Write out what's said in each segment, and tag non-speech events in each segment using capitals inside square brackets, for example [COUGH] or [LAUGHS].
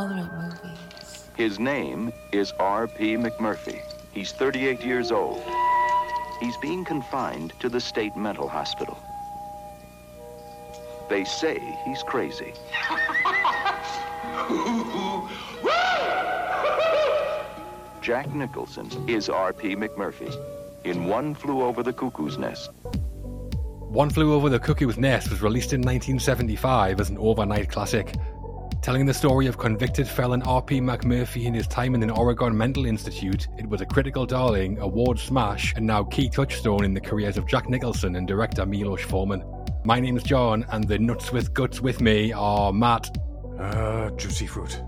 all the right movies. His name is R.P. McMurphy. He's 38 years old. He's being confined to the state mental hospital. They say he's crazy. [LAUGHS] Jack Nicholson is R.P. McMurphy in One Flew Over the Cuckoo's Nest. One Flew Over the Cuckoo's Nest was released in 1975 as an overnight classic, telling the story of convicted felon R.P. McMurphy in his time in an Oregon mental institute. It was a critical darling, award smash, and now key touchstone in the careers of Jack Nicholson and director Milos Forman. My name's John, and the nuts with guts with me are Matt Uh, juicy fruit.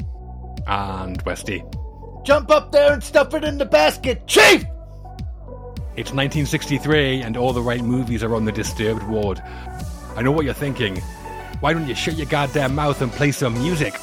and Westy. Jump up there and stuff it in the basket, Chief! It's 1963 and all the right movies are on the disturbed ward. I know what you're thinking. Why don't you shut your goddamn mouth and play some music?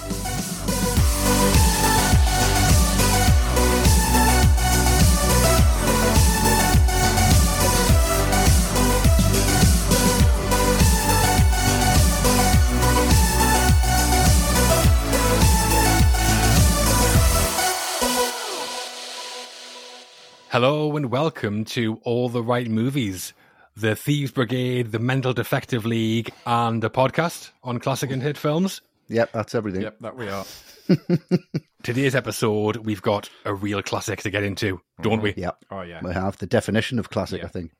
Hello and welcome to All the Right Movies, the Thieves Brigade, the Mental Defective League, and a podcast on classic and hit films. Yep, that's everything. Yep, that we are. [LAUGHS] Today's episode, we've got a real classic to get into, don't we? Yep. Oh yeah. We have the definition of classic, Yeah. I think.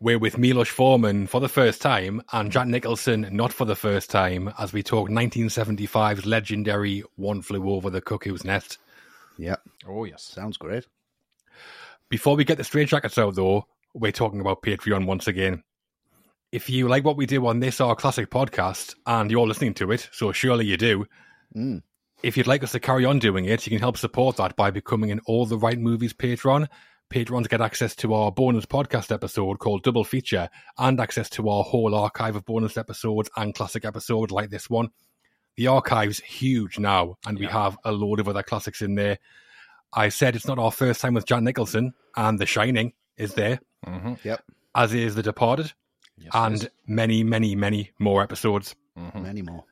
We're with Milos Forman for the first time and Jack Nicholson not for the first time as we talk 1975's legendary One Flew Over the Cuckoo's Nest. Yep. Oh yes. Sounds great. Before we get the straight jackets out, though, we're talking about Patreon once again. If you like what we do on this our classic podcast and you're listening to it, so surely you do, Mm. if you'd like us to carry on doing it, you can help support that by becoming an All the Right Movies patron. Patrons get access to our bonus podcast episode called Double Feature and access to our whole archive of bonus episodes and classic episodes like this one. The archive's huge now, and we have a load of other classics in there. I said it's not our first time with Jack Nicholson, and The Shining is there, Mm-hmm. Yep. as is The Departed, Yes, and many, many, many more episodes. Mhm. Many more.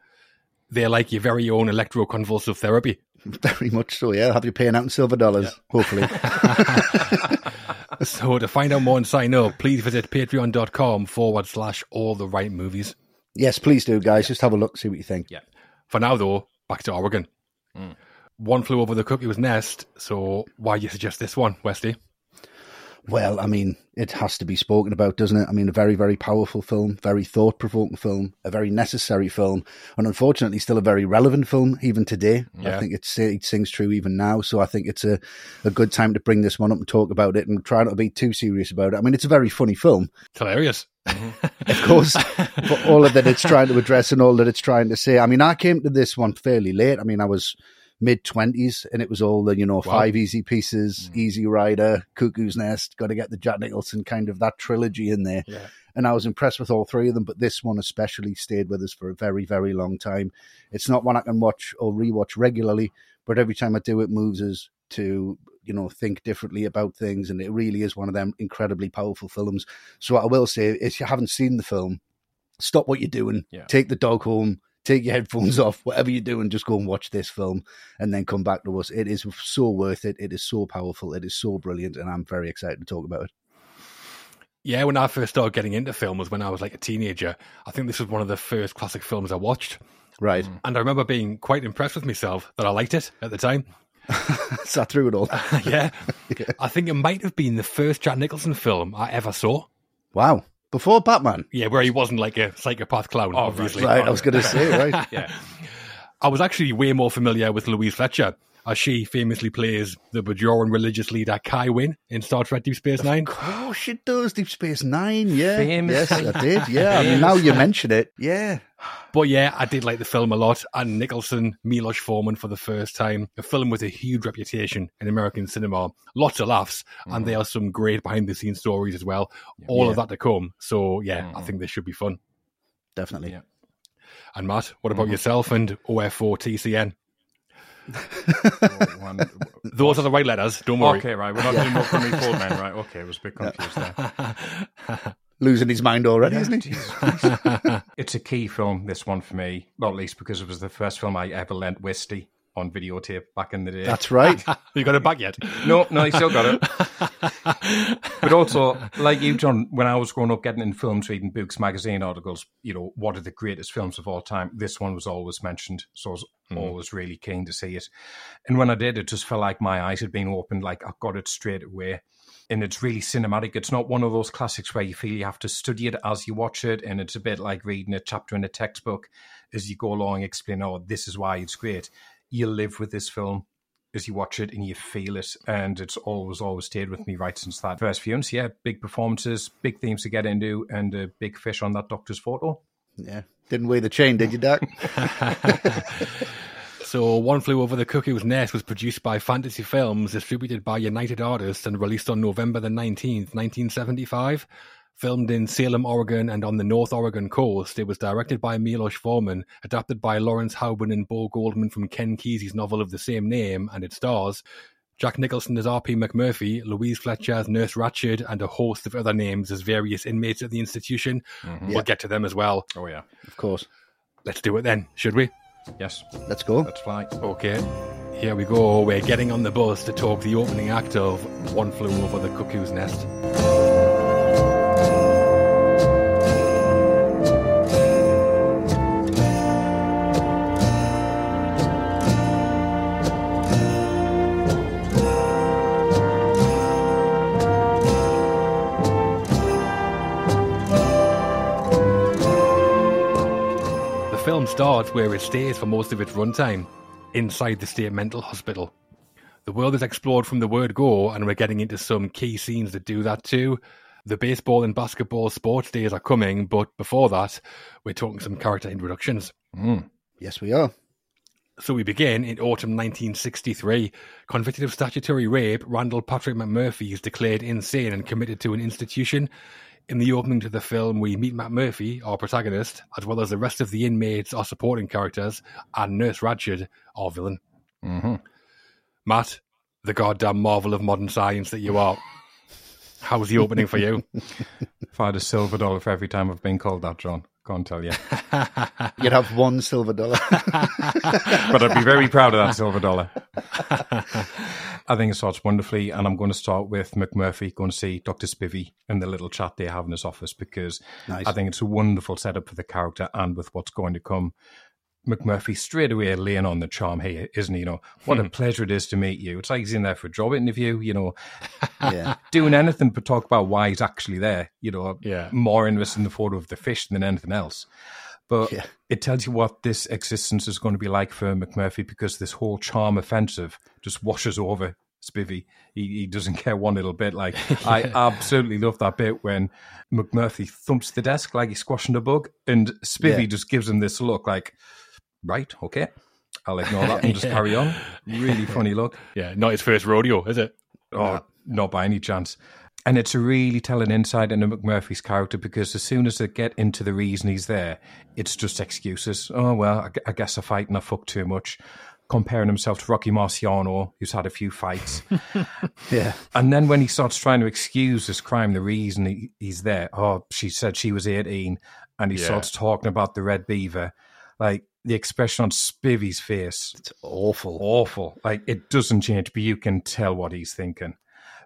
They're like your very own electroconvulsive therapy. [LAUGHS] Very much so, yeah. Have you paying out in silver dollars, hopefully. [LAUGHS] So to find out more and sign up, please visit patreon.com forward slash all the right movies. yes, please do, guys. Just have a look, see what you think. Yeah. For now though, back to Oregon. Mm. One flew over the cuckoo's nest, so why do you suggest this one, Westy? Well, I mean, it has to be spoken about, doesn't it? I mean, a very, very powerful film, very thought provoking film, a very necessary film, and unfortunately, still a very relevant film even today. I think it sings true even now. So I think it's a, a good time to bring this one up and talk about it and try not to be too serious about it. I mean, it's a very funny film, It's hilarious. [LAUGHS] of course, for all of that it's trying to address and all that it's trying to say. I mean, I came to this one fairly late. I mean, I was mid twenties, and it was all the you know five easy pieces, hmm. Easy Rider, Cuckoo's Nest, got to get the Jack Nicholson kind of that trilogy in there. Yeah. And I was impressed with all three of them, but this one especially stayed with us for a very, very long time. It's not one I can watch or rewatch regularly, but every time I do, it moves us to you know think differently about things, and it really is one of them incredibly powerful films. So what I will say, if you haven't seen the film, stop what you're doing, Yeah. take the dog home, take your headphones [LAUGHS] off, whatever you're doing, just go and watch this film, and then come back to us. It is so worth it. It is so powerful. It is so brilliant, and I'm very excited to talk about it. Yeah, when I first started getting into film was when I was like a teenager. I think this was one of the first classic films I watched. Right, mm. And I remember being quite impressed with myself that I liked it at the time. [LAUGHS] sat through it all. [LAUGHS] yeah. I think it might have been the first Jack Nicholson film I ever saw. Wow, before Batman. Yeah, where he wasn't like a psychopath clown, oh, obviously. Right, I was going [LAUGHS] to say right. Yeah. I was actually way more familiar with Louise Fletcher, as she famously plays the Bajoran religious leader Kai Wynn in Star Trek Deep Space Nine. Oh, she does Deep Space Nine. Yeah, Famously. yes, I did. Yeah, I mean, now you mention it. Yeah, But yeah, I did like the film a lot. And Nicholson, Milos Forman for the first time. A film with a huge reputation in American cinema. Lots of laughs. And mm. there are some great behind the scenes stories as well. All of that to come. So yeah, I think this should be fun. definitely. Yeah. And Matt, what about mm-hmm. yourself and OF4TCN? One- Those are the right letters. Don't worry. Okay, right. We're not doing more from me Ford men, right? Okay, I was a bit confused there. [LAUGHS] Losing his mind already, isn't he? Jesus [LAUGHS] it's a key film, this one for me. Well, at least because it was the first film I ever lent Westy. On videotape back in the day. That's right. [LAUGHS] you got it back yet? no, no, he still got it. [LAUGHS] but also, like you, John, when I was growing up getting in films, reading books, magazine articles, you know, what are the greatest films of all time? This one was always mentioned. So I was Hmm. always really keen to see it. And when I did, it just felt like my eyes had been opened, like I got it straight away. And it's really cinematic. It's not one of those classics where you feel you have to study it as you watch it. And it's a bit like reading a chapter in a textbook as you go along, explain, oh, this is why it's great. You live with this film as you watch it and you feel it. And it's always, always stayed with me right since that first viewing. So, yeah, big performances, big themes to get into, and a big fish on that doctor's photo. Yeah. Didn't weigh the chain, did you, Doc? [LAUGHS] [LAUGHS] So, One Flew Over the Cuckoo's Nest was produced by Fantasy Films, distributed by United Artists, and released on November the 19th, 1975. Filmed in Salem, Oregon, and on the North Oregon coast, it was directed by Milos Forman, adapted by Lawrence Hauben and Bo Goldman from Ken Kesey's novel of the same name, and it stars Jack Nicholson as R.P. McMurphy, Louise Fletcher as Nurse Ratched, and a host of other names as various inmates at the institution. Mm-hmm. We'll get to them as well. Oh, yeah. Of course. Let's do it then, should we? Yes. Let's go. Let's fly. Okay, here we go. We're getting on the bus to talk the opening act of One Flew Over the Cuckoo's Nest. Starts where it stays for most of its runtime, inside the state mental hospital. The world is explored from the word go, and we're getting into some key scenes that do that too. The baseball and basketball sports days are coming, but before that, we're talking some character introductions. Hmm. Yes, we are. So we begin in autumn 1963. Convicted of statutory rape, Randall Patrick McMurphy is declared insane and committed to an institution. In the opening to the film, we meet McMurphy, our protagonist, as well as the rest of the inmates, our supporting characters, and Nurse Ratched, our villain. Mm-hmm. Matt, the goddamn marvel of modern science that you are. How's the opening for you? [LAUGHS] If I had a silver dollar for every time I've been called that, John, can't tell you. You'd have one silver dollar. [LAUGHS] but I'd be very proud of that silver dollar. I think it starts wonderfully, and I'm going to start with McMurphy going to see Dr. Spivey in the little chat they have in his office because Nice. I think it's a wonderful setup for the character and with what's going to come. McMurphy straight away laying on the charm here, isn't he? You know, what a hmm. pleasure it is to meet you. It's like he's in there for a job interview, you know, yeah. [LAUGHS] doing anything but talk about why he's actually there. You know, Yeah. more interested in the photo of the fish than anything else. But Yeah. it tells you what this existence is going to be like for McMurphy because this whole charm offensive just washes over Spivey. He, he doesn't [LAUGHS] care one little bit. Like [LAUGHS] I absolutely love that bit when McMurphy thumps the desk like he's squashing a bug, and Spivey Yeah. just gives him this look like, right, okay, I'll [LAUGHS] ignore that and just carry on. Really funny [LAUGHS] look. yeah, not his first rodeo, is it? Oh, not by any chance. And it's a really telling insight into McMurphy's character because as soon as they get into the reason he's there, it's just excuses. Oh, well, I, I guess I fight and I fuck too much. Comparing himself to Rocky Marciano, who's had a few fights. [LAUGHS] Yeah. and then when he starts trying to excuse his crime, the reason he, he's there, oh, she said she was 18, and he Yeah. starts talking about the Red Beaver. Like the expression on Spivey's face, It's awful. awful. Like it doesn't change, but you can tell what he's thinking.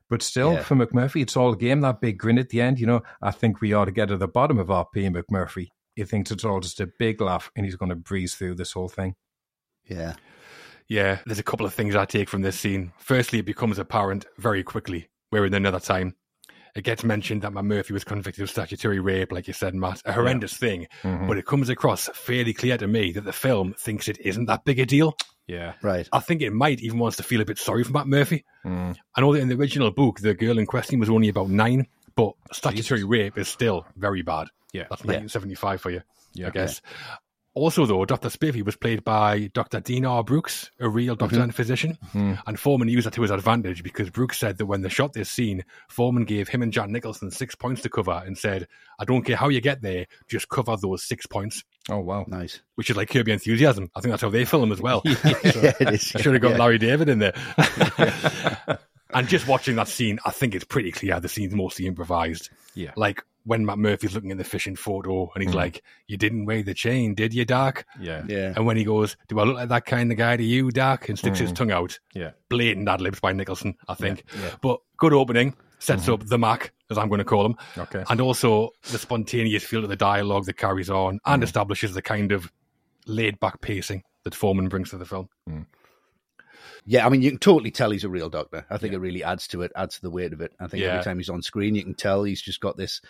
But still, Yeah. for McMurphy, it's all a game. That big grin at the end, you know. I think we ought to get to the bottom of RP McMurphy. He thinks it's all just a big laugh, and he's going to breeze through this whole thing. Yeah. Yeah, there's a couple of things I take from this scene. Firstly, it becomes apparent very quickly we're in another time. It gets mentioned that McMurphy was convicted of statutory rape, like you said, Matt, a horrendous thing. Mhm. But it comes across fairly clear to me that the film thinks it isn't that big a deal. Yeah, Right. I think it might even wants to feel a bit sorry for McMurphy. Mm. I know that in the original book, the girl in question was only about nine, but statutory rape is still very bad. yeah, That's Yeah. 1975 for you, yeah. I guess. Also, though, Dr. Spivey was played by Dr. Dean R. Brooks, a real doctor and physician. Mhm. And Forman used that to his advantage because Brooks said that when they shot this scene, Forman gave him and Jack Nicholson six points to cover and said, I don't care how you get there, just cover those six points, Oh wow. Nice. which is like Curb Your Enthusiasm. I think that's how they film as well. [LAUGHS] yeah, it is. I should have got Yeah. Larry David in there. [LAUGHS] and just watching that scene, I think it's pretty clear the scene's mostly improvised. Yeah. Like when McMurphy's looking at the fishing photo and he's Mm. like, "You didn't weigh the chain, did you, Doc?" Yeah. Yeah. And when he goes, "Do I look like that kind of guy to you, Doc?" and sticks his mm. tongue out, Yeah. blatant ad libs by Nicholson, I think. yeah. But good opening sets mm-hmm. up the Mac, as I'm going to call him, Okay. and also the spontaneous feel of the dialogue that carries on and mm. establishes the kind of laid back pacing that Forman brings to the film. Mm. Yeah, I mean, you can totally tell he's a real doctor. I think it really adds to it, adds to the weight of it. I think Yeah. every time he's on screen, you can tell he's just got this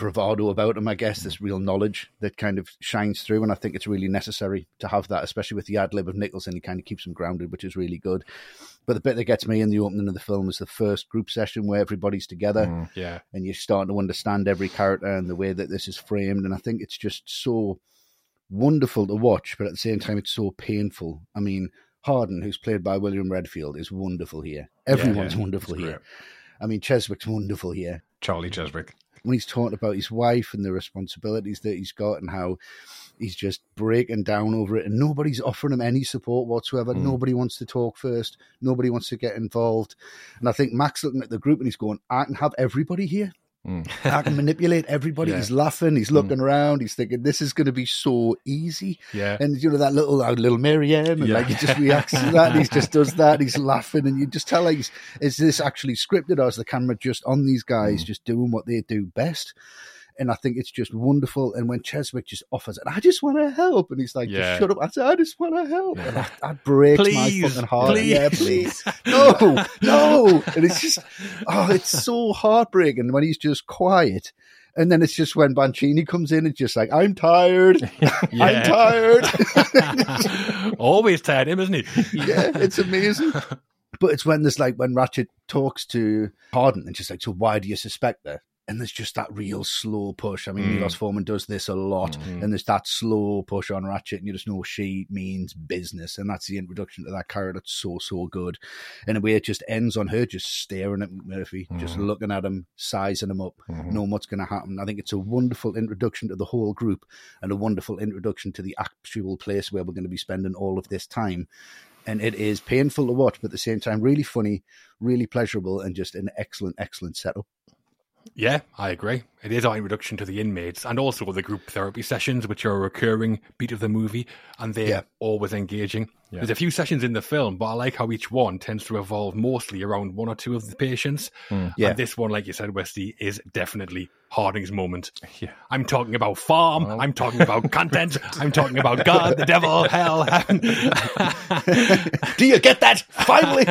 bravado about him, I guess, mm. this real knowledge that kind of shines through. And I think it's really necessary to have that, especially with the ad lib of Nicholson. He kind of keeps him grounded, which is really good. But the bit that gets me in the opening of the film is the first group session where everybody's together mm. Yeah. and you're starting to understand every character and the way that this is framed. And I think it's just so wonderful to watch, but at the same time, it's so painful. I mean, Harding, who's played by William Redfield, is wonderful here. Everyone's yeah, wonderful it's here. great. I mean, Cheswick's wonderful here. Charlie Cheswick. When he's talking about his wife and the responsibilities that he's got and how he's just breaking down over it and nobody's offering him any support whatsoever. Hmm. Nobody wants to talk first. Nobody wants to get involved. And I think Mac's looking at the group and he's going, I can have everybody here. Mm. I can manipulate everybody. Yeah. He's laughing. He's mm. looking around. He's thinking, "This is going to be so easy." Yeah. And you know that little uh, little Mary M, and Yeah. like he just reacts to that. He just does that. He's laughing, and you just tell like, is this actually scripted, or is the camera just on these guys, mm. just doing what they do best? And I think it's just wonderful. And when Cheswick just offers it, I just want to help, and he's like, Yeah. just shut up. I said, I just want to help. And that, [LAUGHS] that breaks Please, my fucking heart. please. Yeah, please. [LAUGHS] No, no. And it's just, oh, it's so heartbreaking when he's just quiet. And then it's just when Bancini comes in, it's just like, I'm tired. [LAUGHS] I'm tired. Always tired him, isn't he? yeah, it's amazing. But it's when there's like when Ratched talks to Harding and she's like, So why do you suspect her? And there's just that real slow push. I mean, Mm. Milos Forman does this a lot, Mm-hmm. and there's that slow push on Ratched, and you just know she means business, and that's the introduction to that character. That's so so good. In a way, it just ends on her just staring at Murphy, just Mm-hmm. looking at him, sizing him up, knowing what's going to happen. I think it's a wonderful introduction to the whole group, and a wonderful introduction to the actual place where we're going to be spending all of this time and it is painful to watch, but at the same time, really funny, really pleasurable, and just an excellent, excellent setup. Yeah, I agree. It is our introduction to the inmates and also the group therapy sessions, which are a recurring beat of the movie, and they're Yeah. always engaging. There's a few sessions in the film, but I like how each one tends to revolve mostly around one or two of the patients. Hmm. Yeah. And this one, like you said, Westy, is definitely Harding's moment. [LAUGHS] Yeah. I'm talking about farm. I'm talking about [LAUGHS] content. I'm talking about God, the devil, hell, heaven. [LAUGHS] Do you get that? Finally,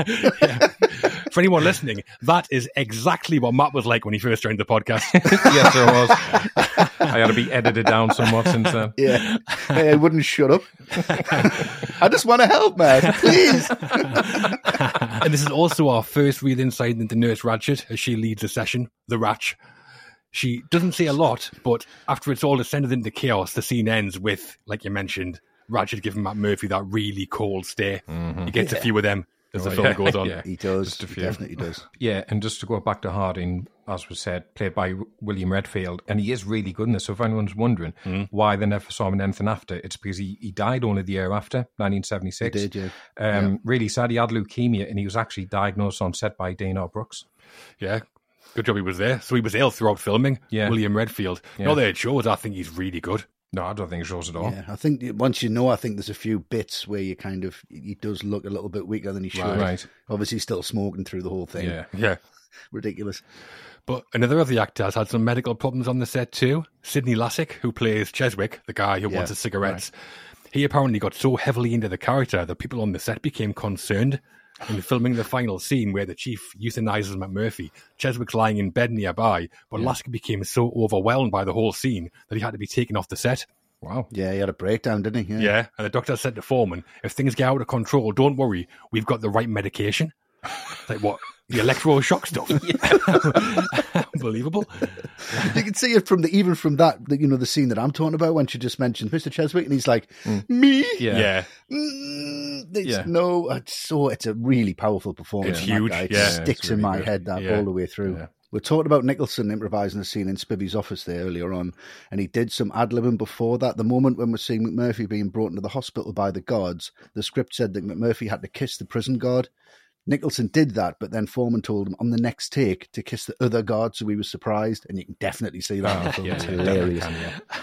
[LAUGHS] For anyone listening, that is exactly what Matt was like when he first joined the podcast. [LAUGHS] yes, there was. [LAUGHS] I had to be edited down somewhat since then. yeah, Hey, I wouldn't shut up. I just want to help, man. Please. and this is also our first real insight into Nurse Ratched as she leads a session, the Ratch. She doesn't say a lot, but after it's all descended into chaos, the scene ends with, like you mentioned, Ratched giving McMurphy that really cold stare. Mm-hmm. He gets a few of them as the Oh, film yeah, goes [LAUGHS] on. yeah. He does. He definitely does. [LAUGHS] Yeah, and just to go back to Harding, as was said, played by William Redfield, and he is really good in this. So if anyone's wondering Hmm. why they never saw him in anything after, it's because he, he died only the year after, 1976. He did, yeah. Um, Really sad. He had leukemia, and he was actually diagnosed on set by Dean Brooks. Yeah. Good job he was there. So he was ill throughout filming. Yeah. William Redfield. Yeah. Not that it shows, I think he's really good. No, I don't think it shows at all. Yeah, I think once you know, I think there's a few bits where you kind of he does look a little bit weaker than he should. Right. Obviously, still smoking through the whole thing. Yeah. Yeah. [LAUGHS] ridiculous. But another of the actors had some medical problems on the set too. Sidney Lassick, who plays Cheswick, the guy who Yeah, wants his cigarettes, he apparently got so heavily into the character that people on the set became concerned. In filming the final scene where the chief euthanizes McMurphy, Cheswick's lying in bed nearby, but Lassick became so overwhelmed by the whole scene that he had to be taken off the set. Wow. Yeah, he had a breakdown, didn't he? Yeah, and the doctor said to Forman, if things get out of control, don't worry, we've got the right medication. [LAUGHS] like what? The electroshock stuff. [LAUGHS] [LAUGHS] Unbelievable. you can see it from the even from that the, you know the scene that I'm talking about when she just mentioned Mr. Cheswick and he's like me Yeah. Yeah. Mm, it's, Yeah. no it's so it's a really powerful performance It's huge, guy. it yeah. sticks It's in my good. head that Yeah. all the way through Yeah. we talked about Nicholson improvising the scene in Spivey's office there earlier on, and he did some ad libbing before that. The moment when we're seeing McMurphy being brought into the hospital by the guards, the script said that McMurphy had to kiss the prison guard. Nicholson did that, but then Forman told him on the next take to kiss the other guard, so he was surprised, and you can definitely see that. Ah, in yeah, it's hilarious. can,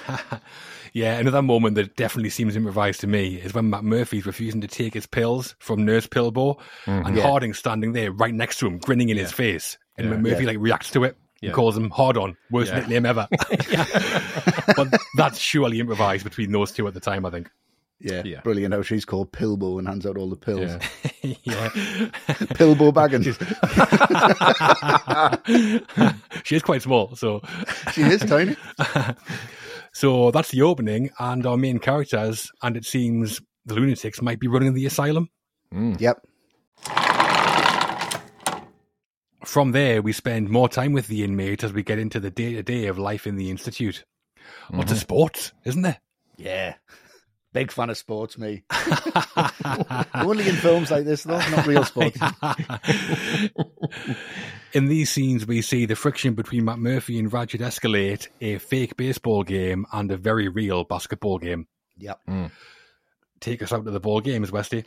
yeah. [LAUGHS] Yeah, another moment that definitely seems improvised to me is when McMurphy's refusing to take his pills from Nurse Pillbo, mm-hmm. and Yeah. Harding's standing there right next to him, grinning in his face, and Yeah. when Murphy Yeah. like reacts to it. Yeah. And calls him hard on, worst Yeah. nickname ever. [LAUGHS] [LAUGHS] but that's surely improvised between those two at the time, I think. Yeah, Yeah. brilliant how she's called Pillbo and hands out all the pills. Yeah. [LAUGHS] yeah. [LAUGHS] Pilbo Baggins. [LAUGHS] she is quite small, so she is tiny. so that's the opening and our main characters, and it seems the lunatics might be running the asylum. Hmm. Yep. From there, we spend more time with the inmate as we get into the day to day of life in the institute. Lots of mm-hmm. sports, isn't there? Yeah. Big fan of sports, me. [LAUGHS] Only in films like this, though, not real sports. [LAUGHS] in these scenes, we see the friction between McMurphy and Ratched escalate a fake baseball game and a very real basketball game. Yep. Hmm. Take us out to the ball games, Westy.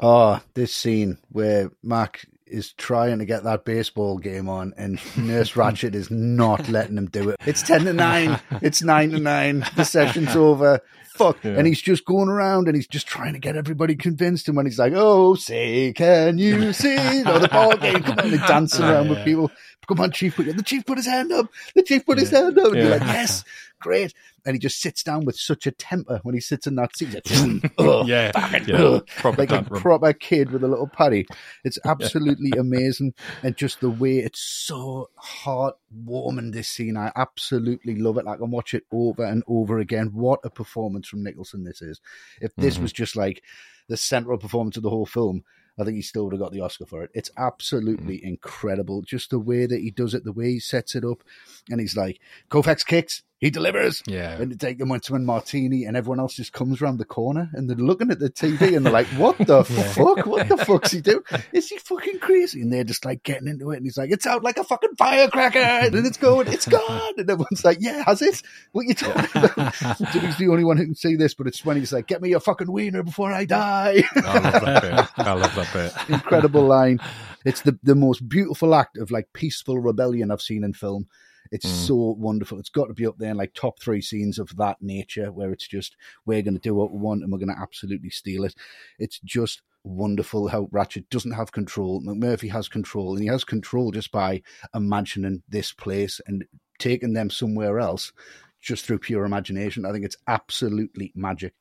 Oh, this scene where Mac is trying to get that baseball game on and Nurse [LAUGHS] Ratched is not letting him do it. It's 10 to 9. It's 9 to 9. The session's [LAUGHS] over. Fuck. And he's just going around and he's just trying to get everybody convinced. And when he's like, oh, say, can you see? You know, the ball game. Come on, they're dancing [LAUGHS] around with people. Come on, Chief. Put, the Chief put his hand up. The Chief put his hand up. And you're like, yes, great. And he just sits down with such a temper when he sits in that seat. [LAUGHS] Like, [LAUGHS] "Ugh, Yeah. Yeah. Ugh, Proper like a proper kid with a little paddy. It's [LAUGHS] absolutely amazing, and just the way it's so heartwarming. This scene, I absolutely love it. I can watch it over and over again. What a performance from Nicholson this is! If this mm-hmm. was just like the central performance of the whole film. I think he still would have got the Oscar for it. It's absolutely mm-hmm. incredible. Just the way that he does it, the way he sets it up. And he's like, Koufax kicks, he delivers. Yeah. And they take them to a martini, and everyone else just comes around the corner and they're looking at the TV and they're like, What the [LAUGHS] fuck? What the fuck's he doing? Is he fucking crazy? And they're just like getting into it. And he's like, It's out like a fucking firecracker. And it's going, It's gone. And everyone's like, Yeah, has it? What you talking about? [LAUGHS] Jimmy's the only one who can see this, but it's when he's like, Get me a fucking wiener before I die. I love that bit. I love that bit. [LAUGHS] Incredible line. It's the, the most beautiful act of like peaceful rebellion I've seen in film. It's mm. so wonderful. It's got to be up there in like top three scenes of that nature where it's just we're going to do what we want and we're going to absolutely steal it. It's just wonderful how Ratched doesn't have control. McMurphy has control, and he has control just by imagining this place and taking them somewhere else just through pure imagination. I think it's absolutely magic.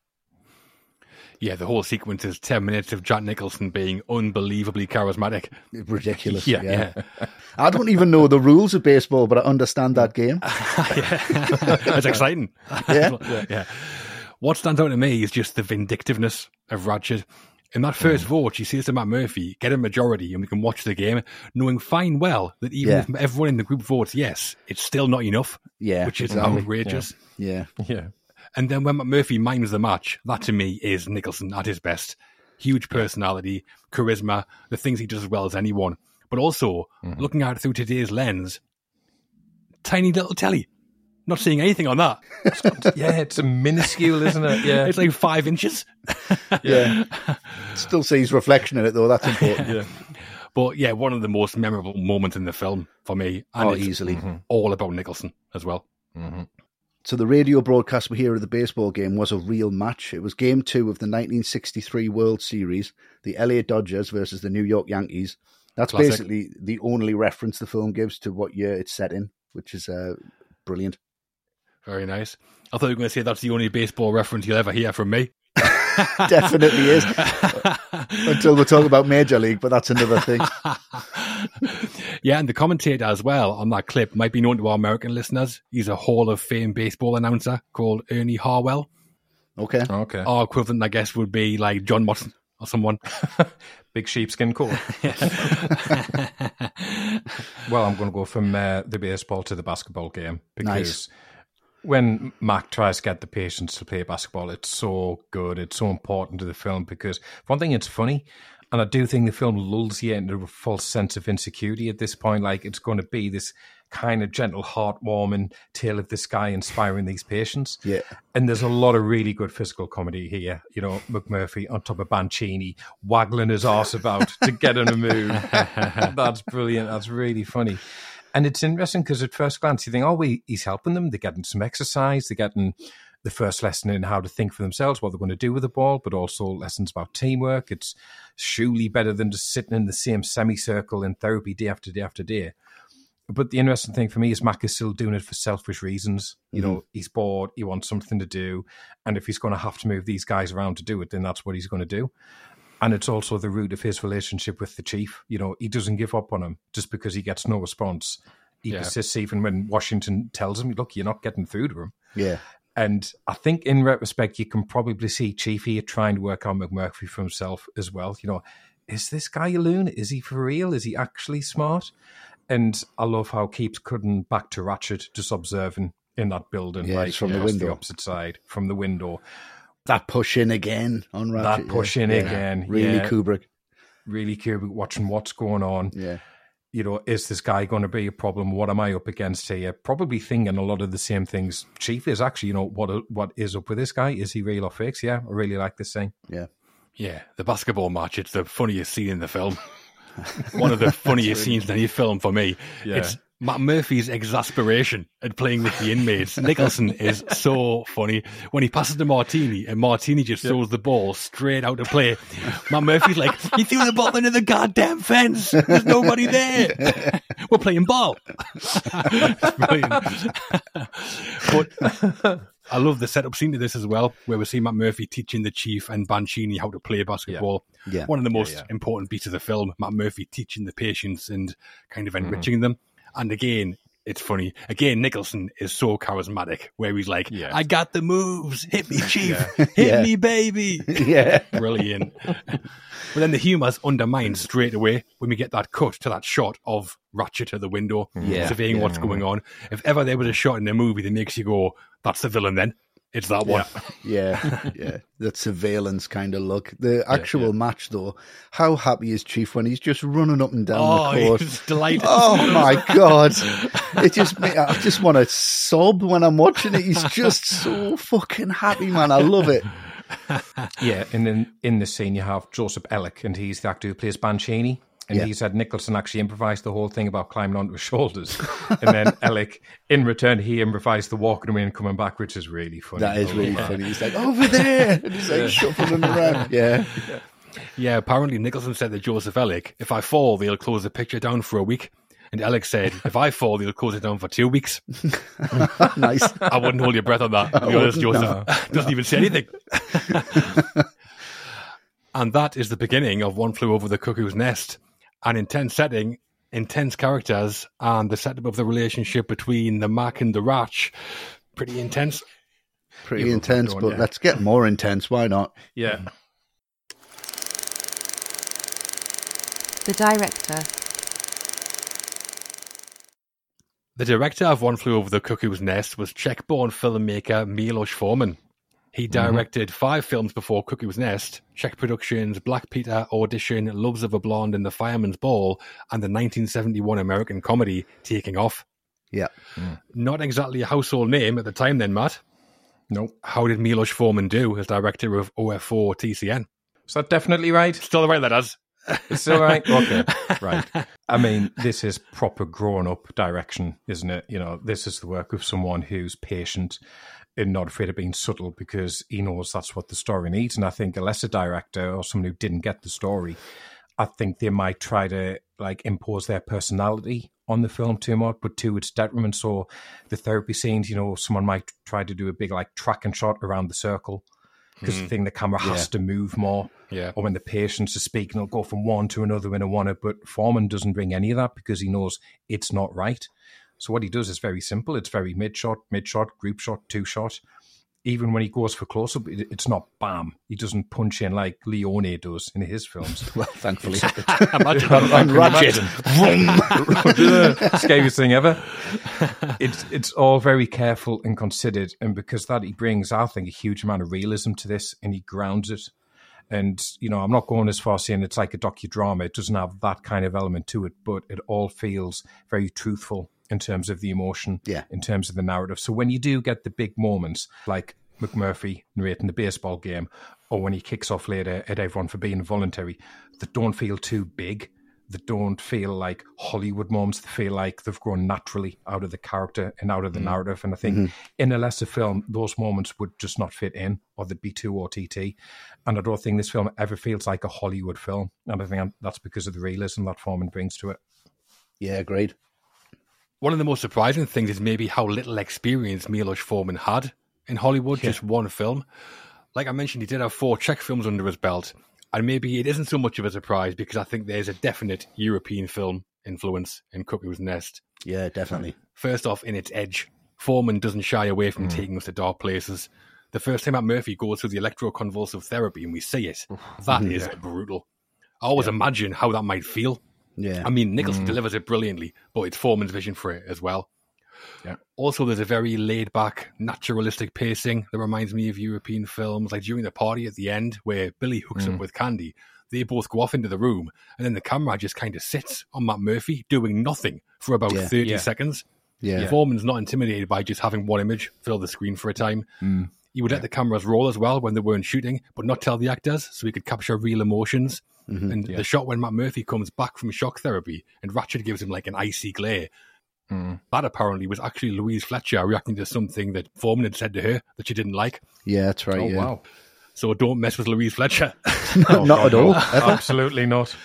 Yeah, the whole sequence is 10 minutes of Jack Nicholson being unbelievably charismatic. Ridiculous. Yeah, yeah. yeah. [LAUGHS] I don't even know the rules of baseball, but I understand that [LAUGHS] game. That's exciting. [LAUGHS] Yeah. yeah. What stands out to me is just the vindictiveness of Ratched. In that first Mm. vote, she says to McMurphy, get a majority and we can watch the game, knowing fine well that even Yeah. if everyone in the group votes yes, it's still not enough, Yeah, which is exactly. outrageous. Yeah. Yeah. And then when Murphy mimes the match, that to me is Nicholson at his best. Huge personality, charisma, the things he does as well as anyone. But also, Mm-hmm. looking at it through today's lens, tiny little telly. Not seeing anything on that. Yeah, it's a minuscule, isn't it? Yeah. It's like five inches. Yeah. Still sees reflection in it, though. That's important. yeah. But yeah, one of the most memorable moments in the film for me. And Oh, easily. all about Nicholson as well. So the radio broadcast we hear of the baseball game was a real match. It was game two of the 1963 World Series, the LA Dodgers versus the New York Yankees. That's Classic. basically the only reference the film gives to what year it's set in, which is uh, brilliant. Very nice. I thought you were going to say that's the only baseball reference you'll ever hear from me. [LAUGHS] Definitely is. Until we talk about Major League, but that's another thing. [LAUGHS] yeah, and the commentator as well on that clip might be known to our American listeners. He's a Hall of Fame baseball announcer called Ernie Harwell. Okay. Okay. Our equivalent, I guess, would be like John Motson or someone. [LAUGHS] Big sheepskin coat. well, I'm going to go from uh, the baseball to the basketball game because Nice. When Mac tries to get the patients to play basketball, it's so good. It's so important to the film because, for one thing, it's funny. And I do think the film lulls you into a false sense of insecurity at this point. Like it's going to be this kind of gentle, heartwarming tale of this guy inspiring these patients. Yeah. And there's a lot of really good physical comedy here. You know, McMurphy on top of Bancini, waggling his arse about to get in a move. [LAUGHS] That's brilliant. That's really funny. And it's interesting because at first glance you think, oh, we, he's helping them. They're getting some exercise. They're getting the first lesson in how to think for themselves, what they're going to do with the ball, but also lessons about teamwork. It's surely better than just sitting in the same semicircle in therapy day after day after day. But the interesting thing for me is Mac is still doing it for selfish reasons. You know, mm-hmm. he's bored, he wants something to do. And if he's going to have to move these guys around to do it, then that's what he's going to do. And it's also the root of his relationship with the chief. You know, he doesn't give up on him just because he gets no response. He Yeah. persists even when Washington tells him, look, you're not getting through to him. Yeah. And I think in retrospect, you can probably see Chief here trying to work on McMurphy for himself as well. You know, is this guy a loon? Is he for real? Is he actually smart? And I love how he keeps cutting back to Ratched, just observing in that building, Yeah, like it's from the across window. opposite side, from the window. That push in again on Ratched. that push in yeah. again, Really yeah. Kubrick. Really Kubrick watching what's going on. Yeah. you know, is this guy going to be a problem? What am I up against here? Probably thinking a lot of the same things. Chief is actually, you know, what what is up with this guy? Is he real or fake? Yeah, I really like this thing. Yeah. Yeah, the basketball match. It's the funniest scene in the film. [LAUGHS] One of the funniest scenes in any film for me. Yeah. It's McMurphy's exasperation at playing with the inmates. [LAUGHS] Nicholson is so funny when he passes to Martini and Martini just throws the ball straight out of play. McMurphy's like, he threw the ball into the goddamn fence. There's nobody there. [LAUGHS] We're playing ball." [LAUGHS] But I love the setup scene to this as well, where we see McMurphy teaching the chief and Bancini how to play basketball. Yeah. One of the most yeah. important beats of the film, McMurphy teaching the patients and kind of Mm-hmm. enriching them. And again, it's funny. Again, Nicholson is so charismatic, where he's like, Yeah. I got the moves. Hit me, chief. Hit Yeah. me, baby. [LAUGHS] Yeah. Brilliant. [LAUGHS] but then the humour's undermined straight away when we get that cut to that shot of Ratched at the window, Yeah, surveying yeah. what's going on. If ever there was a shot in a movie that makes you go, that's the villain then, it's that one. [LAUGHS] Yeah, yeah, that surveillance kind of look. The actual match, though, how happy is Chief when he's just running up and down Oh, the [LAUGHS] court? he's delighted. Oh my [LAUGHS] god! It just, I just want to sob when I'm watching it. He's just so fucking happy, man. I love it. Yeah, and then in this scene you have Joseph Elic, and he's the actor who plays Bancini. And Yeah. he said Nicholson actually improvised the whole thing about climbing onto his shoulders. [LAUGHS] and then Alec, in return, he improvised the walking away and coming back, which is really funny. That is really funny. He's like over there, and he's like shuffling around. [LAUGHS] Yeah, Yeah, apparently Nicholson said to Joseph Alec, if I fall, they'll close the picture down for a week. And Alec said, if I fall, they'll close it down for two weeks. [LAUGHS] nice. I wouldn't hold your breath on that. To be oh, honest, Joseph doesn't even say anything. and that is the beginning of One Flew Over the Cuckoo's Nest. An intense setting, intense characters, and the setup of the relationship between the Mac and the Ratch. Pretty intense. Pretty Yeah, we'll intense, keep but yeah. let's get more intense. Why not? Yeah. The director. The director of One Flew Over the Cuckoo's Nest was Czech-born filmmaker Milos Forman. He mm-hmm. directed five films before Cuckoo's Nest, Czech Productions, Black Peter, Audition, Loves of a Blonde, and The Fireman's Ball, and the 1971 American comedy Taking Off. Yeah. Mm. Not exactly a household name at the time then, Matt. Nope. How did Milos Forman do as director of OF4 TCN? Is that definitely right? Still the right letters. It's still right? [LAUGHS] Okay. Right. I mean, this is proper grown up direction, isn't it? You know, this is the work of someone who's patient and not afraid of being subtle because he knows that's what the story needs. And I think a lesser director or someone who didn't get the story, I think they might try to like impose their personality on the film too much, but to its detriment. So the therapy scenes, you know, someone might try to do a big like tracking shot around the circle because the mm. thing the camera has to move more Yeah. or when the patients are speaking, it'll go from one to another in a one. But Forman doesn't bring any of that because he knows it's not right. So what he does is very simple. It's very mid shot, mid shot, group shot, two shot. Even when he goes for close up, it, it's not bam. He doesn't punch in like Leone does in his films. [LAUGHS] Well, thankfully. [LAUGHS] [LAUGHS] Imagine On Ratched. Scariest thing ever. It's it's all very careful and considered, and because that he brings, I think, a huge amount of realism to this, and he grounds it. And you know, I'm not going as far as saying it's like a docudrama. It doesn't have that kind of element to it, but it all feels very truthful in terms of the emotion, Yeah. in terms of the narrative. So when you do get the big moments like McMurphy narrating the baseball game, or when he kicks off later at everyone for being voluntary, that don't feel too big, that don't feel like Hollywood moments, they feel like they've grown naturally out of the character and out of the mm-hmm. narrative. And I think mm-hmm. in a lesser film, those moments would just not fit in, or they'd be too OTT. And I don't think this film ever feels like a Hollywood film. And I think that's because of the realism that Forman brings to it. Yeah, agreed. One of the most surprising things is maybe how little experience Milos Forman had in Hollywood, just one film. Like I mentioned, he did have four Czech films under his belt, and maybe it isn't so much of a surprise because I think there's a definite European film influence in Cuckoo's Nest. Yeah, definitely. First off, in its edge, Forman doesn't shy away from mm. taking us to dark places. The first time McMurphy goes through the electroconvulsive therapy and we see it, that [LAUGHS] is brutal. I always imagine how that might feel. Yeah. I mean, Nicholson mm. delivers it brilliantly, but it's Forman's vision for it as well. Yeah. Also, there's a very laid back, naturalistic pacing that reminds me of European films. Like during the party at the end, where Billy hooks up mm. with Candy, they both go off into the room, and then the camera just kind of sits on McMurphy doing nothing for about Yeah. 30 Yeah. seconds. yeah. Forman's not intimidated by just having one image fill the screen for a time. Mm. He would let the cameras roll as well when they weren't shooting, but not tell the actors so he could capture real emotions. Mm-hmm. And the shot when McMurphy comes back from shock therapy and Ratched gives him like an icy glare. Hmm. That apparently was actually Louise Fletcher reacting to something that Forman had said to her that she didn't like. Yeah, that's right. Oh, yeah. wow. So don't mess with Louise Fletcher. [LAUGHS] [LAUGHS] Not at all. [LAUGHS] Absolutely not.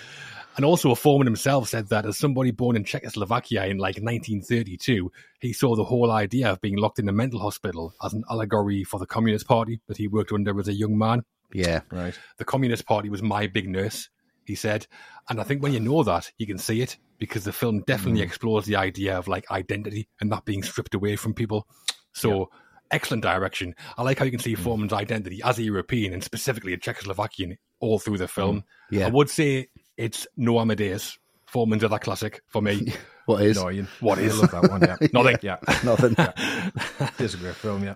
And also, a Forman himself said that as somebody born in Czechoslovakia in like 1932, he saw the whole idea of being locked in a mental hospital as an allegory for the Communist Party that he worked under as a young man. Yeah. Right. The Communist Party was my big nurse, he said. And I think when you know that, you can see it because the film definitely mm. explores the idea of like identity and that being stripped away from people. So, excellent direction. I like how you can see mm. Forman's identity as a European and specifically a Czechoslovakian all through the film. Mm. Yeah. I would say it's no Amadeus. Forman's other classic for me. [LAUGHS] What is? No, you, [LAUGHS] What is? love that one, yeah. Nothing. [LAUGHS] Yeah. Nothing. It is a great film, yeah.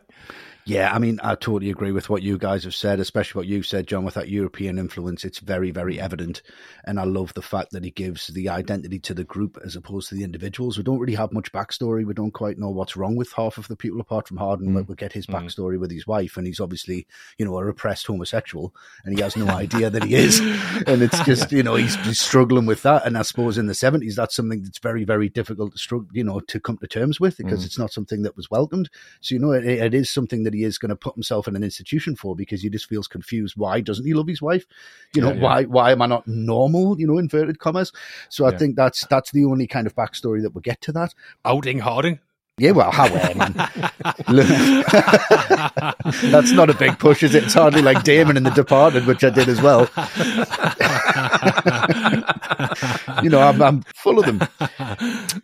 Yeah, I mean, I totally agree with what you guys have said, especially what you said, John, with that European influence. It's very, very evident. And I love the fact that he gives the identity to the group as opposed to the individuals. We don't really have much backstory. We don't quite know what's wrong with half of the people apart from Harding. But mm. we get his mm. backstory with his wife, and he's obviously, you know, a repressed homosexual, and he has no idea that he is. [LAUGHS] And it's just, you know, he's, he's struggling with that. And I suppose in the 70s, that's something that's very, very difficult to struggle, you know, to come to terms with because mm. it's not something that was welcomed. So, you know, it, it is something that he is going to put himself in an institution for because he just feels confused. Why doesn't he love his wife? You know, Yeah, yeah. why why am I not normal? You know, inverted commas. So I Yeah. think that's that's the only kind of backstory that we get to that. Outing Harding. Yeah, well, how I mean, [LAUGHS] that's not a big push, is it? It's hardly like Damon in The Departed, which I did as well. [LAUGHS] you know, I'm, I'm full of them.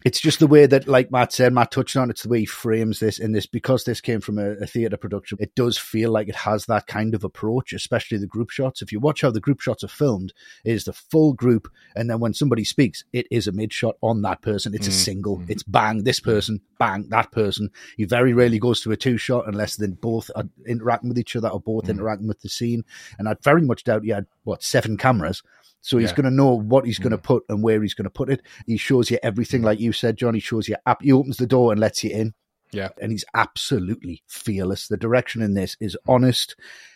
It's just the way that, like Matt said, Matt touched on. It's the way he frames this in this because this came from a, a theatre production. It does feel like it has that kind of approach, especially the group shots. If you watch how the group shots are filmed, it is the full group, and then when somebody speaks, it is a mid shot on that person. It's a mm. single. Mm. It's bang this person, bang that person. He very rarely goes to a two shot unless then both are interacting with each other or both mm. interacting with the scene. And I very much doubt he had what seven cameras. So he's Yeah. going to know what he's going to mm. put and where he's going to put it. He shows you everything, mm. like you said, John. He shows you. He opens the door and lets you in, Yeah. and he's absolutely fearless. The direction in this is honest.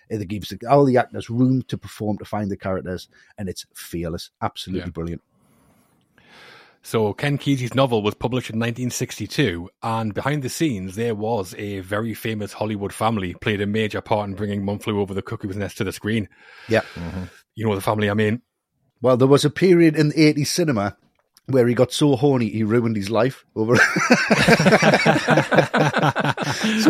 It gives the, all the actors room to perform to find the characters, and it's fearless. Absolutely Yeah. brilliant. So Ken Kesey's novel was published in 1962, and behind the scenes there was a very famous Hollywood family played a major part in bringing One Over the Cuckoo's Nest to the screen. Yeah. Mm-hmm. You know the family I mean. Well, there was a period in the 80s cinema where he got so horny he ruined his life over. [LAUGHS] so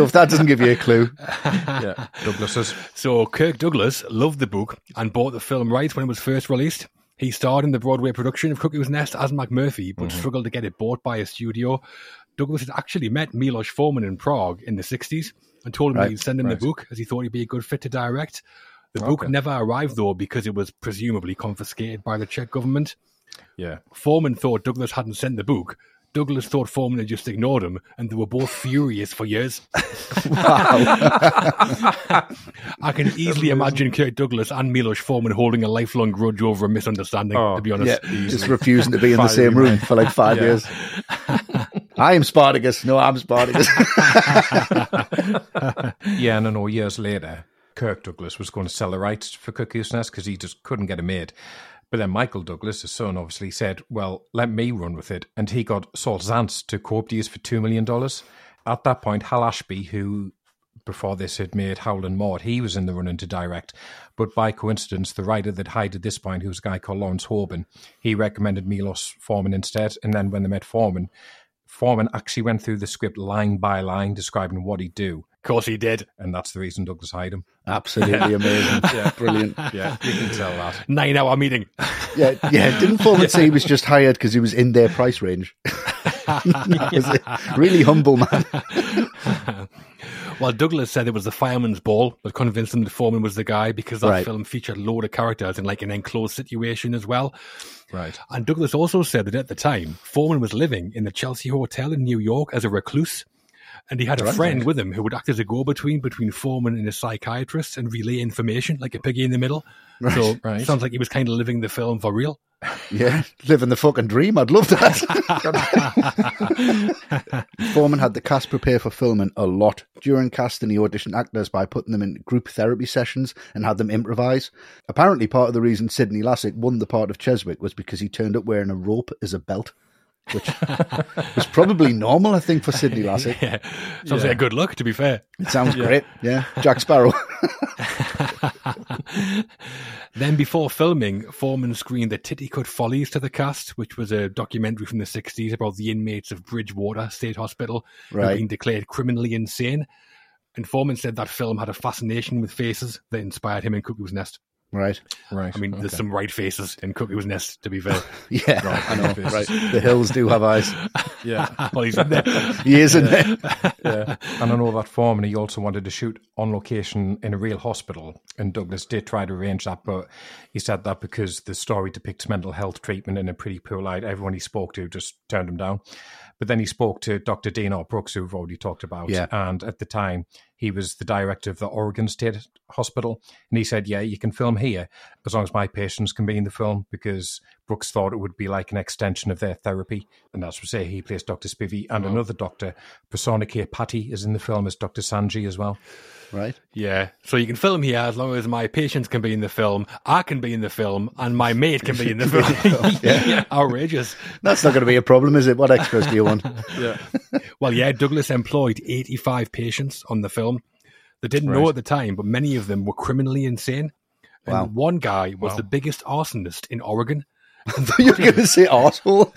if that doesn't give you a clue, [LAUGHS] Yeah. Douglas's. So Kirk Douglas loved the book and bought the film rights when it was first released. He starred in the Broadway production of Cuckoo's Nest as McMurphy, but mm-hmm. struggled to get it bought by a studio. Douglas had actually met Milos Forman in Prague in the 60s and told him Right, he'd send him right. the book as he thought he'd be a good fit to direct. The book Okay. never arrived though because it was presumably confiscated by the Czech government. Yeah. Forman thought Douglas hadn't sent the book. Douglas thought Forman had just ignored him, and they were both [LAUGHS] furious for years. [LAUGHS] I can easily imagine Kirk Douglas and Milos Forman holding a lifelong grudge over a misunderstanding, Oh, to be honest. yeah, just refusing to be in the same room for like five Yeah. years. I am Spartacus. No, I'm Spartacus. [LAUGHS] yeah, and I know years later, Kirk Douglas was going to sell the rights for Cuckoo's Nest because he just couldn't get it made. But then Michael Douglas, his son, obviously said, Well, let me run with it. And he got Saul Zaentz to co deals for $2 million. At that point, Hal Ashby, who before this had made Harold and Maude, he was in the running to direct. But by coincidence, the writer that hired at this point, who was a guy called Lawrence Hauben, he recommended Milos Forman instead. And then when they met Forman, Forman actually went through the script line by line, describing what he'd do. Of course he did. And that's the reason Douglas hired him. Absolutely amazing. [LAUGHS] Yeah. Brilliant. Yeah, you can tell that. Nine hour meeting. Yeah, yeah. Didn't Forman [LAUGHS] say he was just hired because he was in their price range? [LAUGHS] He really humble man. Well, Douglas said it was the Firemen's Ball that convinced him that Forman was the guy because that Right. film featured a load of characters in like an enclosed situation as well. Right. And Douglas also said that at the time, Forman was living in the Chelsea Hotel in New York as a recluse. And he had a Right. friend with him who would act as a go between between Forman and a psychiatrist and relay information like a piggy in the middle. So right. sounds like he was kind of living the film for real. Yeah, living the fucking dream. I'd love that. [LAUGHS] Forman had the cast prepare for filming a lot. During casting, he auditioned actors by putting them in group therapy sessions and had them improvise. Apparently, part of the reason Sydney Lassick won the part of Cheswick was because he turned up wearing a rope as a belt, which was probably normal, I think, for Sydney [LAUGHS] Lassick. Yeah. Sounds like a good look, to be fair. It sounds great. Yeah, Jack Sparrow. [LAUGHS] [LAUGHS] Then, before filming, Forman screened the Titty Titicut Follies to the cast, which was a documentary from the 60s about the inmates of Bridgewater State Hospital Right. been declared criminally insane. And Forman said that film had a fascination with faces that inspired him in Cuckoo's Nest. Right. Right. I mean, there's some right faces in Cuckoo's Nest, to be fair. [LAUGHS] Yeah, I know. Right. The hills do have eyes. [LAUGHS] Yeah. well, he's in there. He is in there. [LAUGHS] yeah. And I know that form, and he also wanted to shoot on location in a real hospital. And Douglas did try to arrange that, but he said that because the story depicts mental health treatment in a pretty poor light, everyone he spoke to just turned him down. But then he spoke to Dr. Dean Brooks, who we've already talked about. Yeah. And at the time, he was the director of the Oregon State Hospital. And he said, Yeah, you can film here as long as my patients can be in the film because Brooks thought it would be like an extension of their therapy. And that's what say he plays Dr. Spivey and another doctor, Persona K. Patty, is in the film as Dr. Sanji as well. Right. Yeah. So you can film here as long as my patients can be in the film, I can be in the film, and my mate can be in the [LAUGHS] film. [LAUGHS] yeah. Outrageous. That's not going to be a problem, is it? What extras do you want? [LAUGHS] Yeah. Well, yeah, Douglas employed 85 patients on the film. They didn't know at the time, but many of them were criminally insane. And Wow. one guy was Wow. the biggest arsonist in Oregon. You're going to say arsehole?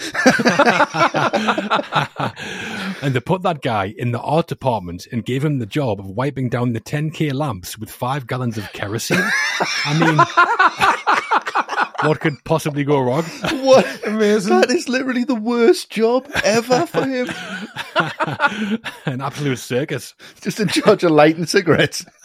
And they put that guy in the art department and gave him the job of wiping down the 10k lamps with five gallons of kerosene. I mean, [LAUGHS] what could possibly go wrong? [LAUGHS] What? Amazing. That is literally the worst job ever for him. [LAUGHS] An absolute circus. Just in charge of lighting cigarettes. [LAUGHS]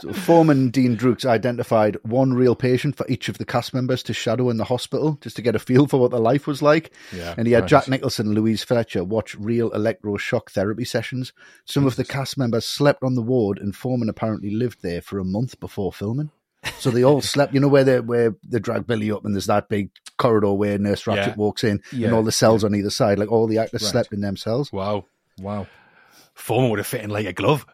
so Forman Dean Brooks identified one real patient for each of the cast members to shadow in the hospital, just to get a feel for what their life was like. Yeah, and he had right. Jack Nicholson and Louise Fletcher watch real electroshock therapy sessions. Some of the cast members slept on the ward, and Forman apparently lived there for a month before filming. So they all slept. You know where they where they drag Billy up, and there's that big corridor where Nurse Ratched Yeah. walks in, Yeah, and all the cells on either side. Like all the actors Right. slept in them cells. Wow. Wow. Forman would have fit in like a glove.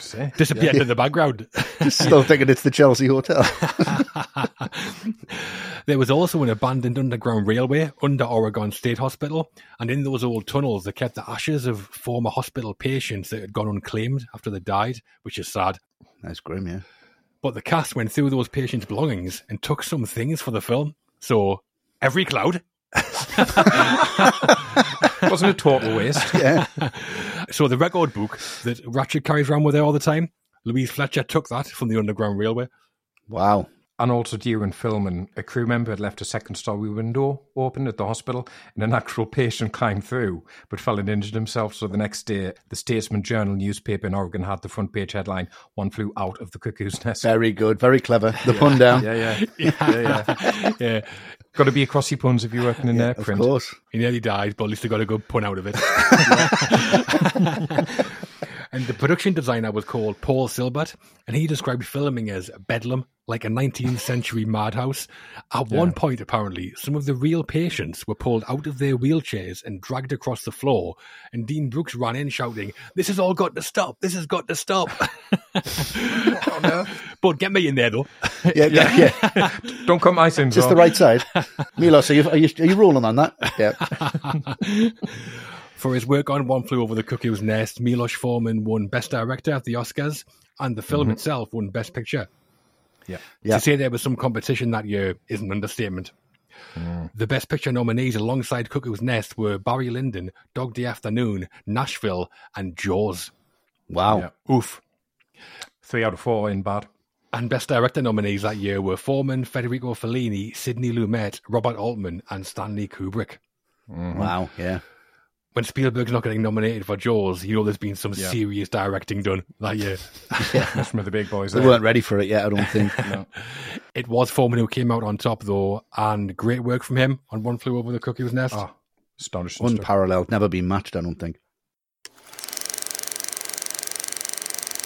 Say. Eh? [LAUGHS] Disappeared into the background. Just [LAUGHS] still thinking it's the Chelsea Hotel. [LAUGHS] There was also an abandoned underground railway under Oregon State Hospital, and in those old tunnels, they kept the ashes of former hospital patients that had gone unclaimed after they died, which is sad. That's grim, yeah. But the cast went through those patients' belongings and took some things for the film. So, every cloud. [LAUGHS] Wasn't a total waste. Yeah. So, the record book that Ratched carries around with her all the time, Louise Fletcher took that from the Underground Railway. Wow. And also during filming, a crew member had left a second story window open at the hospital, and an actual [LAUGHS] patient climbed through but fell and injured himself. So the next day, the Statesman Journal newspaper in Oregon had the front page headline One flew out of the cuckoo's nest. Very good. Very clever. The pun down. Yeah, yeah. yeah, yeah. Yeah, Got to be across your puns if you're working in there, Of course. he nearly died, but at least he got a good pun out of it. [LAUGHS] [LAUGHS] and the production designer was called Paul Sylbert, and he described filming as bedlam like a 19th century madhouse. At one point, apparently, some of the real patients were pulled out of their wheelchairs and dragged across the floor. And Dean Brooks ran in shouting, This has all got to stop. This has got to stop. But get me in there, though. Yeah, yeah, yeah. [LAUGHS] Don't cut my sins Just the right side. [LAUGHS] Milos, are you, are you are you rolling on that? Yeah. [LAUGHS] For his work on One Flew Over the Cuckoo's Nest, Milos Forman won Best Director at the Oscars, and the film mm-hmm. itself won Best Picture. Yeah. Yeah. To say there was some competition that year is an understatement. Mm. The Best Picture nominees alongside Cuckoo's Nest were Barry Lyndon, Dog Day Afternoon, Nashville, and Jaws. Wow. Yeah. Oof. Three out of four in bad. And Best Director nominees that year were Forman, Federico Fellini, Sidney Lumet, Robert Altman, and Stanley Kubrick. Wow. Yeah. When Spielberg's not getting nominated for Jaws, you know there's been some Yeah. serious directing done that year. [LAUGHS] That's from the big boys. They There. weren't ready for it yet, I don't think. [LAUGHS] [LAUGHS] It was Forman who came out on top, though, and great work from him on One Flew Over the Cuckoo's Nest. Oh, astonishing. Unparalleled, never been matched, I don't think.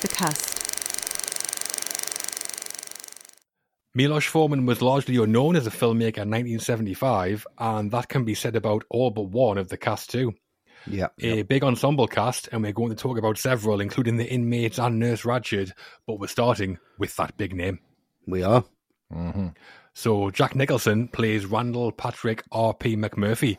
The cast. Milos Forman was largely unknown as a filmmaker in 1975, and that can be said about all but one of the cast too. Yeah. A big ensemble cast, and we're going to talk about several, including the inmates and Nurse Ratched, but we're starting with that big name. We are. Mm-hmm. So Jack Nicholson plays Randall Patrick R.P. McMurphy.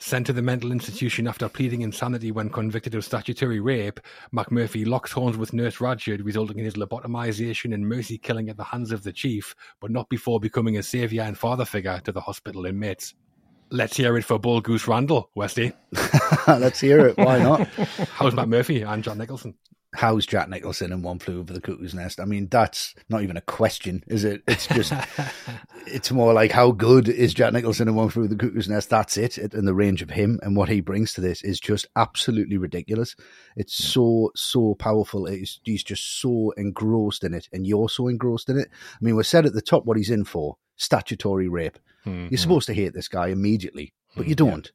Sent to the mental institution after pleading insanity when convicted of statutory rape, McMurphy locks horns with Nurse Ratched, resulting in his lobotomization and mercy killing at the hands of the chief, but not before becoming a saviour and father figure to the hospital inmates. Let's hear it for Bull Goose Randall, Westy. [LAUGHS] Let's hear it. Why not? [LAUGHS] How's McMurphy and Jack Nicholson? How's Jack Nicholson and One Flew Over the Cuckoo's Nest? I mean, that's not even a question, is it? It's just, [LAUGHS] it's more like how good is Jack Nicholson and One Flew Over the Cuckoo's Nest? That's it. And the range of him and what he brings to this is just absolutely ridiculous. It's so, so powerful. It's, he's just so engrossed in it, and you're so engrossed in it. I mean, we said at the top what he's in for statutory rape. You're mm-hmm. supposed to hate this guy immediately, but you mm-hmm. don't.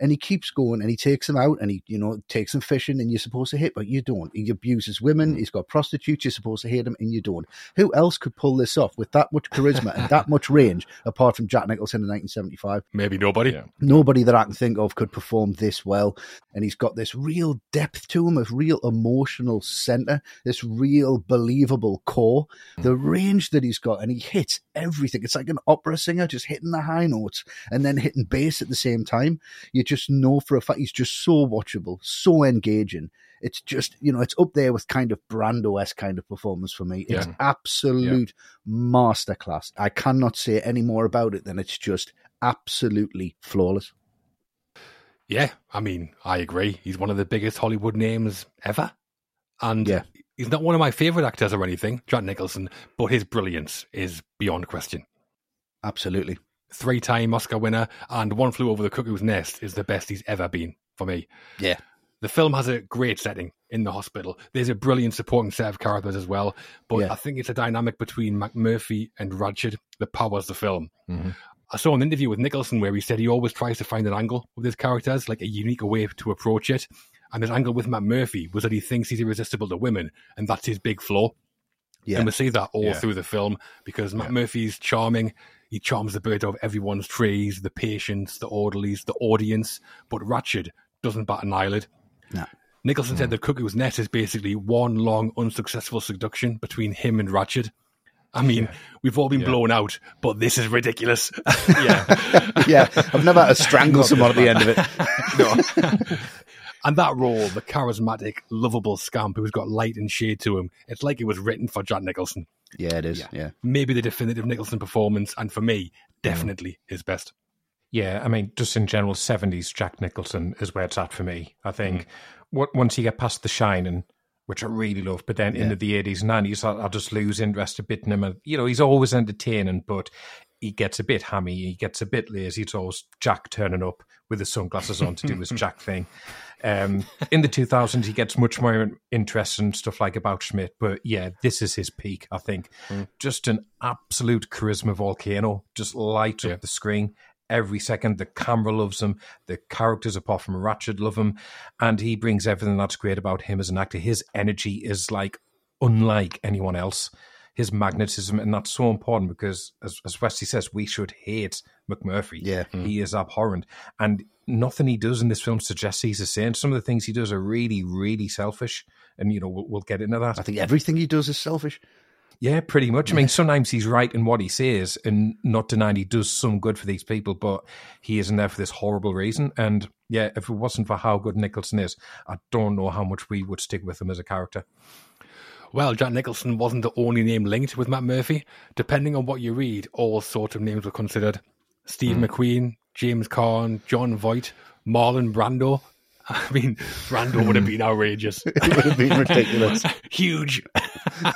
And he keeps going and he takes them out and he, you know, takes them fishing and you're supposed to hate, but you don't. He abuses women. Mm. He's got prostitutes. You're supposed to hate him and you don't. Who else could pull this off with that much charisma and that much range [LAUGHS] apart from Jack Nicholson in 1975? Maybe nobody. Yeah. Nobody that I can think of could perform this well. And he's got this real depth to him, a real emotional center, this real believable core. Mm. The range that he's got, and he hits everything. It's like an opera singer just hitting the high notes and then hitting bass at the same time. You just know for a fact he's just so watchable, so engaging. It's just, you know, it's up there with kind of Brando esque kind of performance for me. It's Yeah. absolute masterclass. I cannot say any more about it than it's just absolutely flawless. Yeah, I mean, I agree. He's one of the biggest Hollywood names ever. And Yeah. he's not one of my favourite actors or anything, Jack Nicholson, but his brilliance is beyond question. Absolutely. Three time Oscar winner, and One Flew Over the Cuckoo's Nest is the best he's ever been for me. Yeah. The film has a great setting in the hospital. There's a brilliant supporting set of characters as well, but Yeah. I think it's a dynamic between McMurphy and Ratched that powers the film. Mm-hmm. I saw an interview with Nicholson where he said he always tries to find an angle with his characters, like a unique way to approach it. And his angle with McMurphy was that he thinks he's irresistible to women, and that's his big flaw. Yeah. And we see that all Yeah. through the film because McMurphy's charming. He charms the bird out of everyone's trees, the patients, the orderlies, the audience. But Ratched doesn't bat an eyelid. No. Nicholson said that Cuckoo's Nest is basically one long unsuccessful seduction between him and Ratched. I mean, we've all been Yeah. blown out, but this is ridiculous. [LAUGHS] yeah. [LAUGHS] yeah, I've never had to strangle someone at the end of it. [LAUGHS] no. and that role, the charismatic, lovable scamp who's got light and shade to him, it's like it was written for Jack Nicholson. Yeah, it is. Yeah. Maybe the definitive Nicholson performance, and for me, definitely his best. Yeah, I mean, just in general, seventies Jack Nicholson is where it's at for me. I think mm-hmm. what once you get past The Shining, which I really love, but then into the eighties, nineties, I, I just lose interest a bit in him. And you know, he's always entertaining, but he gets a bit hammy, he gets a bit lazy. It's always Jack turning up with his sunglasses on to do his Jack [LAUGHS] thing. Um, in the 2000s, he gets much more interesting in stuff like About Schmidt. But yeah, this is his peak, I think. Just an absolute charisma volcano, just lights Yeah. up the screen every second. The camera loves him. The characters, apart from Ratched, love him. And he brings everything that's great about him as an actor. His energy is like unlike anyone else. His magnetism, and that's so important because, as, as Wesley says, we should hate McMurphy. Yeah. Mm-hmm. he is abhorrent, and nothing he does in this film suggests he's a saint. Some of the things he does are really, really selfish, and you know we'll, we'll get into that. I think everything he does is selfish. Yeah, pretty much. I mean, sometimes he's right in what he says, and not denying he does some good for these people, but he isn't there for this horrible reason. And yeah, if it wasn't for how good Nicholson is, I don't know how much we would stick with him as a character. Well, Jack Nicholson wasn't the only name linked with McMurphy. Depending on what you read, all sorts of names were considered. Steve hmm. McQueen, James Caan, Jon Voight, Marlon Brando. [LAUGHS] I mean, Brando would have been outrageous. [LAUGHS] It would have been ridiculous. [LAUGHS] Huge.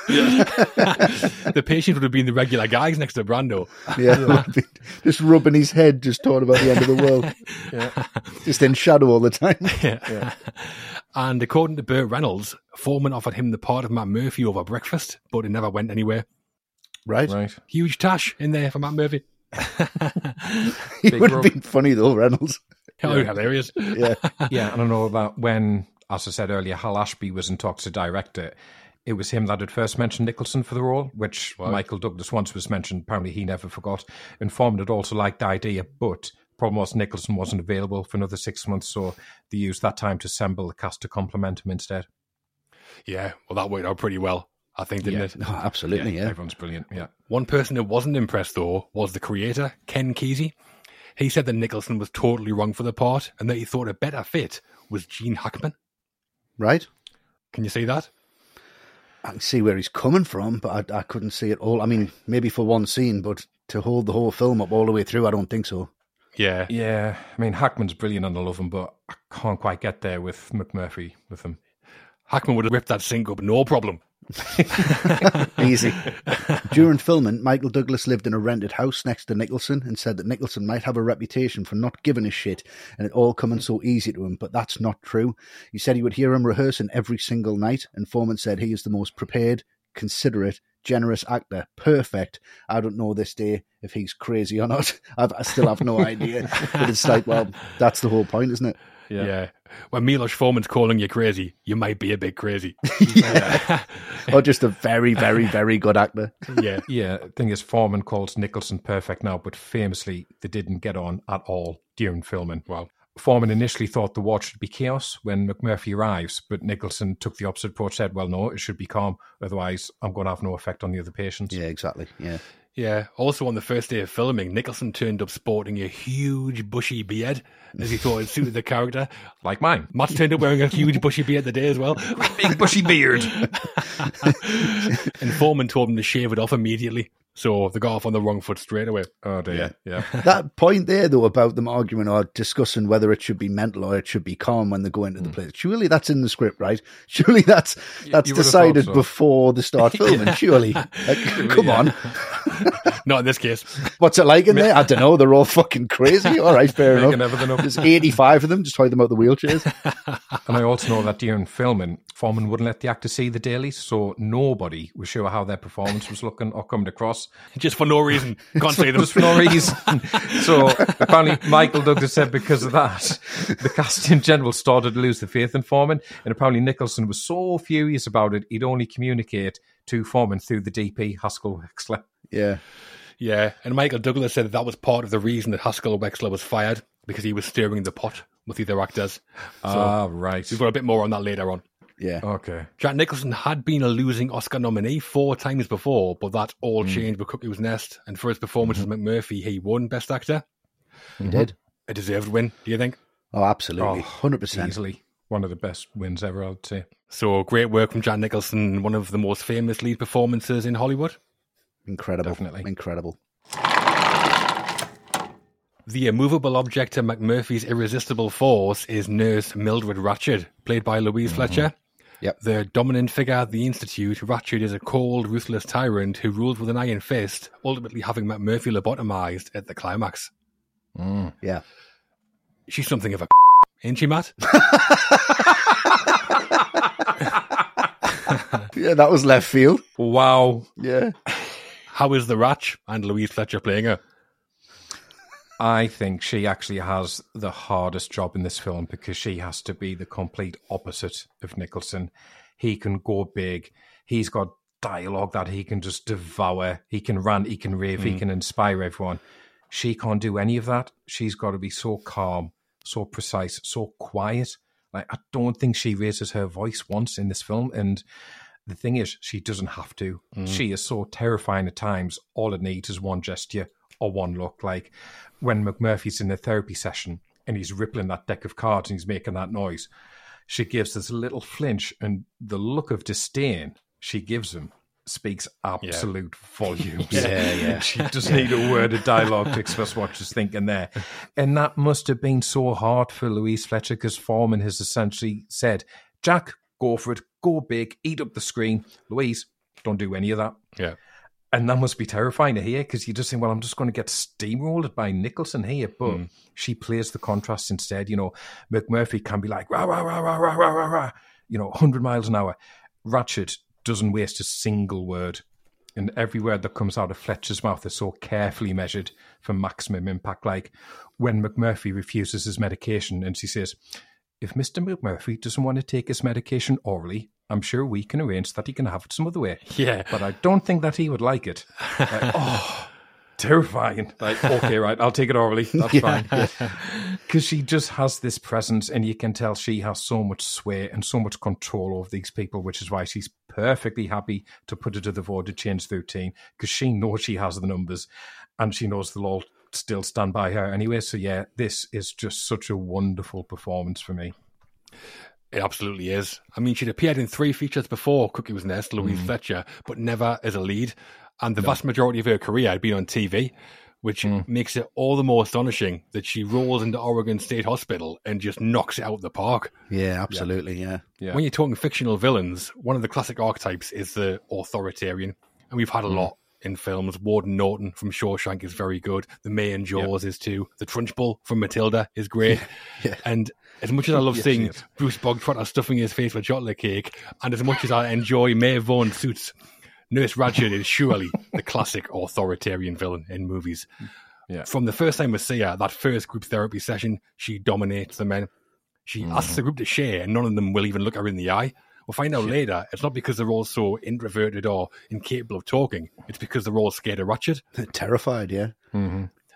the patient would have been the regular guys next to Brando. Yeah, it would have been just rubbing his head, just talking about the end of the world. Yeah. Just in shadow all the time. And according to Burt Reynolds, Forman offered him the part of McMurphy over breakfast, but it never went anywhere. Right? Right. Huge tash in there for McMurphy. it would have been funny though, Reynolds. Oh, hilarious. Yeah. [LAUGHS] Yeah, and I know that when, as I said earlier, Hal Ashby was in talks to direct it, it was him that had first mentioned Nicholson for the role, which Michael Douglas once was mentioned. Apparently, he never forgot. And Forman had also liked the idea, but problem was Nicholson wasn't available for another six months, so they used that time to assemble the cast to complement him instead. Yeah, well, that worked out pretty well, I think, didn't Yeah. it? No, absolutely, yeah. Everyone's brilliant. Yeah. One person who wasn't impressed, though, was the creator, Ken Kesey. He said that Nicholson was totally wrong for the part and that he thought a better fit was Gene Hackman. Right? Can you see that? I can see where he's coming from, but I, I couldn't see it all. I mean, maybe for one scene, but to hold the whole film up all the way through, I don't think so. Yeah. Yeah. I mean, Hackman's brilliant and I love him, but I can't quite get there with McMurphy with him. Hackman would have ripped that sink up, no problem. [LAUGHS] Easy. During filming, Michael Douglas lived in a rented house next to Nicholson and said that Nicholson might have a reputation for not giving a shit and it all coming so easy to him, but that's not true. He said he would hear him rehearsing every single night, and Forman said he is the most prepared, considerate, generous actor. Perfect. I don't know this day if he's crazy or not. [LAUGHS] I've, I still have no [LAUGHS] idea. but it's like, well, that's the whole point, isn't it? Yeah. When Milos Forman's calling you crazy, you might be a bit crazy. [LAUGHS] Or just a very, very, very good actor. yeah. Yeah, thing is, Forman calls Nicholson perfect now, but famously, they didn't get on at all during filming. Wow. Forman initially thought the war should be chaos when McMurphy arrives, but Nicholson took the opposite approach, said, Well, no, it should be calm, otherwise, I'm going to have no effect on the other patients. Yeah, exactly. Yeah. Yeah. Also, on the first day of filming, Nicholson turned up sporting a huge bushy beard as he thought it suited the character. [LAUGHS] Like mine. Matt's turned up wearing a huge bushy beard the day as well. Big bushy beard. [LAUGHS] [LAUGHS] And Forman told him to shave it off immediately. So they got off on the wrong foot straight away. oh, dear. Yeah. [LAUGHS] that point there, though, about them arguing or discussing whether it should be mental or it should be calm when they go into the hmm. place. Surely that's in the script, right? [LAUGHS] Surely that's that's you would have decided so. before the start [LAUGHS] filming. Surely, Like, come on, Not in this case. what's it like in there? I don't know. They're all fucking crazy. All right, fair Making enough. everything up. There's 85 of them. Just hide them out the wheelchairs. And I also know that during filming, Forman wouldn't let the actors see the dailies, so nobody was sure how their performance was looking or coming across. Just for no reason. [LAUGHS] Can't say them. Just for no reason. [LAUGHS] so apparently, Michael Douglas said because of that, the cast in general started to lose the faith in Forman. And apparently, Nicholson was so furious about it, he'd only communicate to Forman through the DP, Haskell Wexler. Yeah. Yeah, and Michael Douglas said that, that was part of the reason that Haskell Wexler was fired because he was stirring the pot with the other actors. So Ah, right. we've got a bit more on that later on. Yeah. Okay. Jack Nicholson had been a losing Oscar nominee four times before, but that all hmm. changed with Cuckoo's Nest. And for his performance mm-hmm. as McMurphy, he won Best Actor. He did. A deserved win, do you think? Oh, absolutely. Oh, 100%. Easily one of the best wins ever, I'd say. So great work from Jack Nicholson, one of the most famous lead performances in Hollywood. Incredible. Definitely. Incredible. The immovable object to McMurphy's irresistible force is nurse Mildred Ratched, played by Louise mm-hmm. Fletcher. Yep. The dominant figure at the Institute, Ratched is a cold, ruthless tyrant who rules with an iron fist, ultimately having McMurphy lobotomized at the climax. Mm. Yeah. She's something of a [LAUGHS] ain't she, Matt? [LAUGHS] Yeah, that was left field. Wow. Yeah. How is the Ratch and Louise Fletcher playing her? I think she actually has the hardest job in this film because she has to be the complete opposite of Nicholson. He can go big. He's got dialogue that he can just devour. He can rant, he can rave, he hmm. can inspire everyone. She can't do any of that. She's got to be so calm, so precise, so quiet. Like I don't think she raises her voice once in this film. And the thing is, she doesn't have to. Hmm. She is so terrifying at times. All it needs is one gesture or one look. Like when McMurphy's in a therapy session and he's rippling that deck of cards and he's making that noise, she gives this little flinch, and the look of disdain she gives him speaks absolute [LAUGHS] volumes. Yeah, yeah. [LAUGHS] she doesn't need a word of dialogue to express what she's thinking there. And that must have been so hard for Louise Fletcher because Forman has essentially said, Jack, go for it, go big, eat up the screen. Louise, don't do any of that. Yeah. And that must be terrifying to hear because you're just think, well, I'm just going to get steamrolled by Nicholson here. But hmm. she plays the contrast instead. You know, McMurphy can be like, rah, rah, rah, rah, rah, rah, rah, rah, you know, 100 miles an hour. Ratched doesn't waste a single word. And every word that comes out of Fletcher's mouth is so carefully measured for maximum impact. Like when McMurphy refuses his medication and she says, if Mr. McMurphy doesn't want to take his medication orally, I'm sure we can arrange that he can have it some other way. Yeah. But I don't think that he would like it. Like, [LAUGHS] oh, terrifying. Like, okay, right, I'll take it orally. [LAUGHS] That's fine. Because she just has this presence, and you can tell she has so much sway and so much control over these people, which is why she's perfectly happy to put it to the vote to change the routine because she knows she has the numbers and she knows they'll all still stand by her anyway. So, yeah, this is just such a wonderful performance for me. It absolutely is. I mean, she'd appeared in three features before Cuckoo's Nest, Louise mm. Fletcher, but never as a lead. And the vast majority of her career had been on TV, which mm. makes it all the more astonishing that she rolls into Oregon State Hospital and just knocks it out of the park. Yeah, absolutely. Yeah. Yeah. When you're talking fictional villains, one of the classic archetypes is the authoritarian. And we've had a mm. lot in films. Warden Norton from Shawshank is very good. The May and Jaws is too. The Trunchbull from Matilda is great. Yeah. [LAUGHS] And as much as I love Yes, seeing he is. Bruce Bogtrotter stuffing his face with chocolate cake, and as much as I enjoy Mayor Vaughn suits, Nurse Ratched is surely the classic authoritarian villain in movies. Yeah. From the first time we see her, that first group therapy session, she dominates the men. She Mm-hmm. asks the group to share, and none of them will even look her in the eye. We'll find out later it's not because they're all so introverted or incapable of talking. It's because they're all scared of Ratched. They're [LAUGHS] Terrified. Yeah.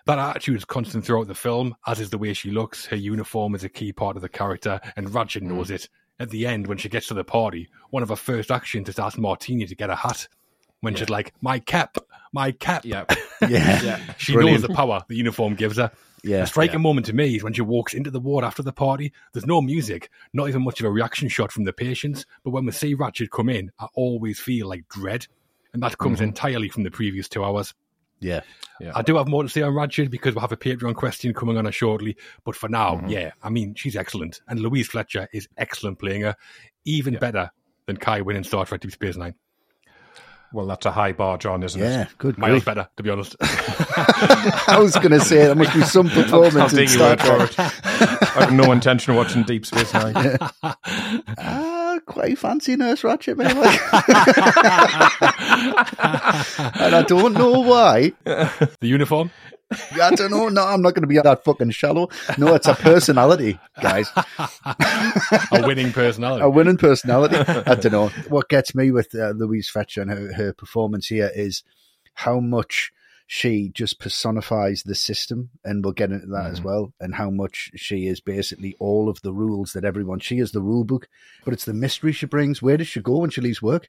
That attitude is constant throughout the film, as is the way she looks. Her uniform is a key part of the character, and Ratched Mm. knows it. At the end, when she gets to the party, one of her first actions is to ask Martini to get a hat. When she's like, "My cap, my cap," [LAUGHS] Yeah. Yeah. she Brilliant. knows the power the uniform gives her. Yeah. The striking moment to me is when she walks into the ward after the party. There's no music, not even much of a reaction shot from the patients. But when we see Ratched come in, I always feel like dread. And that comes mm-hmm. entirely from the previous two hours. Yeah. I do have more to say on Ratched because we'll have a Patreon question coming on her shortly. But for now, mm-hmm. yeah, I mean, she's excellent. And Louise Fletcher is excellent playing her, even better than Kai Winn in Star Trek Deep Space Nine. Well, that's a high bar, John, isn't Yeah. it? Yeah, good. Miles better, to be honest. [LAUGHS] I was going to say there must be some [LAUGHS] performance in Star Trek. I have no intention of watching Deep Space Nine. [LAUGHS] Ah, quite fancy Nurse Ratched, maybe. and I don't know why. the uniform? I don't know. No, I'm not going to be that fucking shallow. No, it's a personality, guys. [LAUGHS] A winning personality. [LAUGHS] a winning personality. I don't know. What gets me with uh, Louise Fletcher and her, her performance here is how much she just personifies the system, and we'll get into that as well, and how much she is basically all of the rules that everyone. She is the rule book, but it's the mystery she brings. Where does she go when she leaves work?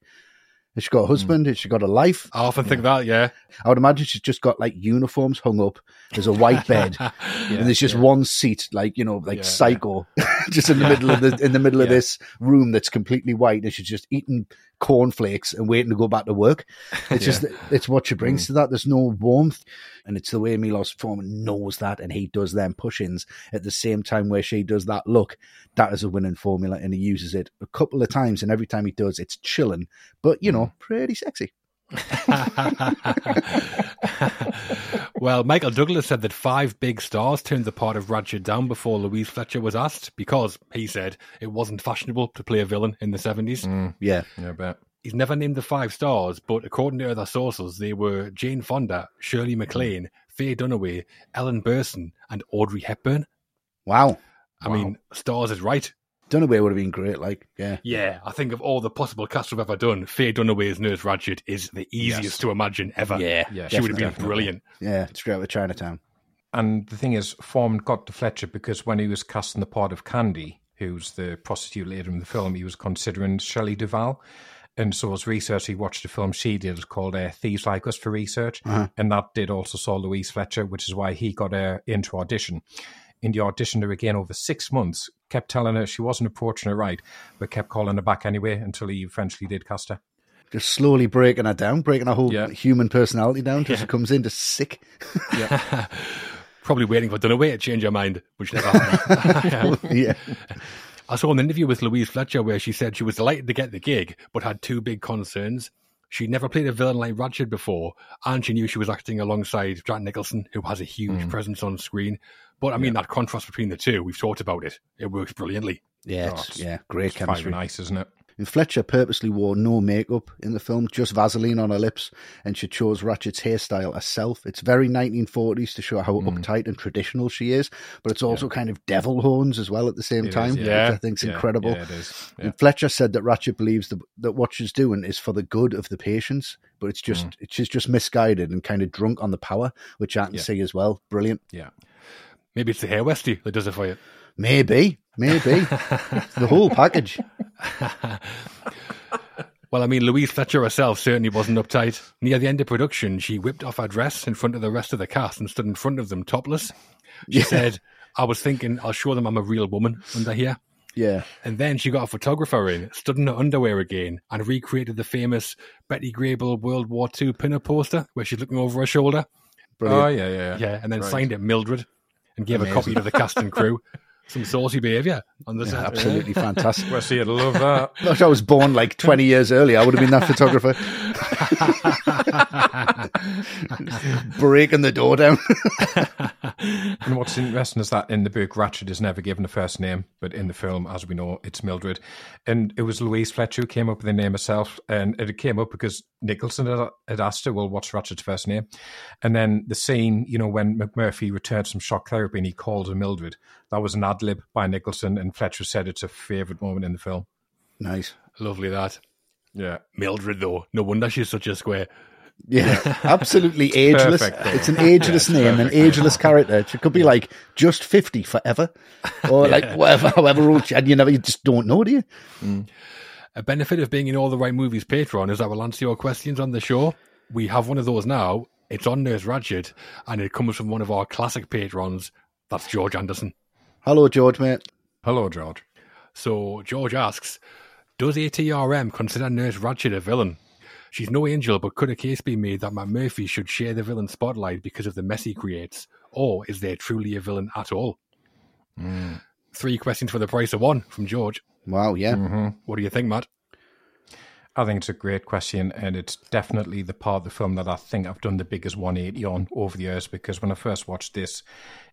Has she got a hmm. husband? Has she got a life? I often think that, yeah. I would imagine she's just got like uniforms hung up. There's a white bed, [LAUGHS] and there's just one seat, like you know, like Yeah, psycho, [LAUGHS] just in the middle of the in the middle of this room that's completely white, and she's just eating cornflakes and waiting to go back to work. [LAUGHS] It's just it's what she brings mm. to that. There's no warmth, and it's the way Milos Forman knows that, and he does them push-ins at the same time where she does that look. That is a winning formula, and he uses it a couple of times, and every time he does, it's chilling, but you know, mm. pretty sexy. [LAUGHS] [LAUGHS] well, Michael Douglas said that five big stars turned the part of Ratched down before Louise Fletcher was asked because, he said, it wasn't fashionable to play a villain in the 70s. Mm, yeah, Yeah, I bet. He's never named the five stars, but according to other sources, they were Jane Fonda, Shirley MacLaine, Faye Dunaway, Ellen Burstyn, and Audrey Hepburn. wow. I mean, stars is right. Dunaway would have been great. Like, yeah, Yeah, I think of all the possible casts we've ever done, Faye Dunaway Dunaway's Nurse Ratched is the easiest Yes. to imagine ever. yeah, Yeah, she would have been definitely. brilliant. Yeah, straight out of Chinatown. And the thing is, Forman got to Fletcher because when he was casting the part of Candy, who's the prostitute later in the film, he was considering Shelley Duvall. And so, as research, he watched a film she did called uh, Thieves Like Us for research. And that did also saw Louise Fletcher, which is why he got her into audition. And he auditioned her again over six months, kept telling her she wasn't approaching her right, but kept calling her back anyway until he eventually did cast her. Just slowly breaking her down, breaking her whole Yeah. human personality down until she comes in just sick. Yeah. [LAUGHS] [LAUGHS] Probably waiting for Dunaway to change her mind, which never happened. [LAUGHS] yeah, I saw an interview with Louise Fletcher where she said she was delighted to get the gig, but had two big concerns. She'd never played a villain like Ratched before, and she knew she was acting alongside Jack Nicholson, who has a huge hmm. presence on screen. But I mean, that contrast between the two, we've talked about it. It works brilliantly. yeah, Oh, it's- it's- yeah, great Five chemistry. and ice, isn't it? And Fletcher purposely wore no makeup in the film, just Vaseline on her lips, and she chose Ratched's hairstyle herself. It's very 1940s to show how uptight and traditional she is, but it's also kind of devil horns as well at the same It is, time, yeah. which I think's Yeah, incredible. Yeah, it is. Yeah. And Fletcher said that Ratched believes that, that what she's doing is for the good of the patients, but it's just Mm. she's just misguided and kind of drunk on the power, which I can Yeah. see as well. Brilliant. yeah. Maybe it's the hair Westy that does it for you. Maybe, maybe [LAUGHS] the whole package. Well, I mean, Louise Fletcher herself certainly wasn't uptight. Near the end of production, she whipped off her dress in front of the rest of the cast and stood in front of them topless. She said, I was thinking, I'll show them I'm a real woman under here. Yeah, And then she got a photographer in, stood in her underwear again, and recreated the famous Betty Grable World War II pin-up poster where she's looking over her shoulder. brilliant. Oh, yeah, yeah, yeah. Yeah, and then Right. signed it Mildred and gave a copy to the cast and crew. [LAUGHS] Some saucy behaviour on the set. Absolutely fantastic. Wesley, I'd love that. [LAUGHS] Gosh, I was born like 20 years earlier. I would have been that photographer. [LAUGHS] Breaking the door down. and what's interesting is that in the book, Ratched is never given a first name, but in the film, as we know, it's Mildred. And it was Louise Fletcher who came up with the name herself, and it came up because Nicholson had, had asked her, "Well, what's Ratched's first name?" And then the scene, you know, when McMurphy returns from shock therapy and he calls her Mildred, that was an ad lib by Nicholson, and Fletcher said it's a favorite moment in the film. nice. Lovely that. Yeah, Mildred, though. No wonder she's such a square. Yeah, [LAUGHS] absolutely ageless. perfect. It's an ageless name, an ageless character. She could be like just 50 forever. Or like [LAUGHS] whatever, however old she and you never, you just don't know, do you? Mm. A benefit of being in all the right movies Patreon is that we'll answer your questions on the show. We have one of those now. It's on Nurse Ratched, and it comes from one of our classic patrons. That's George Anderson. Hello, George, mate. hello, George. So George asks, does ATRM consider Nurse Ratched a villain? She's no angel, but could a case be made that McMurphy should share the villain spotlight because of the mess he creates? Or is there truly a villain at all? Hmm. Three questions for the price of one from George. Wow, yeah. Mm-hmm. What do you think, Matt? I think it's a great question, and it's definitely the part of the film that I think I've done the biggest 180 on over the years. Because when I first watched this,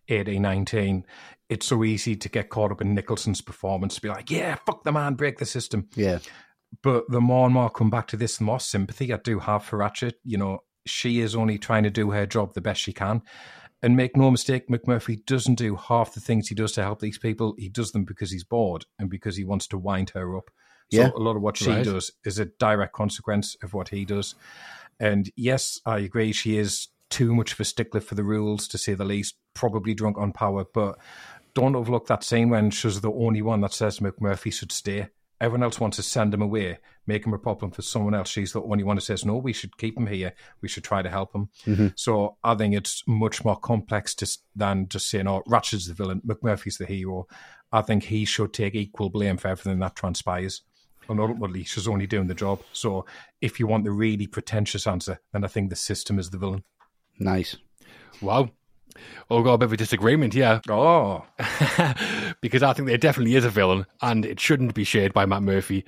18, 19, it's so easy to get caught up in Nicholson's performance to be like, yeah, fuck the man, break the system. Yeah. But the more and more I come back to this, the more sympathy I do have for Ratched. You know, she is only trying to do her job the best she can. And make no mistake, McMurphy doesn't do half the things he does to help these people. He does them because he's bored and because he wants to wind her up. So Yeah. a lot of what she Right. does is a direct consequence of what he does. And yes, I agree, she is too much of a stickler for the rules, to say the least, probably drunk on power. But don't overlook that scene when she's the only one that says McMurphy should stay. Everyone else wants to send him away, make him a problem for someone else. She's the only one who says, no, we should keep him here. We should try to help him. Mm-hmm. So I think it's much more complex to, than just saying, oh, Ratched's the villain, McMurphy's the hero. I think he should take equal blame for everything that transpires. And ultimately, she's only doing the job. So if you want the really pretentious answer, then I think the system is the villain. Nice. Wow. Oh, got a bit of a disagreement here [LAUGHS] Oh, because I think there definitely is a villain, and it shouldn't be shared by McMurphy.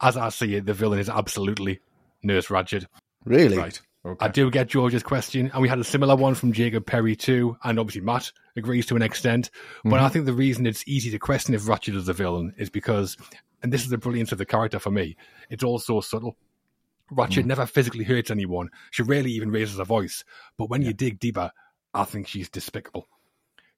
As I see it, the villain is absolutely Nurse Ratched. Really? right. Okay. I do get George's question, and we had a similar one from Jacob Perry too, and obviously Matt agrees to an extent. But mm-hmm. I think the reason it's easy to question if Ratched is a villain is because, and this is the brilliance of the character for me, it's all so subtle. Ratched mm. never physically hurts anyone. She rarely even raises a voice. But when you dig deeper, I think she's despicable.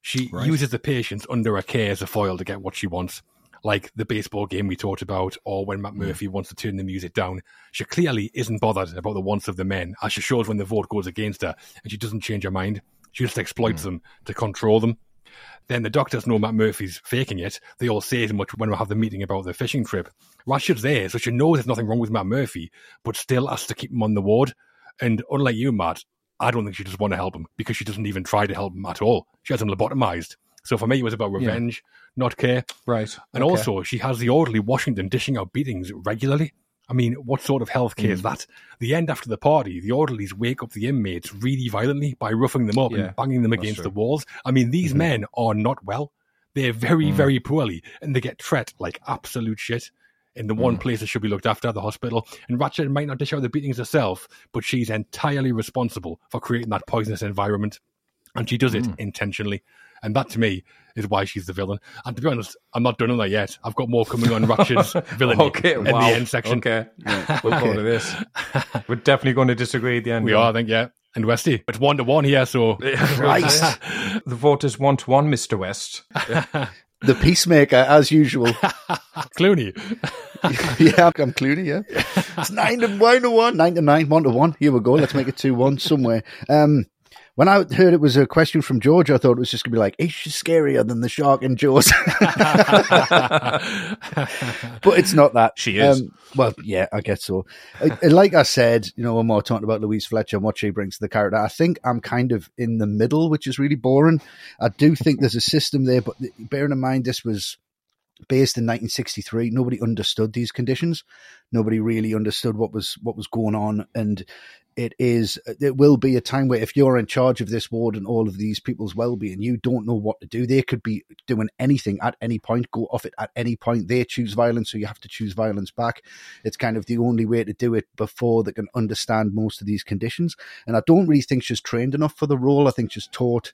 She Right. uses the patients under her care as a foil to get what she wants. like the baseball game we talked about, or when Matt Mm. Murphy wants to turn the music down. She clearly isn't bothered about the wants of the men, as she shows when the vote goes against her, and she doesn't change her mind. She just exploits Mm. them to control them. Then the doctors know McMurphy's faking it. They all say as much when we have the meeting about the fishing trip. Ratched's there, so she knows there's nothing wrong with McMurphy, but still has to keep him on the ward. And unlike you, Matt, I don't think she just want to help him because she doesn't even try to help him at all. She has him lobotomized. So for me, it was about Yeah. revenge, not care. Right. And okay. also, she has the orderly Washington dishing out beatings regularly. I mean, what sort of healthcare Mm. is that? The end after the party, the orderlies wake up the inmates really violently by roughing them up Yeah, and banging them against the walls. I mean, these Mhm. men are not well. They're very, Mm. very poorly, and they get treated like absolute shit in the one Mm. place that should be looked after, the hospital. And Ratched might not dish out the beatings herself, but she's entirely responsible for creating that poisonous environment. And she does it Mm. intentionally. And that to me is why she's the villain. And to be honest, I'm not done on that yet. I've got more coming on Ratched's [LAUGHS] villainy okay, in wow. the end section. Okay, [LAUGHS] we'll go to this. [LAUGHS] We're definitely going to disagree at the end. We are, I think, yeah. And Westy, it's one to one here, so Right. the vote is one to one, Mister West. The Peacemaker, as usual. Clooney. [LAUGHS] yeah, I'm Clooney, yeah. It's nine to one to one. Nine to nine, one to one. Here we go. Let's make it two one [LAUGHS] somewhere. Um when I heard it was a question from George, I thought it was just gonna be like, is she scarier than the shark in Jaws? [LAUGHS] but it's not that. She is. Um, well, yeah, I guess so. Like I said, you know, when we we're talking about Louise Fletcher and what she brings to the character, I think I'm kind of in the middle, which is really boring. I do think there's a system there, but bearing in mind this was based in 1963 nobody understood these conditions. Nobody really understood what was what was going on and it is it will be a time where if you're in charge of this ward and all of these people's well-being you don't know what to do. They could be doing anything at any point go off it at any point. They choose violence so you have to choose violence back. It's kind of the only way to do it before they can understand most of these conditions. And i don't really think she's trained enough for the role. I think she's taught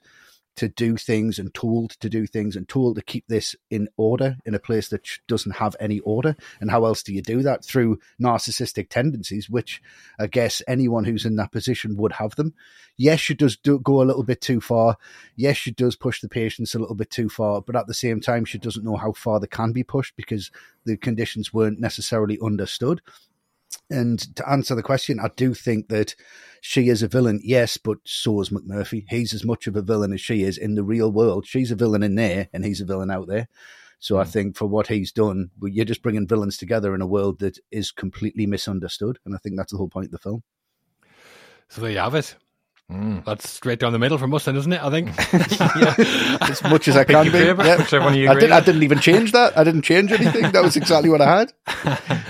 to do things and told to do things and told to keep this in order in a place that doesn't have any order. And how else do you do that? Through narcissistic tendencies, which I guess anyone who's in that position would have them. Yes, she does do, go a little bit too far. Yes, she does push the patients a little bit too far. But at the same time, she doesn't know how far they can be pushed because the conditions weren't necessarily understood. And to answer the question, I do think that she is a villain, yes, but so is McMurphy. He's as much of a villain as she is in the real world. She's a villain in there, and he's a villain out there. So I think for what he's done, you're just bringing villains together in a world that is completely misunderstood, and I think that's the whole point of the film. So there you have it. Mm. That's straight down the middle from us, then, isn't it? I think. [LAUGHS] As much as I Pick can be. favourite, Yeah. whichever one you I, did, I didn't even change that. I didn't change anything. That was exactly what I had. [LAUGHS]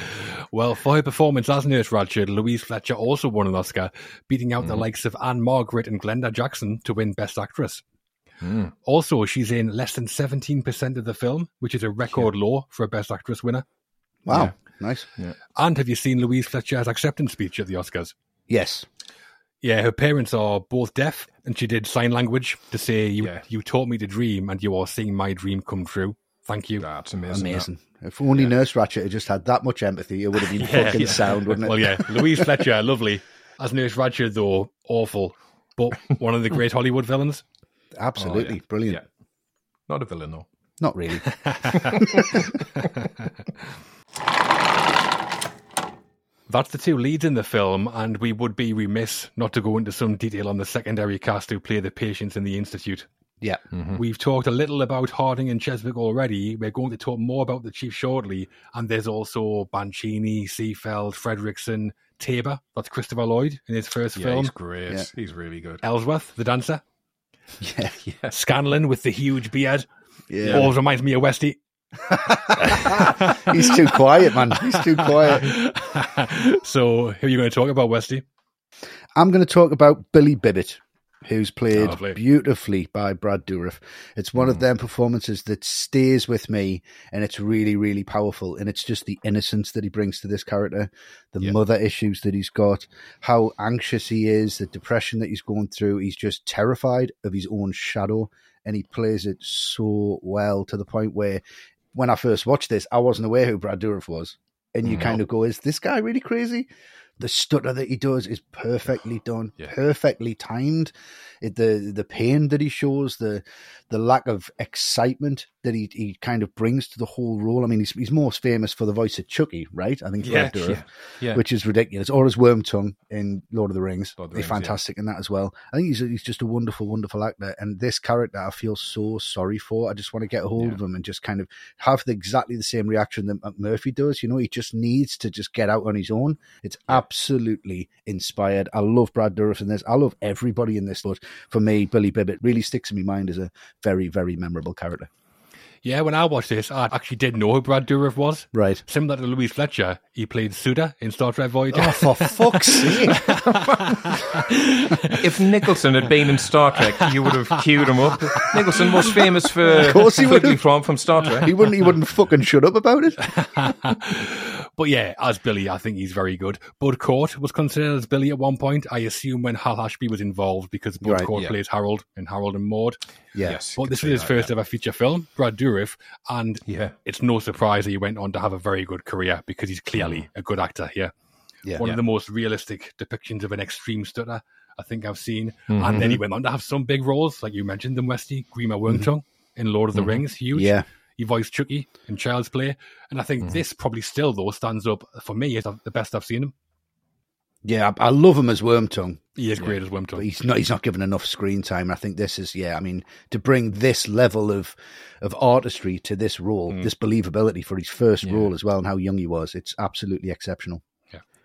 Well, for her performance as Nurse Ratched, Louise Fletcher also won an Oscar, beating out the likes of Ann-Margret and Glenda Jackson to win Best Actress. Mm. Also, she's in less than 17% of the film, which is a record low for a Best Actress winner. Wow, Yeah. nice. And have you seen Louise Fletcher's acceptance speech at the Oscars? Yes, Yeah, her parents are both deaf, and she did sign language to say, "You, Yeah. you taught me to dream, and you are seeing my dream come true." Thank you. That's amazing. amazing. If only Nurse Ratched had just had that much empathy, it would have been [LAUGHS] Yeah, fucking yeah. sound, wouldn't it? Well, yeah, [LAUGHS] Louise Fletcher, lovely. As Nurse Ratched, though, awful, but one of the great Hollywood villains. Absolutely Oh, yeah. brilliant. Yeah. Not a villain, though. Not really. [LAUGHS] That's the two leads in the film, and we would be remiss not to go into some detail on the secondary cast who play the patients in the Institute. Yeah. Mm-hmm. We've talked a little about Harding and Cheswick already. We're going to talk more about the Chief shortly, and there's also Bancini, Sefelt, Fredrickson, Tabor. That's Christopher Lloyd in his first Yeah, film. he's great. Yeah. He's really good. Ellsworth, the dancer. [LAUGHS] Yeah. Yeah. Scanlon with the huge beard. Yeah. Always reminds me of Westy. [LAUGHS] He's too quiet, man. He's too quiet. [LAUGHS] so, who are you going to talk about, Westy? I'm going to talk about Billy Bibbit, who's played Lovely. beautifully by Brad Dourif. It's one of hmm. them performances that stays with me, and it's really, really powerful. And it's just the innocence that he brings to this character, the Yeah. mother issues that he's got, how anxious he is, the depression that he's going through. He's just terrified of his own shadow, and he plays it so well to the point where, when I first watched this, I wasn't aware who Brad Dourif was. And you No. kind of go, is this guy really crazy? The stutter that he does is perfectly [SIGHS] done, perfectly timed. It, the the pain that he shows, the the lack of excitement that he, he kind of brings to the whole role. I mean, he's he's most famous for the voice of Chucky, right? I think Yeah, Dourif, yeah. which is ridiculous. Or his Wormtongue in Lord of the Rings. Of the he's Rings, yeah. fantastic in that as well. I think he's he's just a wonderful, wonderful actor. And this character, I feel so sorry for. I just want to get a hold of him and just kind of have the, exactly the same reaction that Murphy does. You know, he just needs to just get out on his own. It's absolutely inspired. I love Brad Dourif in this. I love everybody in this. But for me, Billy Bibbit really sticks in my mind as a very, very memorable character. Yeah, when I watched this, I actually didn't know who Brad Dourif was. Right. Similar to Louise Fletcher, he played Suder in Star Trek Voyager. Oh, for fuck's sake. [LAUGHS] if Nicholson had been in Star Trek, you would have queued him up. Nicholson, was famous for Of course he would from, from Star Trek. He wouldn't, he wouldn't fucking shut up about it. [LAUGHS] But yeah, as Billy, I think he's very good. Bud Cort was considered as Billy at one point. I assume when Hal Ashby was involved because Bud Right, Cort yeah. plays Harold in Harold and Maude. Yes, But this is his first that, ever feature film, Brad Dourif, and Yeah. it's no surprise that he went on to have a very good career because he's clearly a good actor here. Yeah. One Yeah. of the most realistic depictions of an extreme stutter I think I've seen. Mm-hmm. And then he went on to have some big roles, like you mentioned, them Westy, Grima Wormtongue in Lord of the Rings, huge. Mm-hmm. Yeah. He voiced Chucky in Child's Play. And I think mm-hmm. this probably still, though, stands up for me as the best I've seen him. Yeah, I, I love him as Wormtongue. He is great as but Wormtongue. he's not he's not given enough screen time. I think this is yeah. I mean, to bring this level of of artistry to this role, mm. this believability for his first role as well, and how young he was, it's absolutely exceptional.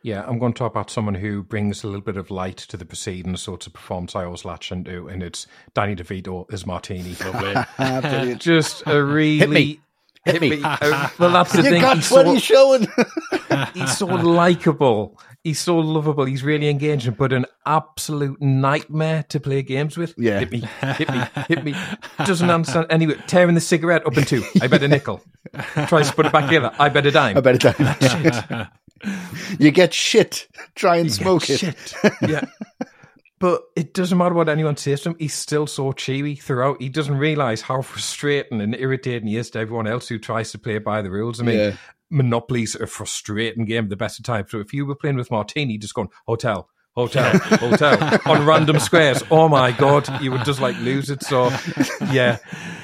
Yeah, I'm going to talk about someone who brings a little bit of light to the proceedings, sorts of performance I always latch into, and it's Danny DeVito as Martini. [LAUGHS] Just a really. Hit me. Hit me. Well, that's the You thing. got He's twenty so, showing. [LAUGHS] he's so likable. He's so lovable. He's really engaging, but an absolute nightmare to play games with. Yeah. Hit me, hit me, hit me. Doesn't understand. Anyway, tearing the cigarette up in two. I bet a nickel. Tries to put it back together. I bet a dime. I bet [LAUGHS] it [LAUGHS] You get shit. Try and smoke it. [LAUGHS] yeah. But it doesn't matter what anyone says to him, he's still so cheery throughout. He doesn't realise how frustrating and irritating he is to everyone else who tries to play by the rules. I mean, Yeah. Monopoly's a frustrating game the best of times. So if you were playing with Martini, just going, hotel, hotel, hotel, on random squares, oh my God, you would just like lose it. So, yeah,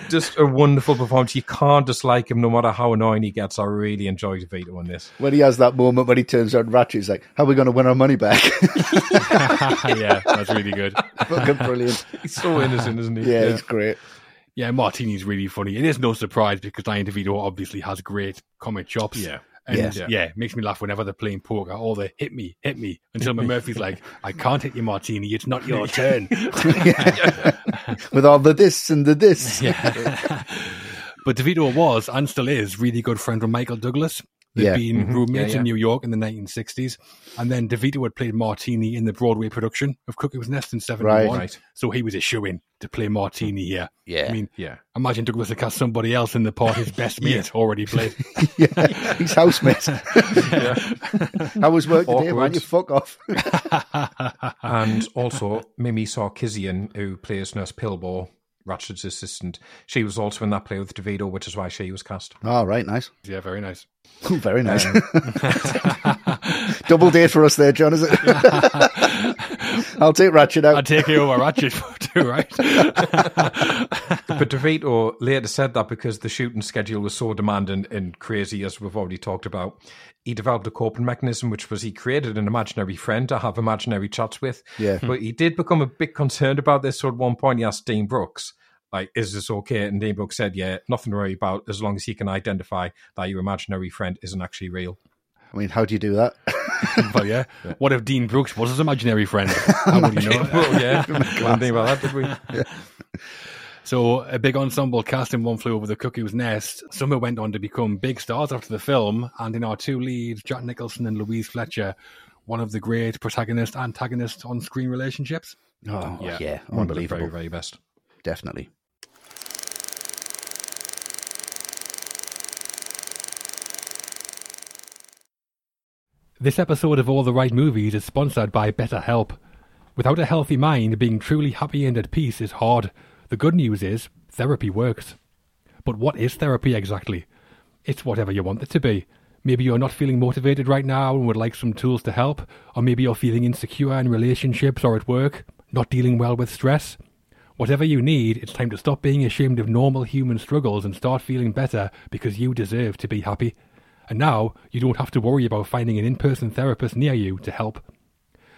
just a wonderful performance. You can't dislike him no matter how annoying he gets. I really enjoy DeVito on this. When he has that moment when he turns on Ratched, he's like, "How are we going to win our money back?" [LAUGHS] yeah, that's really good. Fucking brilliant. He's so innocent, isn't he? Yeah, it's great. Yeah, Martini's really funny. It is no surprise because Danny DeVito obviously has great comic chops. Yeah. And Yeah. yeah. Yeah. it makes me laugh whenever they're playing poker. Oh, all the hit me, hit me. Until McMurphy's like, I can't hit you, Martini. It's not your [LAUGHS] turn. With all the this and the this. [LAUGHS] but DeVito was and still is really good friend with Michael Douglas. They've Yeah. been mm-hmm. roommates Yeah, yeah. in New York in the 1960s. And then DeVito had played Martini in the Broadway production of Cuckoo's Nest in 71. Right. Right. So he was a shoe in to play Martini here. Yeah. I mean, Yeah. imagine Douglas had cast somebody else in the part his best [LAUGHS] mate already played. [LAUGHS] yeah, he's housemate. [LAUGHS] How was work today, man? Awkward. You fuck off. and also Mimi Sarkisian, who plays Nurse Pilbow, Ratched's assistant. She was also in that play with DeVito, which is why she was cast. Oh, All right, nice. yeah, very nice. Very nice. Um, [LAUGHS] Double date for us there, John, is it? [LAUGHS] I'll take Ratched out. I'll take you over Ratched for [LAUGHS] too, right? But DeVito later said that because the shooting schedule was so demanding and crazy, as we've already talked about, he developed a coping mechanism, which was he created an imaginary friend to have imaginary chats with. Yeah. But he did become a bit concerned about this. So at one point, he asked Dean Brooks, like, is this okay? And Dean Brooks said, yeah, nothing to worry about as long as he can identify that your imaginary friend isn't actually real. I mean, how do you do that? [LAUGHS] but yeah, [LAUGHS] what if Dean Brooks was his imaginary friend? [LAUGHS] How would you know? well, yeah. we didn't think about that, did we? So a big ensemble cast in One Flew Over the Cuckoo's Nest. Some who went on to become big stars after the film, and in our two leads, Jack Nicholson and Louise Fletcher, one of the great protagonist antagonist on screen relationships. Oh, oh yeah, One of the unbelievable. very, very best. Definitely. This episode of All the Right Movies is sponsored by BetterHelp. Without a healthy mind, being truly happy and at peace is hard. The good news is, therapy works. But what is therapy exactly? It's whatever you want it to be. Maybe you're not feeling motivated right now and would like some tools to help, or maybe you're feeling insecure in relationships or at work, not dealing well with stress. Whatever you need, it's time to stop being ashamed of normal human struggles and start feeling better because you deserve to be happy. And now you don't have to worry about finding an in person therapist near you to help.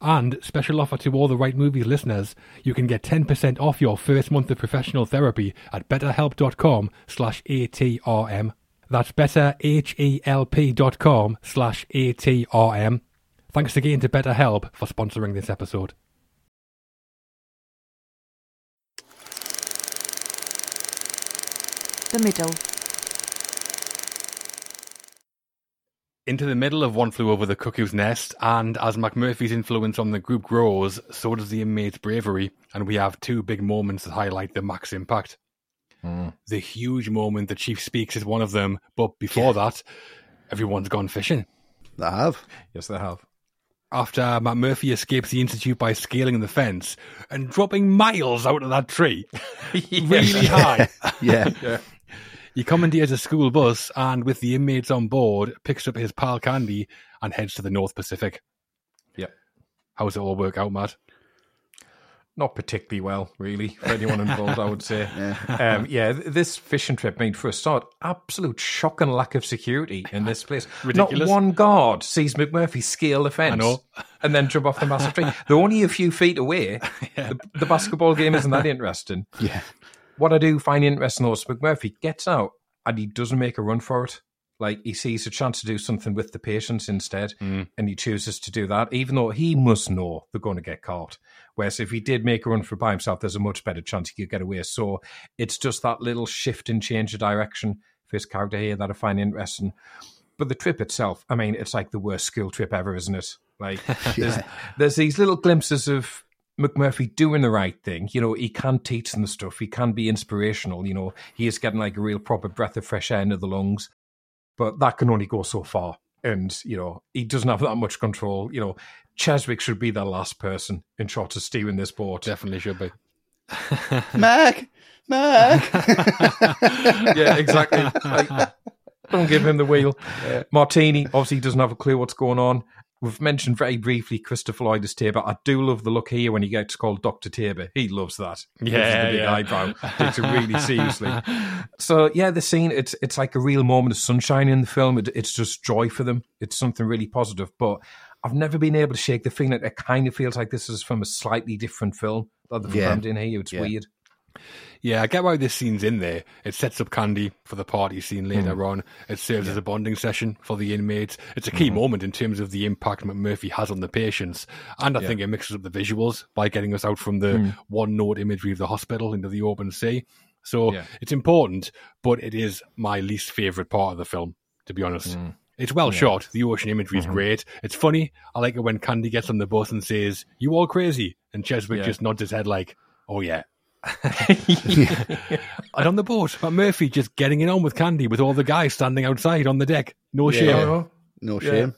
And special offer to all the right movies listeners, you can get 10% off your first month of professional therapy at betterhelp.com slash ATRM. That's betterhelp.com slash ATRM. Thanks again to BetterHelp for sponsoring this episode. The middle. Into the middle of One Flew Over the Cuckoo's Nest, and as McMurphy's influence on the group grows, so does the inmates' bravery, and we have two big moments that highlight the Mac's impact. Hmm. The huge moment the chief speaks is one of them, but before that, everyone's gone fishing. I have. Yes, they have. After McMurphy escapes the institute by scaling the fence and dropping miles out of that tree, [LAUGHS] really high. [LAUGHS] Yeah. He commandeers a school bus and, with the inmates on board, picks up his pal Candy and heads to the North Pacific. Yep. How does it all work out, Matt? Not particularly well, really, for anyone involved, I would say. [LAUGHS] Yeah. [LAUGHS] Um, yeah, this fishing trip made, for a start, absolute shocking lack of security in this place. [LAUGHS] Ridiculous. Not one guard sees McMurphy scale the fence know. and then jump off the massive tree. They're only a few feet away. The, the basketball game isn't that interesting. Yeah. What I do find interesting though is McMurphy gets out and he doesn't make a run for it. Like he sees a chance to do something with the patients instead, hmm. and he chooses to do that, even though he must know they're going to get caught. Whereas if he did make a run for it by himself, there's a much better chance he could get away. So it's just that little shift and change of direction for his character here that I find interesting. But the trip itself, I mean, it's like the worst school trip ever, isn't it? Like [LAUGHS] there's, there's these little glimpses of McMurphy doing the right thing. You know, he can teach them the stuff. He can be inspirational. You know, he is getting like a real proper breath of fresh air into the lungs. But that can only go so far. And, you know, he doesn't have that much control. You know, Cheswick should be the last person in charge of steering this boat. Definitely should be. [LAUGHS] Mac, Mac. [LAUGHS] yeah, exactly. Like, don't give him the wheel. Martini obviously doesn't have a clue what's going on. We've mentioned very briefly Christopher Lloyd as Tabor. I do love the look here when he gets called Doctor Tabor. He loves that. He Yeah, the big yeah. eyebrow. Takes it really [LAUGHS] seriously. So yeah, the scene it's it's like a real moment of sunshine in the film. It, it's just joy for them. It's something really positive. But I've never been able to shake the feeling. That it kind of feels like this is from a slightly different film that they've Yeah. crammed in here. It's Yeah. weird. Yeah, I get why this scene's in there. It sets up Candy for the party scene later hmm. on. It serves as a bonding session for the inmates. It's a key mm-hmm. moment in terms of the impact McMurphy has on the patients. And I think it mixes up the visuals by getting us out from the hmm. one note imagery of the hospital into the open sea. So Yeah. it's important, but it is my least favourite part of the film, to be honest. Hmm. It's well shot. The ocean imagery is mm-hmm. great. It's funny. I like it when Candy gets on the bus and says, You all crazy? And Cheswick Yeah. just nods his head like, Oh, yeah. [LAUGHS] And on the boat, but Murphy just getting it on with Candy with all the guys standing outside on the deck. No Yeah. shame. Oh, No shame.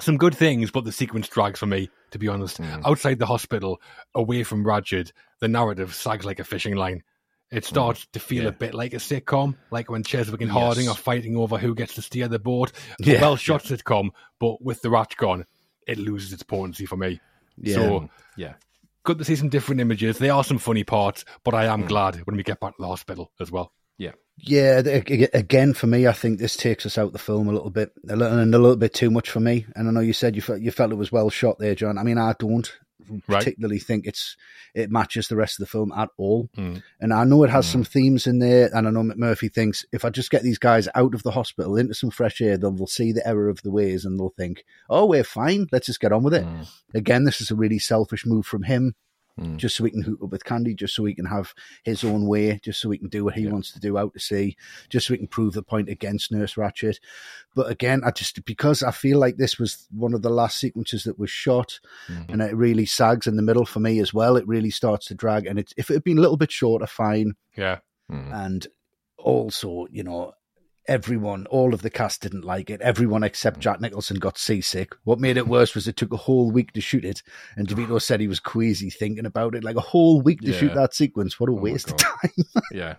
Some good things, but the sequence drags for me, to be honest. Outside the hospital, away from Ratched, the narrative sags like a fishing line. It mm. starts to feel a bit like a sitcom, like when Cheswick and Harding Yes. are fighting over who gets to steer the boat. Yeah. Well shot sitcom, but with the ratch gone, it loses its potency for me. Yeah. So yeah. Good to see some different images. There are some funny parts, but I am mm. glad when we get back to the hospital as well. Yeah. Yeah, again for me, I think this takes us out the film a little bit, a little, and a little bit too much for me. And I know you said you felt you felt it was well shot there, John. I mean, I don't Right. particularly think it's it matches the rest of the film at all. Mm. And I know it has some themes in there, and I know McMurphy thinks if I just get these guys out of the hospital into some fresh air, then they'll see the error of the ways and they'll think, "Oh, we're fine. Let's just get on with it." Again, this is a really selfish move from him. Mm. just so he can hook up with Candy, just so he can have his own way, just so he can do what he wants to do out to sea, just so he can prove the point against Nurse Ratched. But again, I just because I feel like this was one of the last sequences that was shot, mm-hmm. and it really sags in the middle for me as well. It really starts to drag, and it, if it had been a little bit shorter, fine. Yeah. Mm-hmm. And also, you know, everyone, all of the cast didn't like it. Everyone except mm. Jack Nicholson got seasick. What made it worse was it took a whole week to shoot it, and [SIGHS] DeVito said he was queasy thinking about it. Like a whole week to shoot that sequence. What a oh my waste of time. [LAUGHS] Yeah.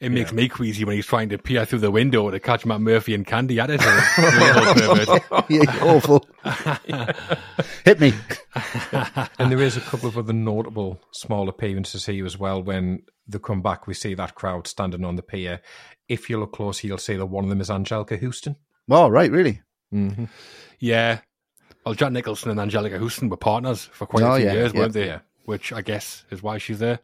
It makes me queasy when he's trying to peer through the window to catch Matt Murphy and Candy at it. [LAUGHS] [LAUGHS] Yeah, awful. [LAUGHS] Hit me. And there is a couple of other notable small appearances here as well. When they come back, we see that crowd standing on the pier. If you look close, you'll see that one of them is Anjelica Huston. Oh, right, really? Mm-hmm. Yeah. Well, Jack Nicholson and Anjelica Huston were partners for quite Oh, a few yeah, years, yeah, weren't they? yeah. Which I guess is why she's there.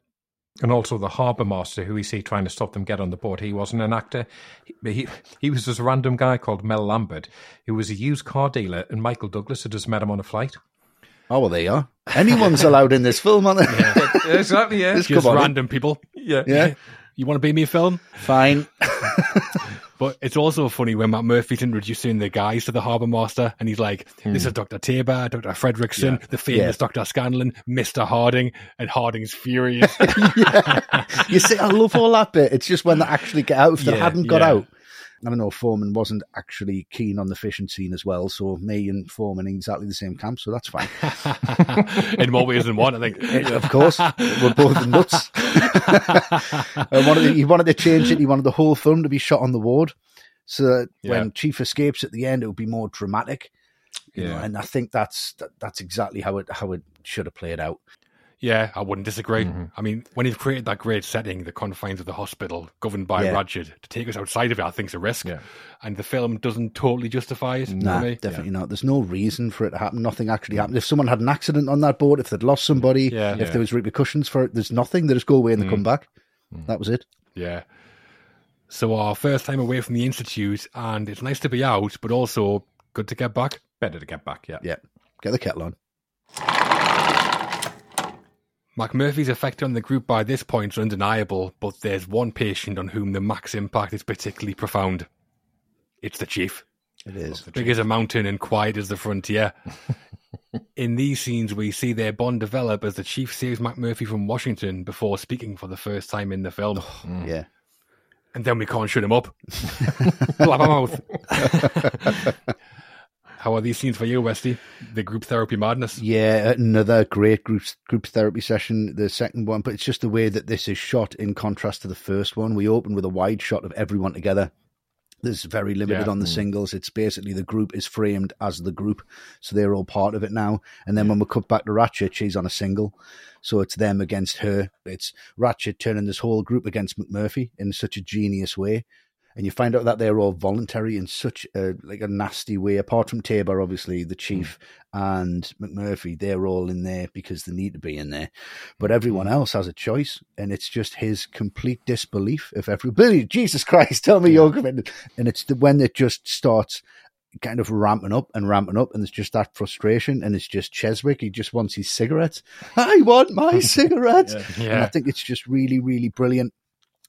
And also the harbour master, who we see trying to stop them get on the boat. He wasn't an actor. He, he, he was this random guy called Mel Lambert, who was a used car dealer, and Michael Douglas had just met him on a flight. Oh, well, they are. Anyone's allowed in this film, aren't they? [LAUGHS] exactly, yeah. Just Just come on in. random people. Yeah. Yeah, You want to be me a film? fine. [LAUGHS] But it's also funny when McMurphy's introducing the guys to the harbour master, and he's like, "This is hmm. Doctor Tabor, Doctor Fredrickson, Yeah. the famous Yeah. Doctor Scanlon, Mister Harding," and Harding's furious. [LAUGHS] You see, I love all that bit. It's just when they actually get out. If they [LAUGHS] hadn't got yeah. Out, I don't know. Forman wasn't actually keen on the fishing scene as well. So me and Forman in exactly the same camp. So that's fine. [LAUGHS] in more ways than one, I think. [LAUGHS] Of course, we're both nuts. [LAUGHS] Wanted, he wanted to change it. He wanted the whole film to be shot on the ward, so that Yeah. when Chief escapes at the end, it would be more dramatic. You know, Yeah. and I think that's that, that's exactly how it how it should have played out. Yeah, I wouldn't disagree. Mm-hmm. I mean, when you've created that great setting, the confines of the hospital, governed by Yeah. Ratched, to take us outside of it, I think is a risk. Yeah. And the film doesn't totally justify it. Nah, definitely not. There's no reason for it to happen. Nothing actually happened. If someone had an accident on that boat, if they'd lost somebody, Yeah. if Yeah. there was repercussions for it, there's nothing. They just go away and they come back. That was it. Yeah. So our first time away from the institute, and it's nice to be out, but also good to get back. Better to get back, yeah. Yeah. Get the kettle on. McMurphy's effect on the group by this point is undeniable, but there's one patient on whom the Mac's impact is particularly profound. It's the chief. It is. Big as a mountain and quiet as the frontier. [LAUGHS] In these scenes, we see their bond develop as the chief saves McMurphy from Washington before speaking for the first time in the film. Yeah. And then we can't shut him up. [LAUGHS] Blabbermouth. [LAUGHS] How are these scenes for you, Westy? The group therapy madness. Yeah, another great group group therapy session, the second one, but it's just the way that this is shot in contrast to the first one. We open with a wide shot of everyone together. There's very limited Yeah. on the hmm. singles. It's basically the group is framed as the group, so they're all part of it now. And then when we cut back to Ratched, she's on a single, so it's them against her. It's Ratched turning this whole group against McMurphy in such a genius way. And you find out that they're all voluntary in such a like a nasty way. Apart from Tabor, obviously the hmm. chief and McMurphy, they're all in there because they need to be in there. But everyone hmm. else has a choice, and it's just his complete disbelief. If everybody, Jesus Christ, [LAUGHS] tell me you're committed, and it's the when it just starts kind of ramping up and ramping up, and it's just that frustration, and it's just Cheswick. He just wants his cigarettes. [LAUGHS] I want my [LAUGHS] cigarettes. And I think it's just really, really brilliant.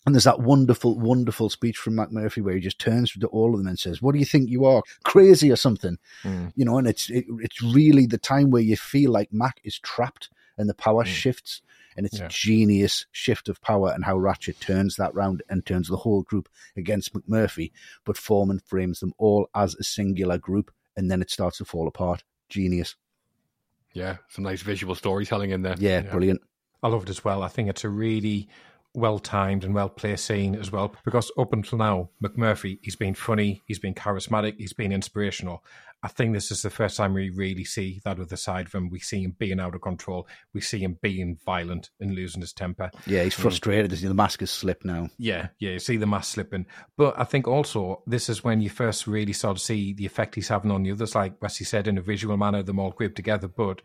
And there's that wonderful, wonderful speech from McMurphy where he just turns to all of them and says, "What do you think you are, crazy or something?" Hmm. You know, and it's it, it's really the time where you feel like Mac is trapped and the power hmm. shifts, and it's Yeah. a genius shift of power and how Ratched turns that round and turns the whole group against McMurphy. But Forman frames them all as a singular group, and then it starts to fall apart. Genius, Yeah. Some nice visual storytelling in there. yeah, brilliant. I love it as well. I think it's a really well timed and well placed scene as well. Because up until now, McMurphy, he's been funny, he's been charismatic, he's been inspirational. I think this is the first time we really see that other side of him. We see him being out of control. We see him being violent and losing his temper. Yeah, he's mm. frustrated. The mask has slipped now. Yeah, yeah, you see the mask slipping. But I think also this is when you first really start to see the effect he's having on the others, like Wesley said, in a visual manner, them all grouped together. But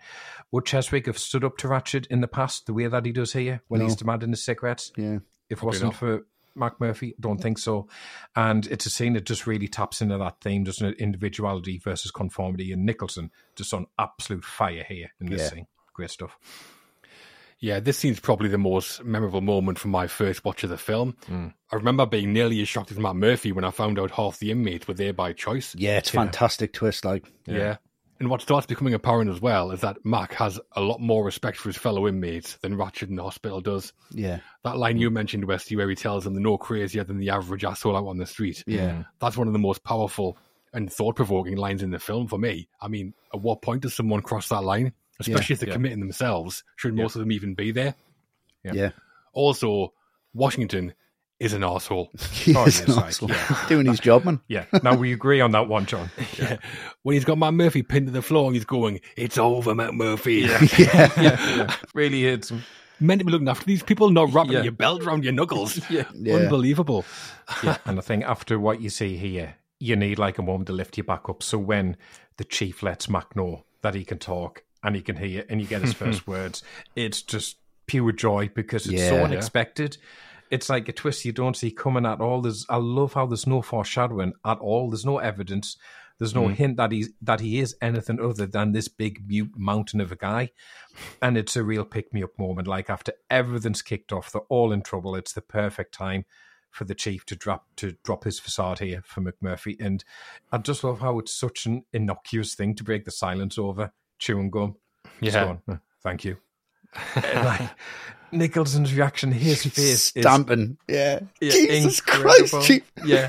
would Cheswick have stood up to Ratched in the past the way that he does here when No. he's demanding his cigarettes? Yeah. If it wasn't not. for McMurphy, don't think so. And it's a scene that just really taps into that theme, doesn't it? Individuality versus conformity. And Nicholson just on absolute fire here in this Yeah. scene. Great stuff. Yeah, this scene's probably the most memorable moment from my first watch of the film. Mm. I remember being nearly as shocked as McMurphy when I found out half the inmates were there by choice. Yeah, it's a fantastic twist. Like, Yeah. And what starts becoming apparent as well is that Mac has a lot more respect for his fellow inmates than Ratched in the hospital does. yeah, That line you mentioned, Westy, where he tells them they're no crazier than the average asshole out on the street. Yeah. Mm. That's one of the most powerful and thought provoking lines in the film for me. I mean, at what point does someone cross that line? Especially if they're Yeah. committing themselves. Should most of them even be there? Yeah. yeah. Also, Washington is an asshole. [LAUGHS] He Oh, is an asshole. yeah. [LAUGHS] doing his job, man. Yeah. Now we agree on that one, John. [LAUGHS] Yeah. When he's got McMurphy pinned to the floor he's going, It's over, McMurphy. yeah, yeah. Really hits him. Meant to be looking after these people, not wrapping Yeah. your belt around your knuckles. Yeah. Yeah. Unbelievable. Yeah. and I think after what you see here, you need like a moment to lift you back up. So when the chief lets Mac know that he can talk and he can hear and you get his first words, it's just pure joy because it's so Yeah. unexpected. It's like a twist you don't see coming at all. There's I love how there's no foreshadowing at all. There's no evidence. There's no hint that he's that he is anything other than this big mute mountain of a guy. And it's a real pick me up moment. Like after everything's kicked off, they're all in trouble. It's the perfect time for the chief to drop to drop his facade here for McMurphy. And I just love how it's such an innocuous thing to break the silence over chewing gum. Yeah. "Uh, thank you. [LAUGHS] Like Nicholson's reaction, his face is Stamping. Yeah. yeah, Jesus incredible. Christ, Yeah,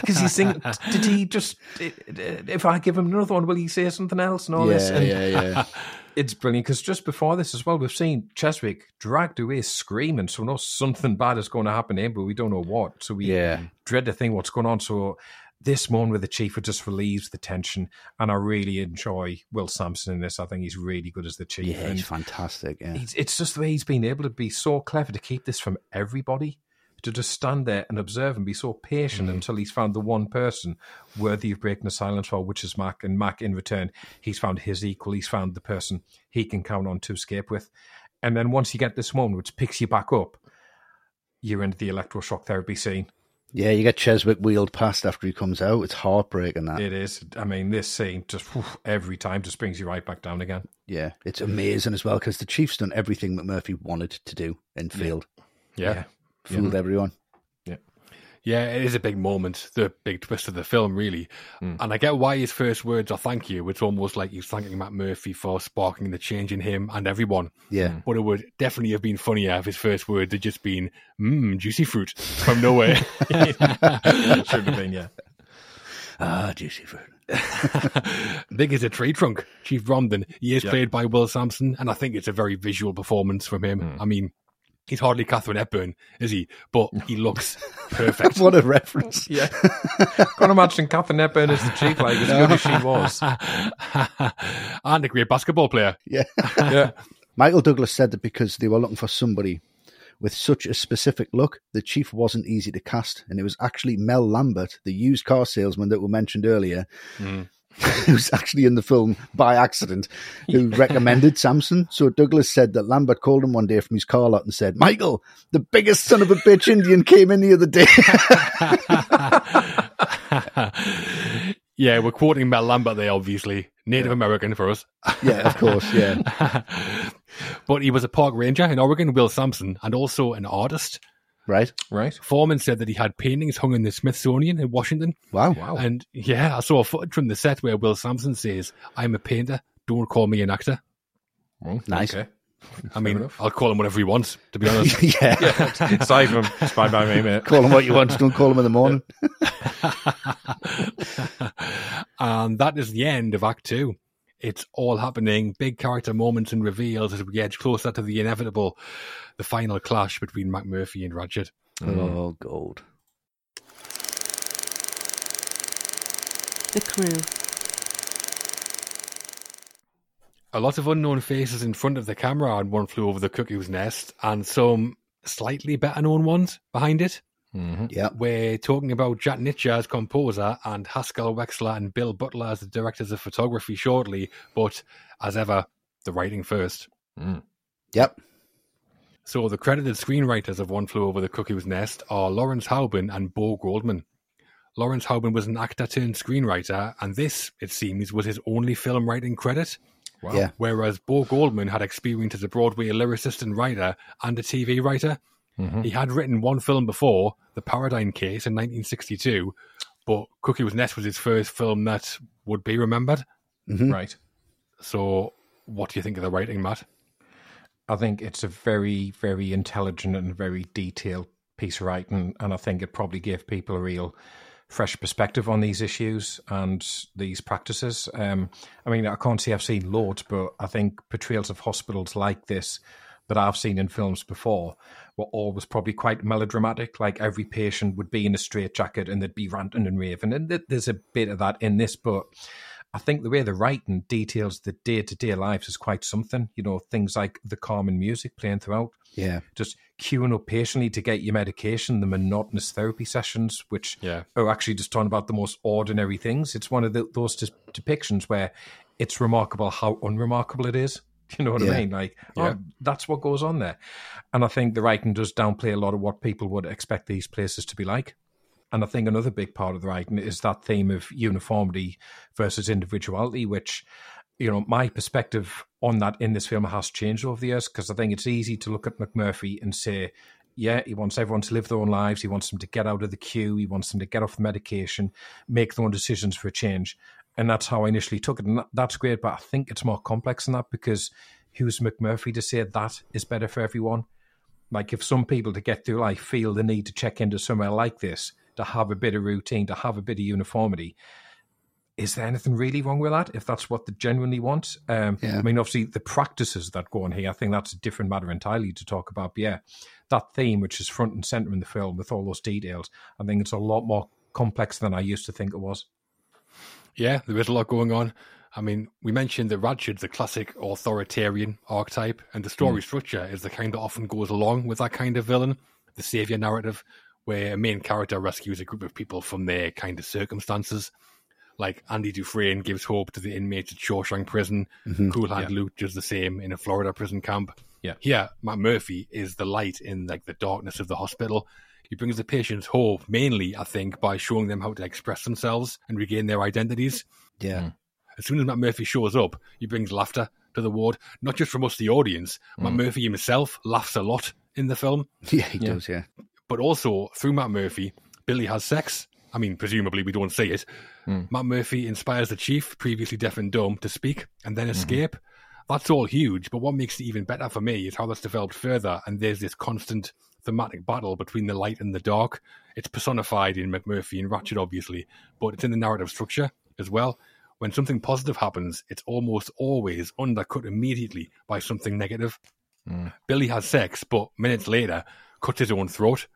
because he's thinking, did he just? If I give him another one, will he say something else and all this? Yeah, And yeah, yeah. [LAUGHS] it's brilliant because just before this as well, we've seen Cheswick dragged away screaming. So we know something bad is going to happen to him, but we don't know what. So we Yeah. dread to think what's going on. So this moment with the chief, it just relieves the tension, and I really enjoy Will Sampson in this. I think he's really good as the chief. Yeah, and he's fantastic. Yeah. he's, it's just the way he's been able to be so clever to keep this from everybody. To just stand there and observe and be so patient mm-hmm. until he's found the one person worthy of breaking the silence for, which is Mac. And Mac, in return, he's found his equal. He's found the person he can count on to escape with. And then once you get this moment, which picks you back up, you're into the electroshock therapy scene. Yeah, you get Cheswick wheeled past after he comes out. It's heartbreaking that. It is. I mean, this scene just whew, every time just brings you right back down again. Yeah, it's amazing as well because the Chiefs done everything McMurphy wanted to do in field. Yeah. Fooled everyone. Yeah, it is a big moment, the big twist of the film, really. Hmm. And I get why his first words are thank you. It's almost like he's thanking McMurphy for sparking the change in him and everyone. Yeah. Hmm. But it would definitely have been funnier if his first words had just been, mmm, juicy fruit from nowhere. [LAUGHS] Should have been, yeah. Ah, juicy fruit. [LAUGHS] Big as a tree trunk, Chief Bromden. He is played by Will Sampson, and I think it's a very visual performance from him. Hmm. I mean, he's hardly Katharine Hepburn, is he? But he looks [LAUGHS] perfect. What a reference. [LAUGHS] Yeah. Can't imagine Katharine Hepburn as the chief, like as good as she was. [LAUGHS] and a great basketball player. Yeah. Yeah. Michael Douglas said that because they were looking for somebody with such a specific look, the chief wasn't easy to cast. And it was actually Mel Lambert, the used car salesman that we mentioned earlier, mm. [LAUGHS] who's actually in the film by accident, who recommended Sampson. So Douglas said that Lambert called him one day from his car lot and said, Michael, the biggest son of a bitch Indian came in the other day. [LAUGHS] yeah, we're quoting Mel Lambert there, obviously. Native American for us. yeah, of course. Yeah. [LAUGHS] but he was a park ranger in Oregon, Will Sampson, and also an artist. Right. Right. Forman said that he had paintings hung in the Smithsonian in Washington. Wow. Wow. And yeah, I saw a footage from the set where Will Sampson says, I'm a painter, don't call me an actor. Well, Nice. Okay. I mean. I'll call him whatever he wants, to be honest. [LAUGHS] yeah. Yeah. Aside from it's fine by me, mate. Call him what you want. Don't call him in the morning. [LAUGHS] and that is the end of Act Two. It's all happening, big character moments and reveals as we edge closer to the inevitable, the final clash between McMurphy and Ratched. Mm. Oh, gold. The crew. A lot of unknown faces in front of the camera and One Flew Over the Cuckoo's Nest, and some slightly better known ones behind it. Mm-hmm. Yeah. We're talking about Jack Nitzsche as composer and Haskell Wexler and Bill Butler as the directors of photography shortly, but as ever, the writing first. Mm. Yep. So the credited screenwriters of One Flew Over the Cuckoo's Nest are Lawrence Hauben and Bo Goldman. Lawrence Hauben was an actor turned screenwriter, and this, it seems, was his only film writing credit. Wow. Yeah. Whereas Bo Goldman had experience as a Broadway lyricist and writer and a TV writer. Mhm. He had written one film before, The Paradigm Case in 1962, but Cuckoo's Nest was his first film that would be remembered. Mhm. Right. So, what do you think of the writing, Matt? I think it's a very, very intelligent and very detailed piece of writing, and I think it probably gave people a real fresh perspective on these issues and these practices. Um, I mean, I can't say I've seen loads, but I think portrayals of hospitals like this that I've seen in films before were always probably quite melodramatic. Like every patient would be in a straitjacket and they'd be ranting and raving, and th- there's a bit of that in this, but. I think the way the writing details the day to day lives is quite something. You know, things like the calming music playing throughout, Yeah. just queuing up patiently to get your medication, the monotonous therapy sessions, which Yeah. are actually just talking about the most ordinary things. It's one of the, those dis- depictions where it's remarkable how unremarkable it is. [LAUGHS] You know what Yeah. I mean? Like, oh, Yeah. oh, that's what goes on there. And I think the writing does downplay a lot of what people would expect these places to be like. And I think another big part of the writing is that theme of uniformity versus individuality, which, you know, my perspective on that in this film has changed over the years because I think it's easy to look at McMurphy and say, yeah, he wants everyone to live their own lives. He wants them to get out of the queue. He wants them to get off the medication, make their own decisions for a change. And that's how I initially took it. And that's great. But I think it's more complex than that because who's McMurphy to say that is better for everyone? Like if some people to get through life feel the need to check into somewhere like this, to have a bit of routine, to have a bit of uniformity, is there anything really wrong with that if that's what they genuinely want? Um, Yeah. I mean, obviously, the practices that go on here, I think that's a different matter entirely to talk about. But yeah, that theme, which is front and center in the film with all those details, I think it's a lot more complex than I used to think it was. Yeah, there is a lot going on. I mean, we mentioned that Ratched's the classic authoritarian archetype, and the story structure is the kind that often goes along with that kind of villain, the savior narrative, where a main character rescues a group of people from their kind of circumstances. Like Andy Dufresne gives hope to the inmates at Shawshank Prison. Mm-hmm. Cool Hand Yeah. Luke does the same in a Florida prison camp. Yeah. Here, McMurphy is the light in like the darkness of the hospital. He brings the patients hope mainly, I think, by showing them how to express themselves and regain their identities. Yeah. Hmm. As soon as McMurphy shows up, he brings laughter to the ward, not just from us, the audience. Matt hmm. Murphy himself laughs a lot in the film, [LAUGHS] Yeah, he Yeah. does, yeah. But also through McMurphy, Billy has sex. I mean, presumably we don't see it. Hmm. McMurphy inspires the chief, previously deaf and dumb, to speak and then hmm. escape. That's all huge, but what makes it even better for me is how that's developed further, and there's this constant thematic battle between the light and the dark. It's personified in McMurphy and Ratched, obviously, but it's in the narrative structure as well. When something positive happens, it's almost always undercut immediately by something negative. Hmm. Billy has sex, but minutes later cuts his own throat.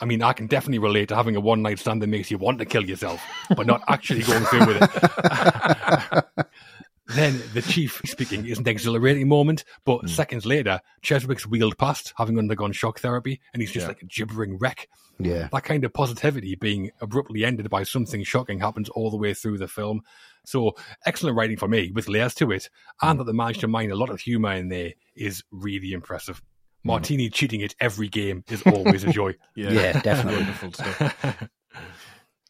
I mean, I can definitely relate to having a one night stand that makes you want to kill yourself, but not [LAUGHS] actually going through with it. [LAUGHS] then the chief speaking is an exhilarating moment, but Hmm. seconds later, Cheswick's wheeled past, having undergone shock therapy, and he's just Yeah. like a gibbering wreck. Yeah. That kind of positivity being abruptly ended by something shocking happens all the way through the film. So excellent writing for me with layers to it, and that they managed to mine a lot of humour in there is really impressive. Mm. Martini cheating at every game is [LAUGHS] always a joy. Yeah, [LAUGHS] definitely. Wonderful stuff.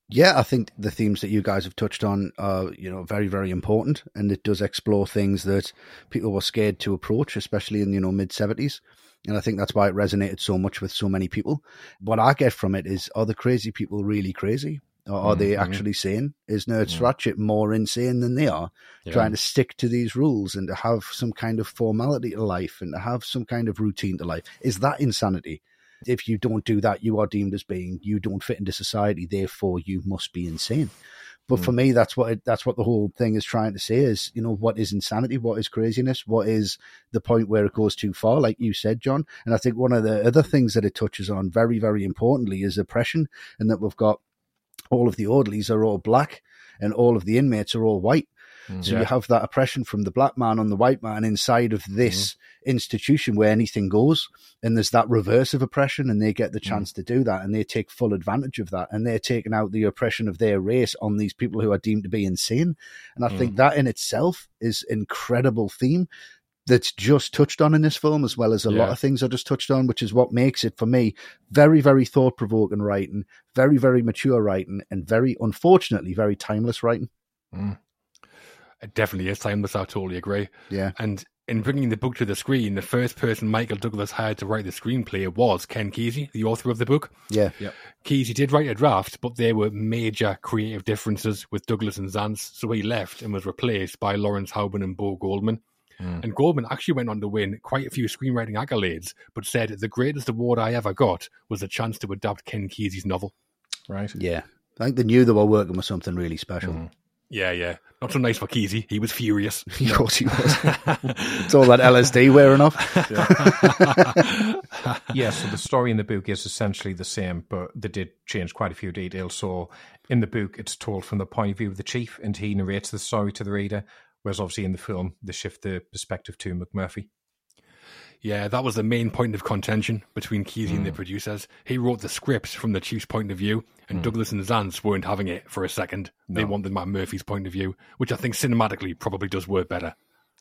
Yeah, I think the themes that you guys have touched on are, you know, very, very important, and it does explore things that people were scared to approach, especially in you know mid seventies. And I think that's why it resonated so much with so many people. What I get from it is, are the crazy people really crazy, or are they mm, actually sane? Is Nurse Ratched more insane than they are, trying to stick to these rules and to have some kind of formality to life and to have some kind of routine to life? Is that insanity? if you don't do that, you are deemed as being you don't fit into society. Therefore, you must be insane. But for mm. me, that's what it, that's what the whole thing is trying to say is you know what is insanity, what is craziness, what is the point where it goes too far, like you said, John. And I think one of the other things that it touches on very very importantly is oppression, and that we've got all of the orderlies are all black and all of the inmates are all white. Mm. So you have that oppression from the black man on the white man inside of this mm-hmm. institution where anything goes. And there's that reverse of oppression, and they get the mm. chance to do that, and they take full advantage of that, and they're taking out the oppression of their race on these people who are deemed to be insane. And I think mm. that in itself is incredible theme that's just touched on in this film, as well as a lot of things are just touched on, which is what makes it for me very, very thought provoking writing, very, very mature writing, and very unfortunately very timeless writing. Mm. It definitely is timeless. I totally agree. Yeah. And in bringing the book to the screen, the first person Michael Douglas hired to write the screenplay was Ken Kesey, the author of the book. Yeah. Kesey did write a draft, but there were major creative differences with Douglas and Zaentz, so he left and was replaced by Lawrence Hauben and Bo Goldman. Mm. And Goldman actually went on to win quite a few screenwriting accolades, but said the greatest award I ever got was the chance to adapt Ken Kesey's novel. Right. Yeah. I think they knew they were working with something really special. Mm. Yeah, yeah. Not so nice for Kesey. He was furious. [LAUGHS] Of course he was. it's all that LSD wearing off. [LAUGHS] yeah, so the story in the book is essentially the same, but they did change quite a few details. So in the book, it's told from the point of view of the chief, and he narrates the story to the reader. Whereas obviously in the film, they shift the perspective to McMurphy. Yeah, that was the main point of contention between Kesey and the Hmm. producers. He wrote the scripts from the chief's point of view, and Douglas and Zaentz weren't having it for a second. They wanted McMurphy's point of view, which I think cinematically probably does work better.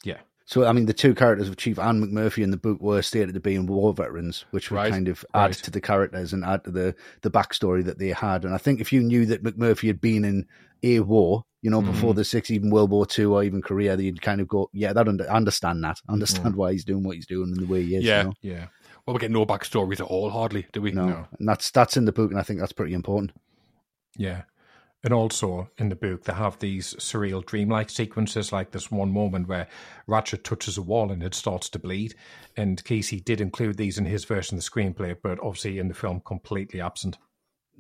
Yeah. So, I mean, the two characters of Chief and McMurphy in the book were stated to be war veterans, which would Right, kind of add right. to the characters and add to the, the backstory that they had. And I think if you knew that McMurphy had been in a war, you know, before Mm-hmm. the six, even World War Two or even Korea, you'd kind of go, yeah, that under, understand that. [LAUGHS] Mm. understand why he's doing what he's doing and the way he is. Yeah. You know? Yeah. Well, we get no backstories at all, hardly, do we? No. And that's, that's in the book, and I think that's pretty important. Yeah. And also in the book, they have these surreal dreamlike sequences, like this one moment where Ratched touches a wall and it starts to bleed. And Kesey did include these in his version of the screenplay, but obviously in the film, completely absent.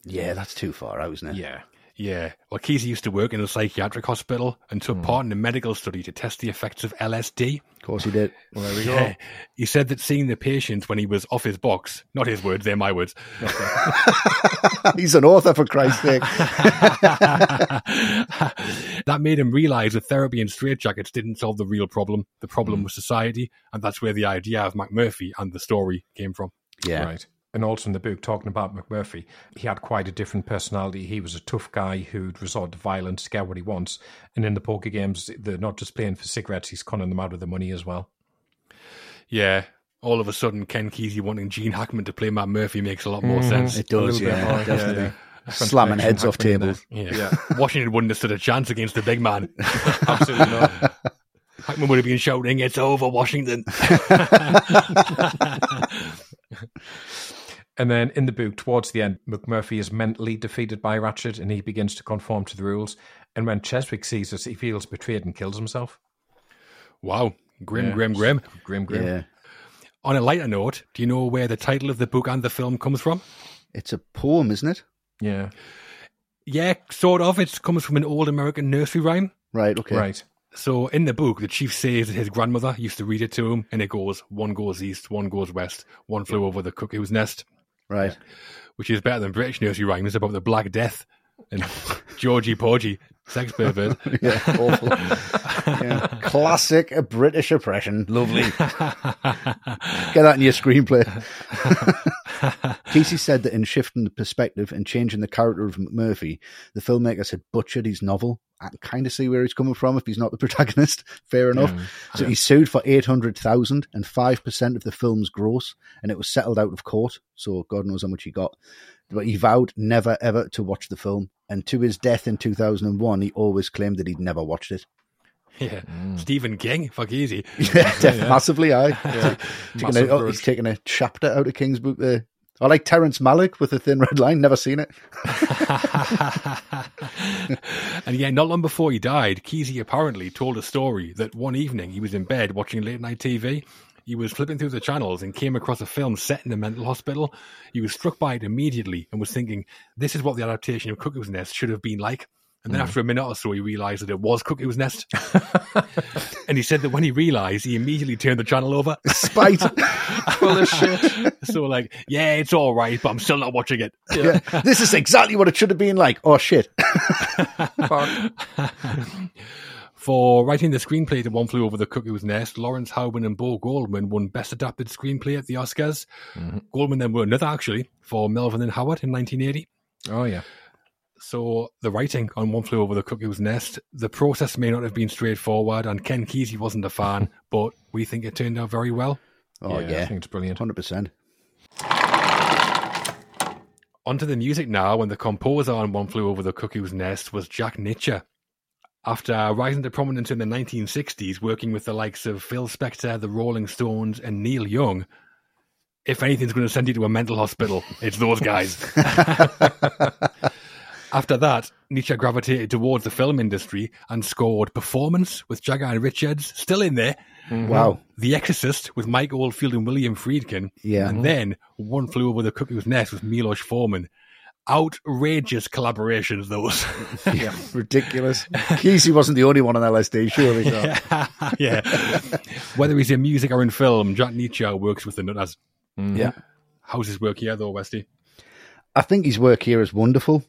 Yeah, that's too far out, isn't it? Yeah. Yeah. Well, Kesey used to work in a psychiatric hospital and took hmm. part in a medical study to test the effects of LSD. Of course he did. Well, there we Yeah. He said that seeing the patient when he was off his box, not his words, they're my words, [LAUGHS] he's an author, for Christ's sake. [LAUGHS] that made him realize that therapy and straitjackets didn't solve the real problem. The problem hmm. was society, and that's where the idea of McMurphy and the story came from. Yeah. Right. And also in the book, talking about McMurphy, he had quite a different personality. He was a tough guy who'd resort to violence to get what he wants. And in the poker games, they're not just playing for cigarettes, he's conning them out of the money as well. Yeah. All of a sudden, Ken Kesey wanting Gene Hackman to play McMurphy makes a lot more mm, sense. It does, yeah. more, yeah, yeah. Slamming Connection heads off happening there. tables. Yeah. [LAUGHS] Washington wouldn't have stood a chance against the big man. [LAUGHS] Absolutely not. [LAUGHS] Hackman would have been shouting, It's over, Washington. And then in the book, towards the end, McMurphy is mentally defeated by Ratched and he begins to conform to the rules. And when Cheswick sees this, he feels betrayed and kills himself. wow. Grim, Yeah. grim, grim. Grim, grim. Yeah. On a lighter note, do you know where the title of the book and the film comes from? It's a poem, isn't it? Yeah. Yeah, sort of. It comes from an old American nursery rhyme. Right, okay. Right. So in the book, the chief says that his grandmother used to read it to him, and it goes, one goes east, one goes west, one flew over the cuckoo's nest, Right. which is better than British nursery rhymes about the Black Death and [LAUGHS] Georgie Porgy, sex pervert. [LAUGHS] Yeah, awful. [LAUGHS] yeah. Classic British oppression. Lovely. [LAUGHS] Get that in your screenplay. [LAUGHS] Kesey said that in shifting the perspective and changing the character of McMurphy, the filmmakers had butchered his novel. I can kind of see where he's coming from if he's not the [LAUGHS] protagonist. Fair enough. So he sued for 800,000 and 5% of the film's gross, and it was settled out of court. So God knows how much he got. But he vowed never ever to watch the film. And to his death in 2001, he always claimed that he'd never watched it. [LAUGHS] yeah. Mm. Stephen King, fuck easy. [LAUGHS] Yeah, massively. Taking Massive a, oh, he's taking a chapter out of King's book there. I like Terrence Malick with a thin red line. Never seen it. [LAUGHS] and yeah, not long before he died, Kesey apparently told a story that one evening he was in bed watching late night TV. He was flipping through the channels and came across a film set in a mental hospital. He was struck by it immediately and was thinking, this is what the adaptation of Cuckoo's Nest should have been like. And then after a minute or so, he realized that it was Cuckoo's Nest. [LAUGHS] and he said that when he realized, he immediately turned the channel over. [LAUGHS] Spite. [LAUGHS] Full of shit. so, like, yeah, it's all right, but I'm still not watching it. yeah. This is exactly what it should have been like. Oh, shit. For writing the screenplay to One Flew Over the Cuckoo's Nest, Lawrence Hauben and Bo Goldman won Best Adapted Screenplay at the Oscars. Mm-hmm. Goldman then won another, actually, for Melvin and Howard in 1980. Oh, yeah. So the writing on One Flew Over the Cuckoo's Nest, the process may not have been straightforward, and Ken Kesey wasn't a fan, [LAUGHS] but we think it turned out very well. Oh, I yeah. think it's brilliant. 100%. Onto the music now, when the composer on One Flew Over the Cuckoo's Nest was Jack Nitzsche. After rising to prominence in the 1960s, working with the likes of Phil Spector, the Rolling Stones, and Neil Young, if anything's going to send you to a mental hospital, it's those guys. [LAUGHS] [LAUGHS] After that, Nitzsche gravitated towards the film industry and scored Performance with Jagger and Richards, still in there. Mm-hmm. Wow. The Exorcist with Mike Oldfield and William Friedkin. Yeah. And mm-hmm. then One Flew Over the Cuckoo's Nest with Milos Forman. Outrageous collaborations, those. [LAUGHS] Yeah. [LAUGHS] Ridiculous. Kesey wasn't the only one on LSD, surely. So. yeah. Whether he's in music or in film, Jack Nitzsche works with the Nutters. Mm-hmm. Yeah. How's his work here, though, Westy? I think his work here is wonderful.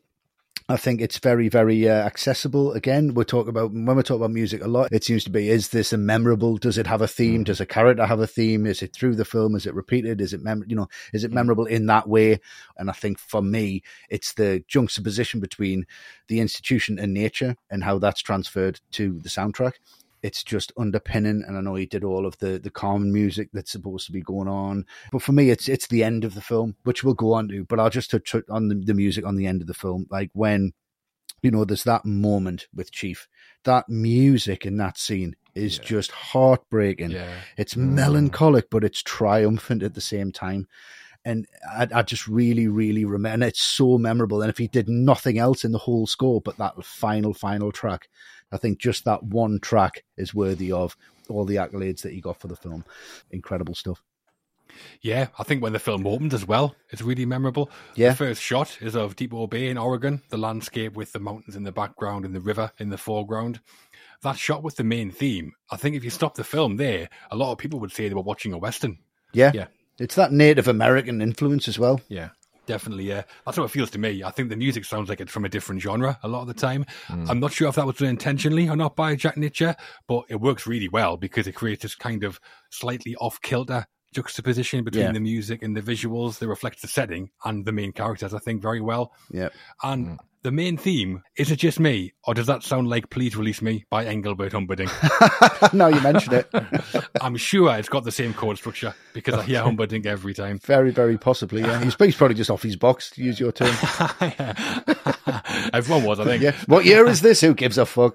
I think it's very, very uh, accessible. Again, we're talking about when we talk about music a lot. It seems to be: is this a memorable? Does it have a theme? Does a character have a theme? Is it through the film? Is it repeated? Is it mem- you know? Is it memorable in that way? And I think for me, it's the juxtaposition between the institution and nature and how that's transferred to the soundtrack. It's just underpinning, and I know he did all of the the calm music that's supposed to be going on. But for me, it's it's the end of the film, which we'll go on to. But I'll just touch on the, the music on the end of the film, like when you know there's that moment with Chief. That music in that scene is just heartbreaking. Yeah. It's mm. melancholic, but it's triumphant at the same time. And I, I just really, really remember, and it's so memorable. And if he did nothing else in the whole score but that final, final track, I think just that one track is worthy of all the accolades that he got for the film. Incredible stuff. Yeah, I think when the film opened as well, it's really memorable. Yeah. The first shot is of Depoe Bay in Oregon, the landscape with the mountains in the background and the river in the foreground. That shot with the main theme, I think if you stop the film there, a lot of people would say they were watching a Western. Yeah. Yeah. It's that Native American influence as well. Yeah. Definitely, yeah. That's how it feels to me. I think the music sounds like it's from a different genre a lot of the mm. time. Mm. I'm not sure if that was done intentionally or not by Jack Nitzsche, but it works really well because it creates this kind of slightly off kilter juxtaposition between Yeah. the music and the visuals that reflects the setting and the main characters, I think, very well. Yeah. And mm. The main theme, is it just me, or does that sound like Please Release Me by Engelbert Humperdinck? [LAUGHS] now you mention it. [LAUGHS] I'm sure it's got the same chord structure because I hear Humperdinck every time. Very, very possibly. Yeah. He's, he's probably just off his box, to use your term. [LAUGHS] Everyone was, I think. Yeah. What year is this? Who gives a fuck?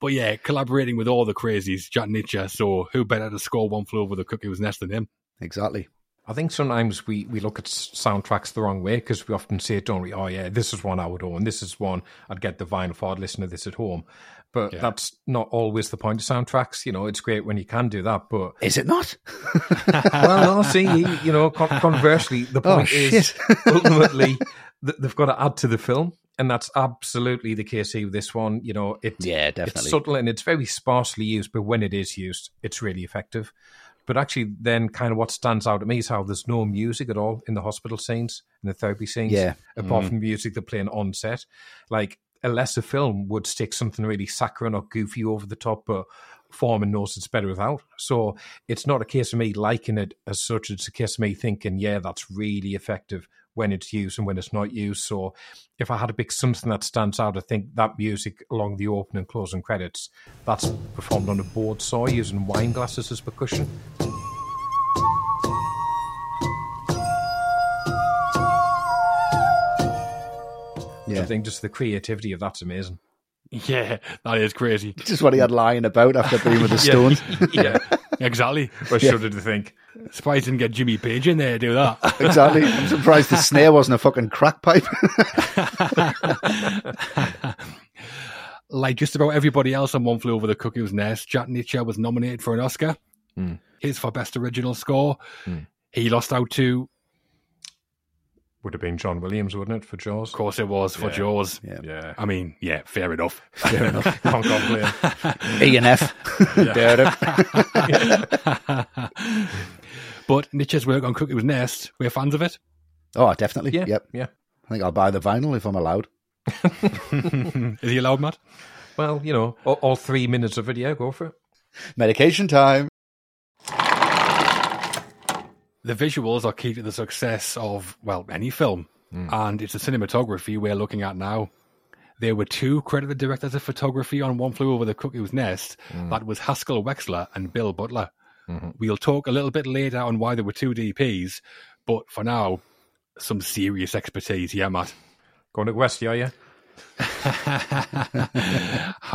But yeah, collaborating with all the crazies, Jack Nitzsche, so who better to score One Flew Over the Cuckoo's Nest than him? exactly. I think sometimes we, we look at soundtracks the wrong way because we often say, don't we? Oh, yeah, this is one I would own. This is one I'd get the vinyl for. I'd listen to this at home. But Yeah. that's not always the point of soundtracks. You know, it's great when you can do that. But, Is it not? [LAUGHS] well, no, see, you, you know, con- conversely, the [LAUGHS] Oh, point is [LAUGHS] ultimately that they've got to add to the film. And that's absolutely the case here with this one. You know, it, Yeah, definitely. it's subtle and it's very sparsely used, but when it is used, it's really effective. But actually, then kind of what stands out to me is how there's no music at all in the hospital scenes, and the therapy scenes, Yeah. apart mm. from music they're playing on set. Like a lesser film would stick something really saccharine or goofy over the top, but Forman knows it's better without. So it's not a case of me liking it as such. It's a case of me thinking, yeah, that's really effective when it's used and when it's not used. So if I had to pick something that stands out, I think that music along the opening and closing credits, that's performed on a board saw using wine glasses as percussion. Yeah. I think just the creativity of that's amazing. Yeah, that is crazy. Just what he had lying about after being with the [LAUGHS] Stones. yeah, Exactly. I shudder to think. Surprised didn't get Jimmy Page in there to do that. [LAUGHS] exactly. I'm surprised the [LAUGHS] snare wasn't a fucking crack pipe. [LAUGHS] like just about everybody else on One Flew Over the Cuckoo's Nest, Jack Nitzsche was nominated for an Oscar. Hmm. His for Best Original Score. Hmm. He lost out to, Would have been John Williams, wouldn't it, for Jaws? of course, it was for Yeah. Jaws. Yeah. Yeah. I mean, yeah, fair enough. Fair enough. [LAUGHS] Can't complain. [LAUGHS] E and F. [LAUGHS] but Nitzsche's work on Cuckoo's Nest, we're fans of it. Oh, definitely. Yeah. Yep. Yeah. I think I'll buy the vinyl if I'm allowed. Is he allowed, Matt? Well, you know, all, all three minutes of video, go for it. Medication time. The visuals are key to the success of, well, any film. Hmm. And it's the cinematography we're looking at now. There were two credited directors of photography on One Flew Over the Cuckoo's Nest. Hmm. That was Haskell Wexler and Bill Butler. Mm-hmm. We'll talk a little bit later on why there were two DPs, but for now, some serious expertise here, Matt. Going to West, are you? [LAUGHS] How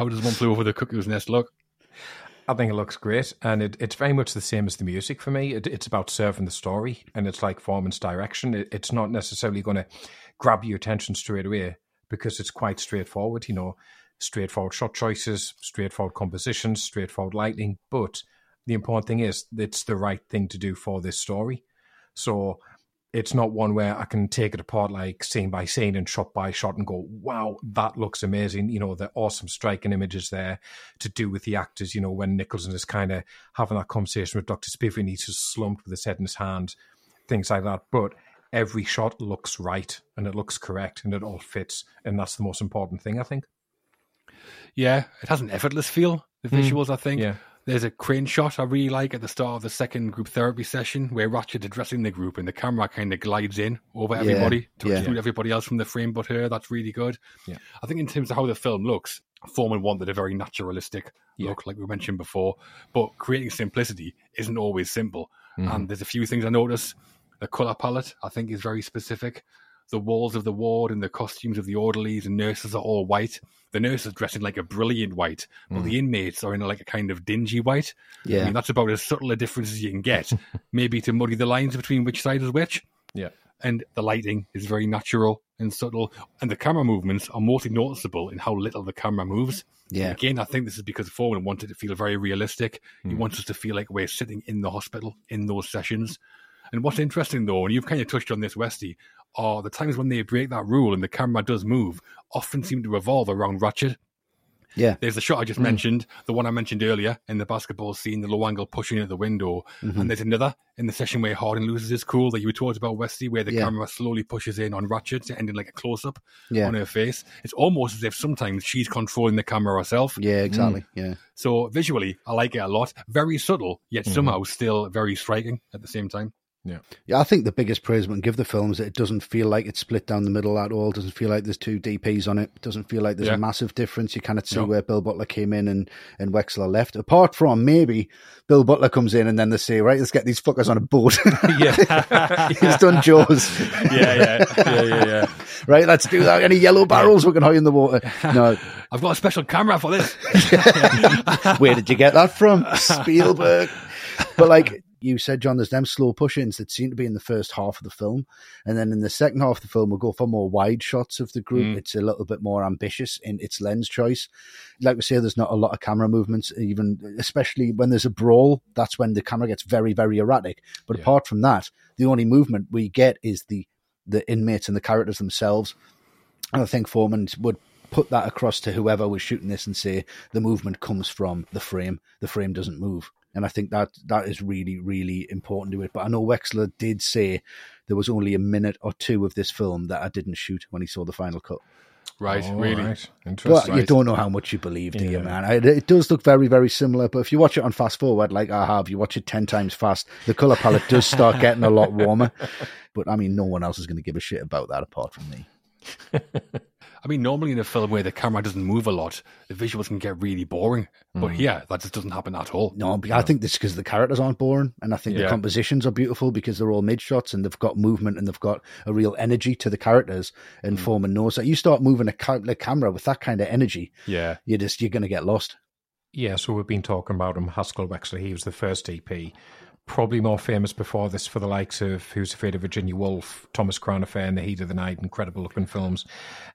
does one flew over the cuckoo's nest look? I think it looks great, and it, it's very much the same as the music for me. It, it's about serving the story, and it's like Forman's direction. It, it's not necessarily going to grab your attention straight away because it's quite straightforward. You know, straightforward shot choices, straightforward compositions, straightforward lighting. But the important thing is, it's the right thing to do for this story. So it's not one where I can take it apart like scene by scene and shot by shot and go, wow, that looks amazing. You know, the awesome striking images there to do with the actors. You know, when Nicholson is kind of having that conversation with Dr. Spivey and he's just slumped with his head in his hand, things like that. But every shot looks right and it looks correct and it all fits. And that's the most important thing, I think. Yeah, it has an effortless feel. The hmm. visuals, I think. Yeah. There's a crane shot I really like at the start of the second group therapy session where Ratched's addressing the group and the camera kind of glides in over everybody to yeah. exclude everybody else from the frame but her. That's really good. Yeah. I think in terms of how the film looks, Forman wanted a very naturalistic Yeah. look, like we mentioned before. But creating simplicity isn't always simple. Mm-hmm. And there's a few things I notice. The color palette, I think, is very specific. The walls of the ward and the costumes of the orderlies and nurses are all white. The nurses dressed in like a brilliant white, but the inmates are in like a kind of dingy white. I Yeah. mean, that's about as subtle a difference as you can get, [LAUGHS] maybe to muddy the lines between which side is which. Yeah. And the lighting is very natural and subtle, and the camera movements are mostly noticeable in how little the camera moves. Yeah. Again, I think this is because Forman wanted to feel very realistic. Hmm. He wants us to feel like we're sitting in the hospital in those sessions. And what's interesting though, and you've kind of touched on this, Westy, are the times when they break that rule and the camera does move often seem to revolve around Ratched. Yeah. There's the shot I just mentioned, the one I mentioned earlier in the basketball scene, the low angle pushing at the window. Mm-hmm. And there's another in the session where Harding loses his cool that you were talking about, Westy, where the Yeah. camera slowly pushes in on Ratched, ending like a close up Yeah. on her face. It's almost as if sometimes she's controlling the camera herself. Yeah, exactly. Yeah. So visually, I like it a lot. Very subtle, yet Mm-hmm. somehow still very striking at the same time. Yeah, Yeah, I think the biggest praise we can give the film is that it doesn't feel like it's split down the middle at all. It doesn't feel like there's two DPs on it. It doesn't feel like there's Yeah. a massive difference. You cannot see No. where Bill Butler came in and, and Wexler left. Apart from maybe Bill Butler comes in and then they say, right, let's get these fuckers on a boat. [LAUGHS] [LAUGHS] Yeah. He's done Jaws. [LAUGHS] Yeah, yeah, yeah, yeah, yeah. right, let's do that. Any yellow barrels we can hide in the water. No, I've got a special camera for this. where did you get that from? Spielberg. But like you said, John, there's them slow push-ins that seem to be in the first half of the film, and then in the second half of the film, we'll go for more wide shots of the group. Mm. It's a little bit more ambitious in its lens choice. Like we say, there's not a lot of camera movements, even especially when there's a brawl. That's when the camera gets very, very erratic. But Yeah. apart from that, the only movement we get is the the inmates and the characters themselves. And I think Forman would put that across to whoever was shooting this and say the movement comes from the frame. The frame doesn't move. And I think that that is really, really important to it. But I know Wexler did say there was only a minute or two of this film that I didn't shoot when he saw the final cut. Right, All really. right. But you don't know how much you believe, do you, man? I, it does look very, very similar. But if you watch it on fast forward, like I have, you watch it 10 times fast, the color palette does start getting a lot warmer. [LAUGHS] But I mean, no one else is going to give a shit about that apart from me. [LAUGHS] I mean, normally in a film where the camera doesn't move a lot, the visuals can get really boring. But mm. here, that just doesn't happen at all. No, but I think this because the characters aren't boring, and I think the compositions are beautiful because they're all mid shots and they've got movement and they've got a real energy to the characters. And mm. Forman knows that you start moving a ca- the camera with that kind of energy, Yeah. you just you're going to get lost. Yeah, so we've been talking about him, Haskell Wexler. He was the first DP. Probably more famous before this for the likes of Who's Afraid of Virginia Woolf, Thomas Crown Affair, and The Heat of the Night, incredible looking films.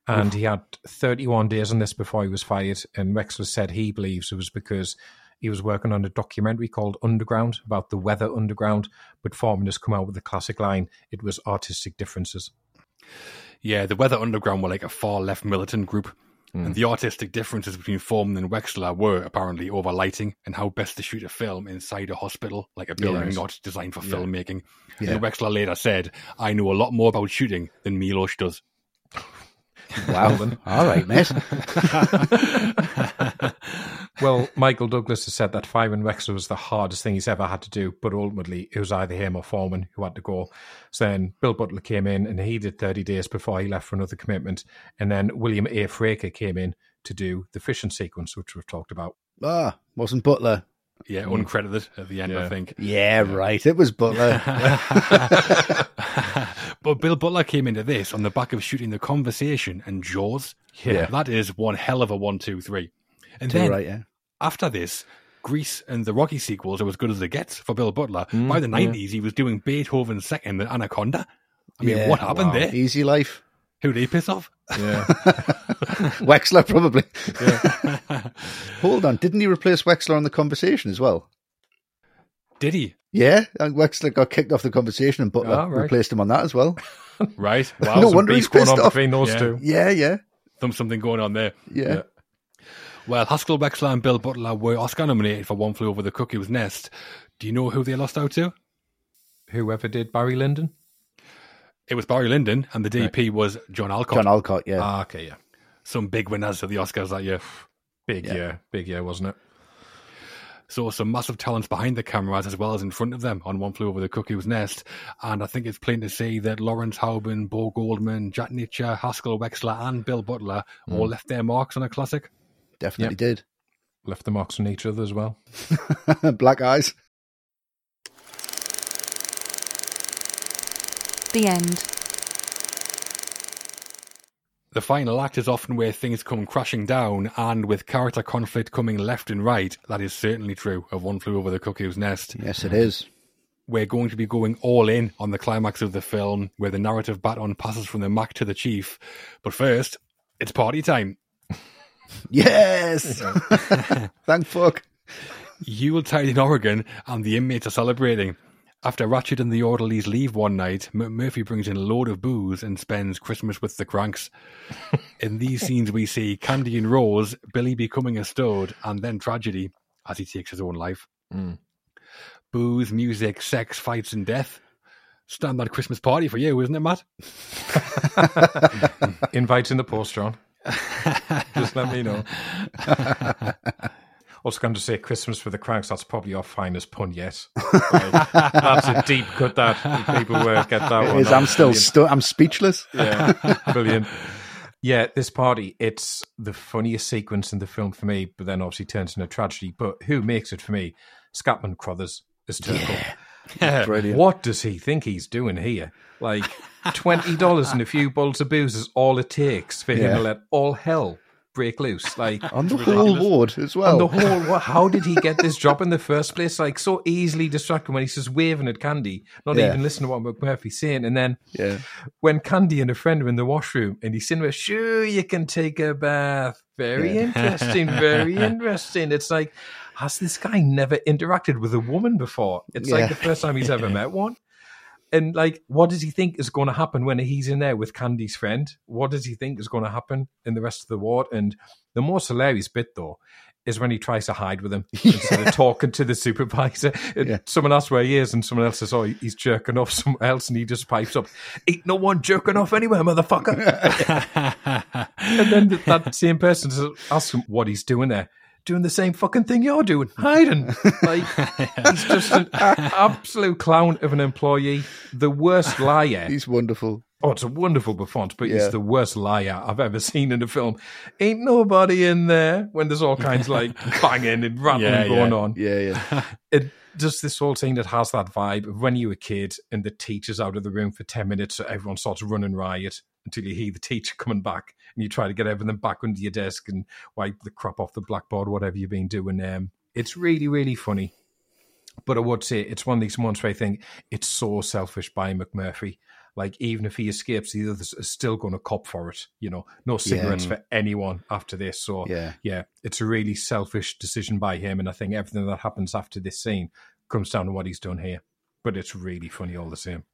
And he had 31 days on this before he was fired. And Wexler said he believes it was because he was working on a documentary called Underground about the weather underground. But Forman has come out with the classic line it was artistic differences. Yeah, the Weather Underground were like a far left militant group. And mm. the artistic differences between Forman and Wexler were apparently over lighting and how best to shoot a film inside a hospital, like a building Yes. not designed for filmmaking. Yeah. And Wexler later said, I know a lot more about shooting than Milos does. Wow, [LAUGHS] then. all right, mate. [LAUGHS] [LAUGHS] Well, Michael Douglas has said that firing Wexler was the hardest thing he's ever had to do, but ultimately it was either him or Forman who had to go. So then Bill Butler came in and he did 30 days before he left for another commitment. And then William A. Fraker came in to do the fishing sequence, which we've talked about. Ah, wasn't Butler Yeah, uncredited at the end, I Yeah. think. Yeah, right. It was Butler. [LAUGHS] but Bill Butler came into this on the back of shooting The Conversation and Jaws. Yeah. That is one hell of a one, two, three. And Too then right, yeah. after this, Grease and the Rocky sequels are as good as it gets for Bill Butler. Mm, By the 90s, he was doing Beethoven's second and Anaconda. I mean, Yeah, what happened wow. there? Easy life. Who did he piss off? Yeah. [LAUGHS] [LAUGHS] Wexler, probably. [LAUGHS] Hold on. Didn't he replace Wexler on the conversation as well? Did he? Yeah, and Wexler got kicked off the conversation and Butler Ah, right. replaced him on that as well. Right. Wow. No wonder beef he's Going pissed on off. between those Yeah. two. Yeah, yeah, some- something going on there. yeah. Yeah. Well, Haskell Wexler and Bill Butler were Oscar nominated for One Flew Over the Cuckoo's Nest. Do you know who they lost out to? Whoever did Barry Lyndon? It was Barry Lyndon, and the DP was John Alcott. John Alcott, yeah. Ah, okay, yeah. some big winners of the Oscars that year. Big Yeah. year. Big year, wasn't it? So some massive talents behind the cameras as well as in front of them on One Flew Over the Cuckoo's Nest. And I think it's plain to see that Lawrence Hauben, Bo Goldman, Jack Nitzsche, Haskell Wexler, and Bill Butler all left their marks on a classic. Definitely did. Left the marks on each other as well. [LAUGHS] Black eyes. The end. The final act is often where things come crashing down, and with character conflict coming left and right, that is certainly true of One Flew Over the Cuckoo's Nest. Yes, it is. we're going to be going all in on the climax of the film where the narrative baton passes from the Mac to the Chief. But first, it's party time. Yes. [LAUGHS] Thank fuck. Yuletide in Oregon and the inmates are celebrating. After Ratched and the orderlies leave one night, M- Murphy brings in a load of booze and spends Christmas with the cranks. [LAUGHS] in these scenes, we see Candy and Rose, Billy becoming a stud, and then tragedy as he takes his own life. Mm. Booze, music, sex, fights, and death. Standard Christmas party for you, isn't it, Matt? [LAUGHS] Invite in the post, John. Just let me know. [LAUGHS] Was going to say Christmas for the Cranks. That's probably our finest pun yet. Like, that's a deep cut. That people will get that It one. is. I'm still stu- I'm speechless. Yeah, brilliant. Yeah, this party, it's the funniest sequence in the film for me, but then obviously turns into a tragedy. But who makes it for me? Scatman Crothers is Turkle. [LAUGHS] Brilliant. What does he think he's doing here? Like [LAUGHS] twenty dollars and a few bottles of booze is all it takes for him Yeah. to let all hell break loose. Like [LAUGHS] On the whole ward as well. on the whole, what, how did he get this job in the first place? Like so easily distracted when he's just waving at Candy, not Yeah. even listening to what McMurphy's saying, and then yeah. when Candy and a friend are in the washroom and he's saying, well, sure, you can take a bath. Very Yeah. [LAUGHS] interesting, very [LAUGHS] interesting. It's like, has this guy never interacted with a woman before? It's Yeah. like the first time he's ever met [LAUGHS] one. And like, what does he think is going to happen when he's in there with Candy's friend? What does he think is going to happen in the rest of the ward? And the most hilarious bit, though, is when he tries to hide with him [LAUGHS] instead of talking to the supervisor. Yeah. Someone asks where he is, and someone else says, "Oh, he's jerking off [LAUGHS] somewhere else," and he just pipes up, "Ain't no one jerking off anywhere, motherfucker." [LAUGHS] and then that same person says- asks him what he's doing there. Doing the same fucking thing you're doing, hiding. Like he's just an absolute clown of an employee, the worst liar. He's wonderful. Oh, it's a wonderful Buffon, but Yeah. he's the worst liar I've ever seen in a film. Ain't nobody in there when there's all kinds of like [LAUGHS] banging and rattling Yeah, going yeah. on. Yeah, yeah. [LAUGHS] It does this whole thing that has that vibe of when you were a kid and the teacher's out of the room for 10 minutes, so everyone starts running riot until you hear the teacher coming back and you try to get everything back under your desk and wipe the crap off the blackboard, whatever you've been doing. Um, it's really, really funny. But I would say it's one of these moments where I think it's so selfish by McMurphy. Like even if he escapes, the others are still going to cop for it. You know, no cigarettes for anyone after this. So Yeah. yeah, it's a really selfish decision by him, and I think everything that happens after this scene comes down to what he's done here. But it's really funny all the same.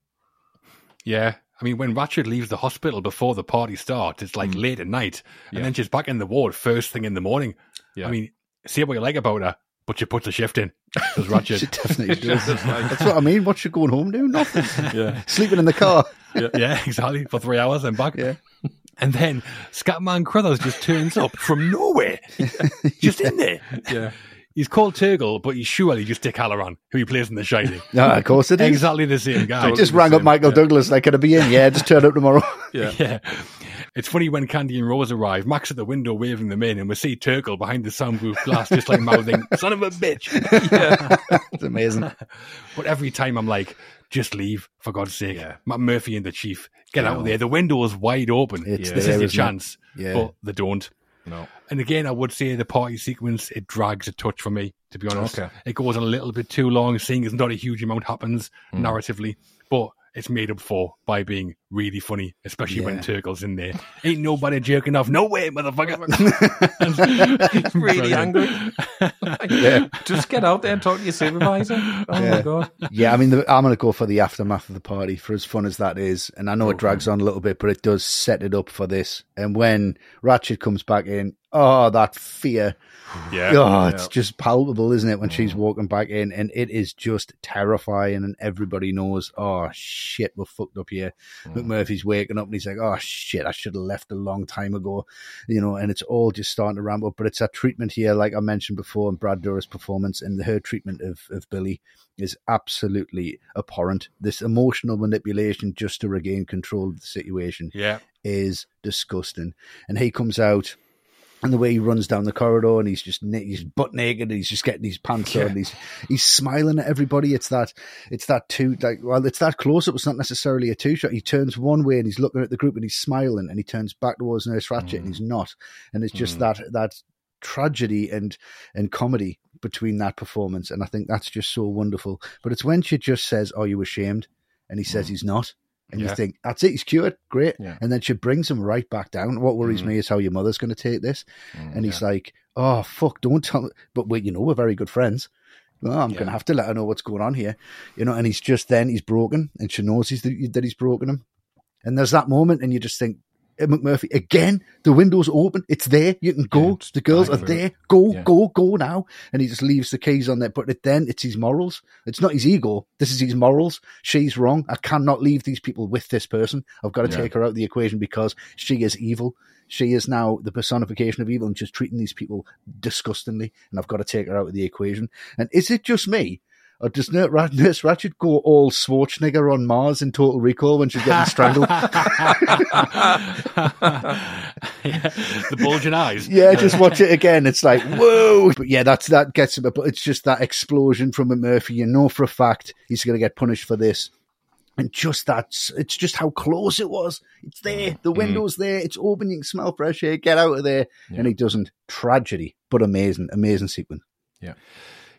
Yeah. I mean, when Ratched leaves the hospital before the party starts, it's like mm. late at night. And Yeah. then she's back in the ward first thing in the morning. Yeah. I mean, say what you like about her, but she puts a shift in. [LAUGHS] Does She Ratched. definitely [LAUGHS] does. That's what I mean. What's she going home doing? [LAUGHS] Nothing. yeah, Sleeping in the car. yeah, yeah, exactly. For three hours and back. Yeah. And then Scatman Crothers just turns up from nowhere. just in there. yeah, He's called Turkle, but he's surely just Dick Hallorann, who he plays in The Shining. No, of course it is. exactly the same guy. I just rang up Michael Douglas, like, can I be in? Yeah, just turn up tomorrow. Yeah. Yeah. It's funny when Candy and Rose arrive, Max at the window waving them in, and we see Turkle behind the soundproof glass, just like mouthing, [LAUGHS] son of a bitch. [LAUGHS] it's amazing. [LAUGHS] But every time I'm like, just leave, for God's sake. Yeah. McMurphy and the Chief, get out of there. The window is wide open. It's this there, is your it? chance. Yeah. But they don't. No. And again, I would say the party sequence, it drags a touch for me, to be honest. Okay. It goes on a little bit too long, seeing as not a huge amount happens Hmm. narratively, but it's made up for by being really funny, especially when Yeah. Turkle's in there. Ain't nobody jerking off. No way, motherfucker. [LAUGHS] really angry. [LAUGHS] Yeah. Just get out there and talk to your supervisor. Oh my Yeah. god. Yeah, I mean, the, I'm going to go for the aftermath of the party for as fun as that is. And I know it drags on a little bit, but it does set it up for this. And when Ratched comes back in, oh, that fear. Yeah. Oh, it's just palpable, isn't it, when she's mm. walking back in? And it is just terrifying. And everybody knows, oh, shit, we're fucked up here. Mm. McMurphy's waking up and he's like, oh, shit, I should have left a long time ago. You know, and it's all just starting to ramp up. But it's that treatment here, like I mentioned before, in Brad Dourif's performance and her treatment of, of Billy is absolutely abhorrent. This emotional manipulation just to regain control of the situation Yeah. is disgusting. And he comes out, and the way he runs down the corridor, and he's just he's butt naked, and he's just getting his pants on, and he's he's smiling at everybody. It's that it's that two like well, it's that close up. It's not necessarily a two shot. He turns one way and he's looking at the group and he's smiling, and he turns back towards Nurse Ratched and mm. he's not. And it's just mm. that that tragedy and and comedy between that performance, and I think that's just so wonderful. But it's when she just says, "Are you ashamed?" and he says mm. he's not. And Yeah. you think, that's it, he's cured, great. Yeah. And then she brings him right back down. What worries me is how your mother's going to take this. Mm, and he's like, oh, fuck, don't tell me. But we, you know, we're very good friends. Well, I'm going to have to let her know what's going on here. You know, and he's just then, he's broken, and she knows he's the, that he's broken him. And there's that moment, and you just think, "Eh, McMurphy, again, the window's open. It's there. You can go. Yeah, the girls are for it. there. Go, Yeah. go, go now. And he just leaves the keys on there. But then it's his morals. It's not his ego. This is his morals. She's wrong. I cannot leave these people with this person. I've got to Yeah. take her out of the equation because she is evil. She is now the personification of evil and just treating these people disgustingly. And I've got to take her out of the equation. And is it just me? Uh, or does Nurse Rat- Ratched go all Schwarzenegger on Mars in Total Recall when she's getting strangled? Yeah. [LAUGHS] [LAUGHS] The bulging eyes. Yeah, just watch it again. It's like whoa, but yeah, that's that gets him. But it's just that explosion from a Murphy. You know for a fact he's going to get punished for this, and just that. It's just how close it was. It's there. The mm. window's there. It's open. You can smell fresh air. Get out of there. And he doesn't. Tragedy, but amazing, amazing sequence. Yeah,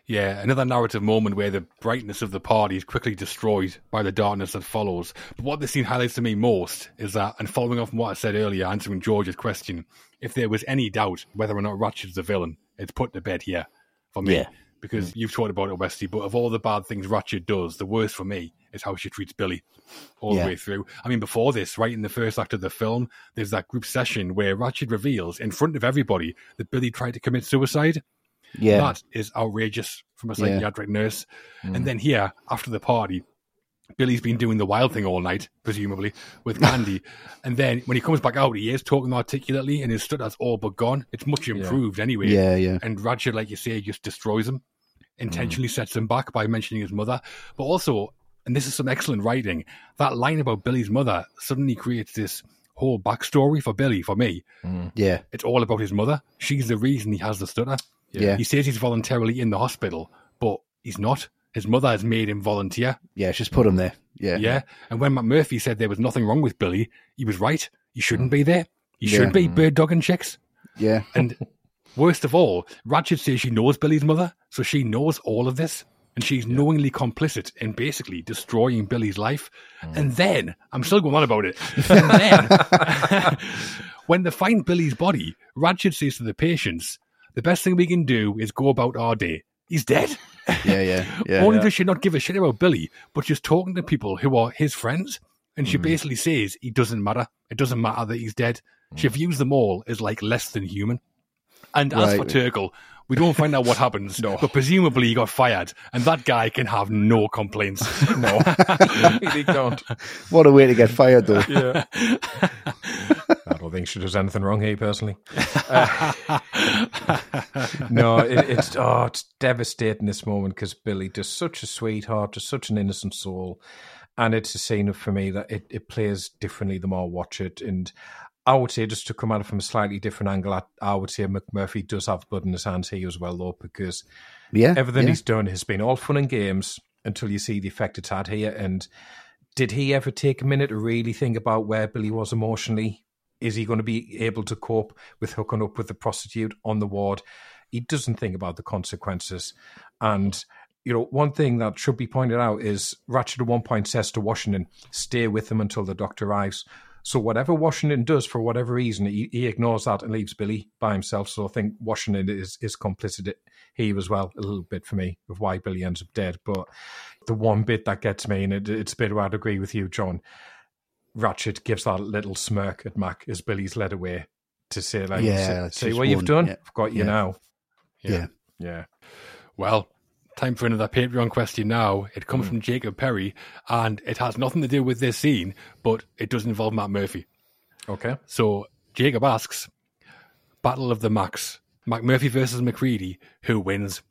another narrative moment where the brightness of the party is quickly destroyed by the darkness that follows. But what this scene highlights to me most is that, and following off from what I said earlier, answering George's question, if there was any doubt whether or not Ratched's the villain, it's put to bed here for me. Yeah. Because mm. you've talked about it, Westy, but of all the bad things Ratched does, the worst for me is how she treats Billy all Yeah. the way through. I mean, before this, right in the first act of the film, there's that group session where Ratched reveals in front of everybody that Billy tried to commit suicide. Yeah, That is outrageous from a Yeah. psychiatric nurse. And mm. then here, after the party, Billy's been doing the wild thing all night, presumably, with Candy. [LAUGHS] and then when he comes back out, he is talking articulately and his stutter's all but gone. It's much improved anyway. yeah, yeah. And Ratched, like you say, just destroys him, intentionally mm. sets him back by mentioning his mother. But also, and this is some excellent writing, that line about Billy's mother suddenly creates this whole backstory for Billy, for me. Mm. Yeah, It's all about his mother. She's the reason he has the stutter. Yeah, He says he's voluntarily in the hospital, but he's not. His mother has made him volunteer. yeah. she's put him there. Yeah, Yeah. And when McMurphy said there was nothing wrong with Billy, he was right. He shouldn't mm. be there. He should Yeah. be bird dogging chicks. yeah. And worst of all, Ratched says she knows Billy's mother, so she knows all of this. And she's knowingly complicit in basically destroying Billy's life. Mm. And then, I'm still going on about it. [LAUGHS] And then, [LAUGHS] when they find Billy's body, Ratched says to the patients, the best thing we can do is go about our day. He's dead. [LAUGHS] Yeah, yeah, yeah. Only does she not give a shit about Billy, but she's talking to people who are his friends. And Mm. she basically says he doesn't matter. It doesn't matter that he's dead. She views them all as like less than human. And as for Right. Turkle, we don't find out what happens, [LAUGHS] no. but presumably he got fired, and that guy can have no complaints. [LAUGHS] No, really don't. What a way to get fired, though. Yeah. That'll think she does anything wrong here, personally. [LAUGHS] Uh, no, it, it's oh, it's devastating this moment because Billy does such a sweetheart, just such an innocent soul, and it's a scene for me that it, it plays differently the more I watch it. And I would say, just to come at it from a slightly different angle, I, I would say McMurphy does have blood in his hands here as well, though, because Yeah, everything yeah. he's done has been all fun and games until you see the effect it's had here. And did he ever take a minute to really think about where Billy was emotionally? Is he going to be able to cope with hooking up with the prostitute on the ward? He doesn't think about the consequences. And, you know, one thing that should be pointed out is Ratched at one point says to Washington, stay with him until the doctor arrives. So whatever Washington does for whatever reason, he, he ignores that and leaves Billy by himself. So I think Washington is is complicit here as well, a little bit for me of why Billy ends up dead. But the one bit that gets me, and it, it's a bit where I'd agree with you, John. Ratched gives that little smirk at Mac as Billy's led away to say, like, Yeah, "See- that's see just what you've done. yeah. I've got you Yeah. now." yeah. Yeah. Well, time for another Patreon question now. It comes hmm. from Jacob Perry, and it has nothing to do with this scene, but it does involve McMurphy. Okay. So Jacob asks, Battle of the Max, McMurphy versus MacReady, who wins?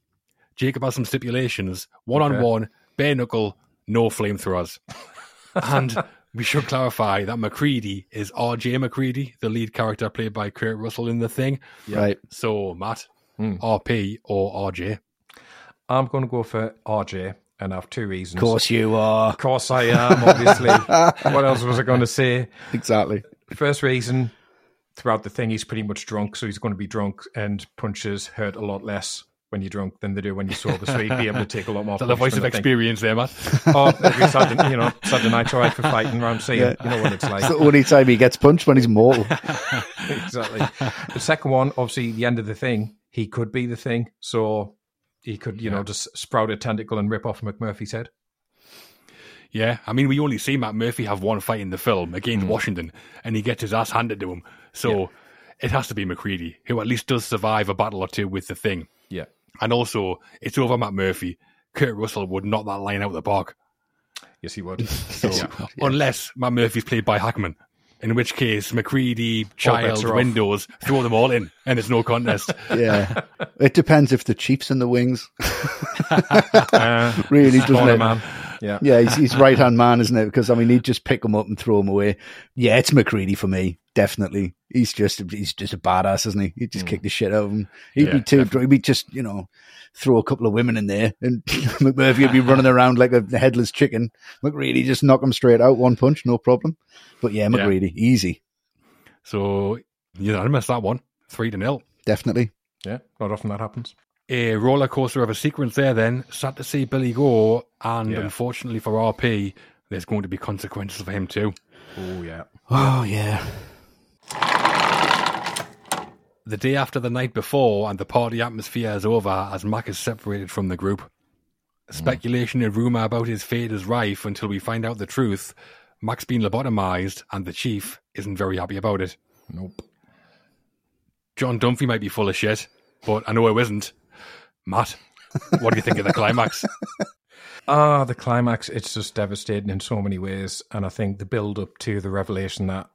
Jacob has some stipulations, one on one, bare knuckle, no flamethrowers. [LAUGHS] and we should clarify that MacReady is RJ MacReady, the lead character played by Kurt Russell in the thing. Right. So Matt, Hmm. RP or RJ? I'm going to go for RJ, and I have two reasons. Of course you are. Of course I am, obviously. [LAUGHS] what else was I going to say? Exactly. First reason, throughout the thing, he's pretty much drunk, so he's going to be drunk, and punches hurt a lot less when you're drunk than they do when you're sober. So he'd be able to take a lot more. [LAUGHS] The voice of punishment, I think. experience there, Matt? Oh, every [LAUGHS] Saturday, you know, Saturday night's all right for fighting around saying, Yeah. you know what it's like. It's the only time he gets punched when he's mortal. [LAUGHS] exactly. The second one, obviously, the end of the thing, he could be the thing. So he could, you know, just sprout a tentacle and rip off McMurphy's head. Yeah, I mean, we only see McMurphy have one fight in the film against Hmm. Washington, and he gets his ass handed to him. So it has to be MacReady, who at least does survive a battle or two with the thing. Yeah. And also, it's over McMurphy. Kurt Russell would knock that line out of the park. Yes, he would. [LAUGHS] So, unless McMurphy's played by Hackman, in which case MacReady, Child. Windows, throw them all in, and it's no contest. [LAUGHS] Yeah. It depends if the Chief's in the wings. Uh, [LAUGHS] Really, doesn't it? man. Yeah. Yeah, he's, he's right hand man, isn't it? Because I mean, he'd just pick him up and throw him away. Yeah, it's MacReady for me, definitely. He's just he's just a badass, isn't he? He'd just hmm. kick the shit out of him. He'd Yeah, be too. He'd be just you know throw a couple of women in there, and [LAUGHS] McMurphy would be running around like a headless chicken. MacReady just knock him straight out, one punch, no problem. But yeah, MacReady, easy, So, unanimous that one, three to nil. definitely. Yeah. Not often that happens. A roller coaster of a sequence there then. Sad to see Billy go, and Yeah. unfortunately for RP, there's going to be consequences for him too. Oh, yeah. Oh yeah, The day after the night before, and the party atmosphere is over as Mac is separated from the group. Hmm. Speculation and rumour about his fate is rife until we find out the truth. Mac's been lobotomized, and the chief isn't very happy about it. Nope. John Dunphy might be full of shit, but I know it isn't. Matt, what do you think of the climax? [LAUGHS] Ah, the climax, it's just devastating in so many ways. And I think the build up to the revelation that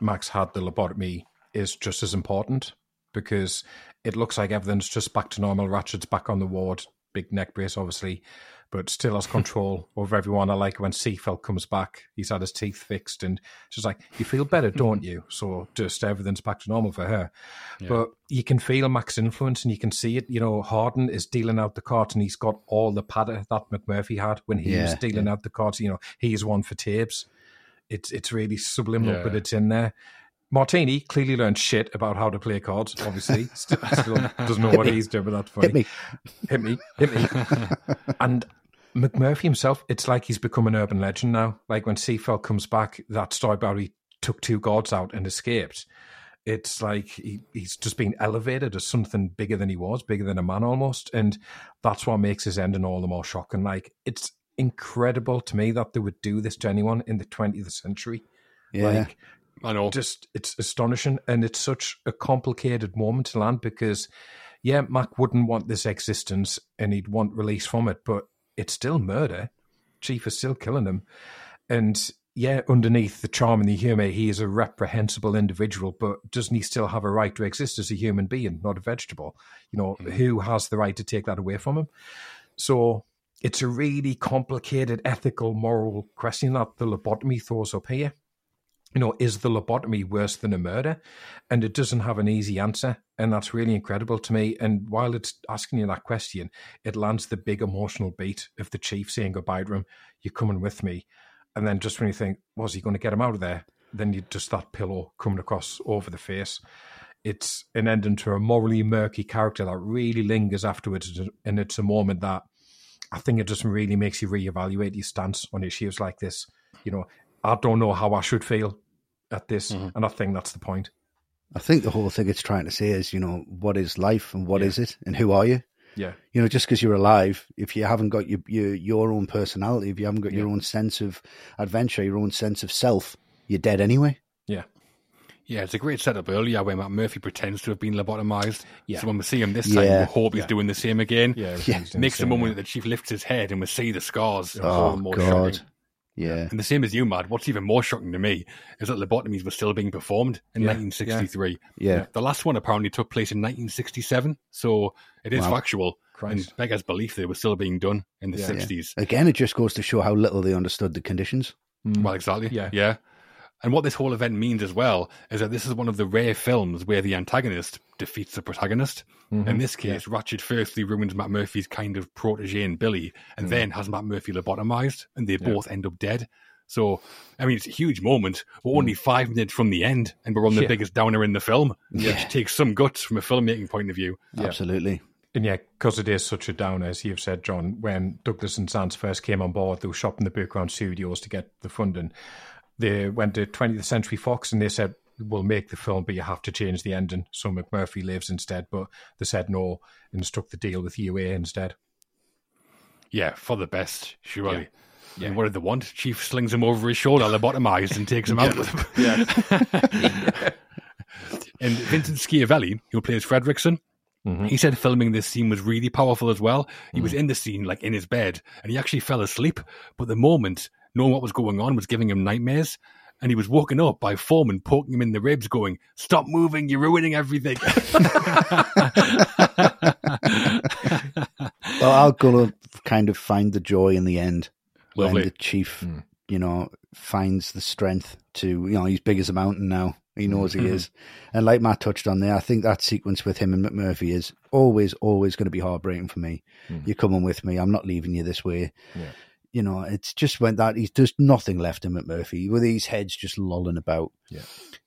Max had the lobotomy is just as important because it looks like everything's just back to normal. Ratched's back on the ward, big neck brace, obviously, but still has control [LAUGHS] over everyone. I like when Sefelt comes back, he's had his teeth fixed, and she's like, You feel better, don't [LAUGHS] you? So just everything's back to normal for her. But you can feel Mac's influence and you can see it. You know, Harding is dealing out the cards and he's got all the patter that McMurphy had when he was Yeah, dealing out the cards. You know, he's one for tapes. It's it's really subliminal, Yeah. but it's in there. Martini clearly learned shit about how to play cards, obviously. still, still doesn't know what he's doing, but that's funny. hit me. Hit me. Hit me. [LAUGHS] and McMurphy himself, it's like he's become an urban legend now. Like when Sefelt comes back, that story about he took two gods out and escaped. It's like he, he's just been elevated as something bigger than he was, bigger than a man almost. And that's what makes his ending all the more shocking. Like it's incredible to me that they would do this to anyone in the 20th century. Yeah, Like I know. just it's astonishing and it's such a complicated moment to land because yeah mac wouldn't want this existence and he'd want release from it but it's still murder chief is still killing him and yeah, underneath the charm and the humor, he is a reprehensible individual, but doesn't he still have a right to exist as a human being, not a vegetable? You know, hmm. who has the right to take that away from him? So it's a really complicated ethical, moral question that the lobotomy throws up here. You know, is the lobotomy worse than a murder? And it doesn't have an easy answer. And that's really incredible to me. And while it's asking you that question, it lands the big emotional beat of the chief saying goodbye to him, You're coming with me. And then just when you think, Was he going to get him out of there? Then you just that pillow coming across over the face. It's an ending to a morally murky character that really lingers afterwards. And it's a moment that I think it just really makes you reevaluate your stance on issues like this. You know, I don't know how I should feel at this, Mm-hmm. and I think that's the point. I think the whole thing it's trying to say is, you know, what is life and what Yeah. is it and who are you? Yeah, You know, just because you're alive, if you haven't got your, your your own personality, if you haven't got your own sense of adventure, your own sense of self, you're dead anyway. yeah, Yeah, it's a great setup earlier where McMurphy pretends to have been lobotomized. Yeah. So when we see him this time, Yeah. we hope he's doing the same again. yeah. Yeah. he's doing Makes the the moment yeah. that the chief lifts his head and we see the scars. Oh, more God. shocking. Yeah. And the same as you, Mad. What's even more shocking to me is that lobotomies were still being performed in Yeah, 1963. Yeah. The last one apparently took place in 1967, so it is Wow. factual. Christ. And beggars belief they were still being done in the Yeah. 60s. Again, it just goes to show how little they understood the conditions. Mm. Well, exactly. Yeah. Yeah. And what this whole event means as well is that this is one of the rare films where the antagonist defeats the protagonist. Mhm. In this case, Ratched firstly ruins McMurphy's kind of protege in Billy, and then has McMurphy lobotomized, and they both end up dead. So, I mean, it's a huge moment. We're only five minutes from the end, and we're on the Yeah. biggest downer in the film. Yeah. Which takes some guts from a filmmaking point of view. Yeah. Absolutely. And yeah, because it is such a downer, as you've said, John, when Douglas and Zaentz first came on board, they were shopping the Background Studios to get the funding. They went to 20th Century Fox and they said, We'll make the film, but you have to change the ending. So McMurphy lives instead. But they said no and struck the deal with UA instead. Yeah, for the best, surely. Yeah. And what did they want? Chief slings him over his shoulder, lobotomized, and takes him out with him. [LAUGHS] [LAUGHS] and Vincent Schiavelli, who plays Fredrickson, mm-hmm. he said filming this scene was really powerful as well. He was mm. in the scene, like in his bed, and he actually fell asleep. But the moment, knowing what was going on, was giving him nightmares. And he was woken up by Forman poking him in the ribs, going, Stop moving, you're ruining everything. [LAUGHS] Well, I'll go to kind of find the joy in the end Lovely. when the chief, hmm. you know, finds the strength to, you know, he's big as a mountain now. He hmm. knows he is. [LAUGHS] And like Matt touched on there, I think that sequence with him and McMurphy is always, always going to be heartbreaking for me. Hmm. You're coming with me. I'm not leaving you this way. Yeah. You know, it's just when that he's just nothing left in McMurphy with his heads just lolling about. Yeah.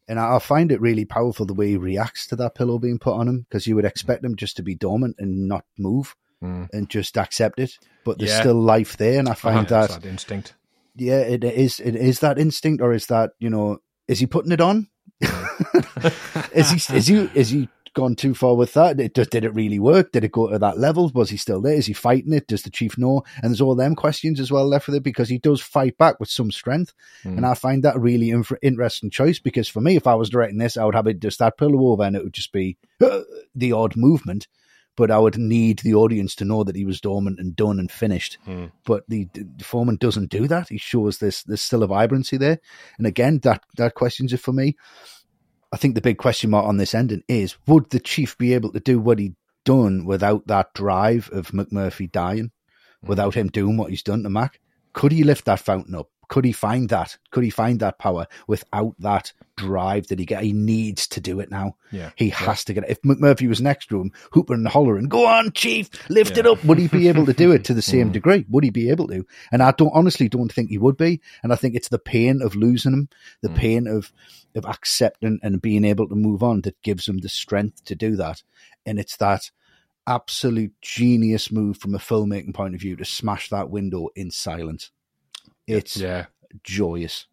And I I find it really powerful the way he reacts to that pillow being put on him because you would expect him just to be dormant and not move Mm. and just accept it. But there's Yeah. still life there, and I find Yeah, that that instinct. yeah, it is. It is that instinct, or is that you know, is he putting it on? [LAUGHS] is he is he is he gone too far with that? It, did, did it really work? Did it go to that level? Was he still there? Is he fighting it? Does the chief know? And there's all them questions as well left with it because he does fight back with some strength, hmm. and I find that a really inf- interesting choice because for me, if I was directing this, I would have it just that pillow over, and it would just be uh, the odd movement. But I would need the audience to know that he was dormant and done and finished. Hmm. But the, the Forman doesn't do that. He shows this there's still a vibrancy there. And again, that that questions it for me. I think the big question mark on this ending is: Would the chief be able to do what he done without that drive of McMurphy dying, hmm. without him doing what he's done to Mac? Could he lift that fountain up? Could he find that? Could he find that power without that drive that he get? He needs to do it now. Yeah. He has to get it. If McMurphy was next to him, hooping and hollering, "Go on, chief, lift it up," would he be able to do it to the [LAUGHS] same mm. degree? Would he be able to? And I don't honestly don't think he would be. And I think it's the pain of losing him, the mm. pain of of accepting and being able to move on that gives him the strength to do that. And it's that absolute genius move from a filmmaking point of view to smash that window in silence. It's yeah. joyous.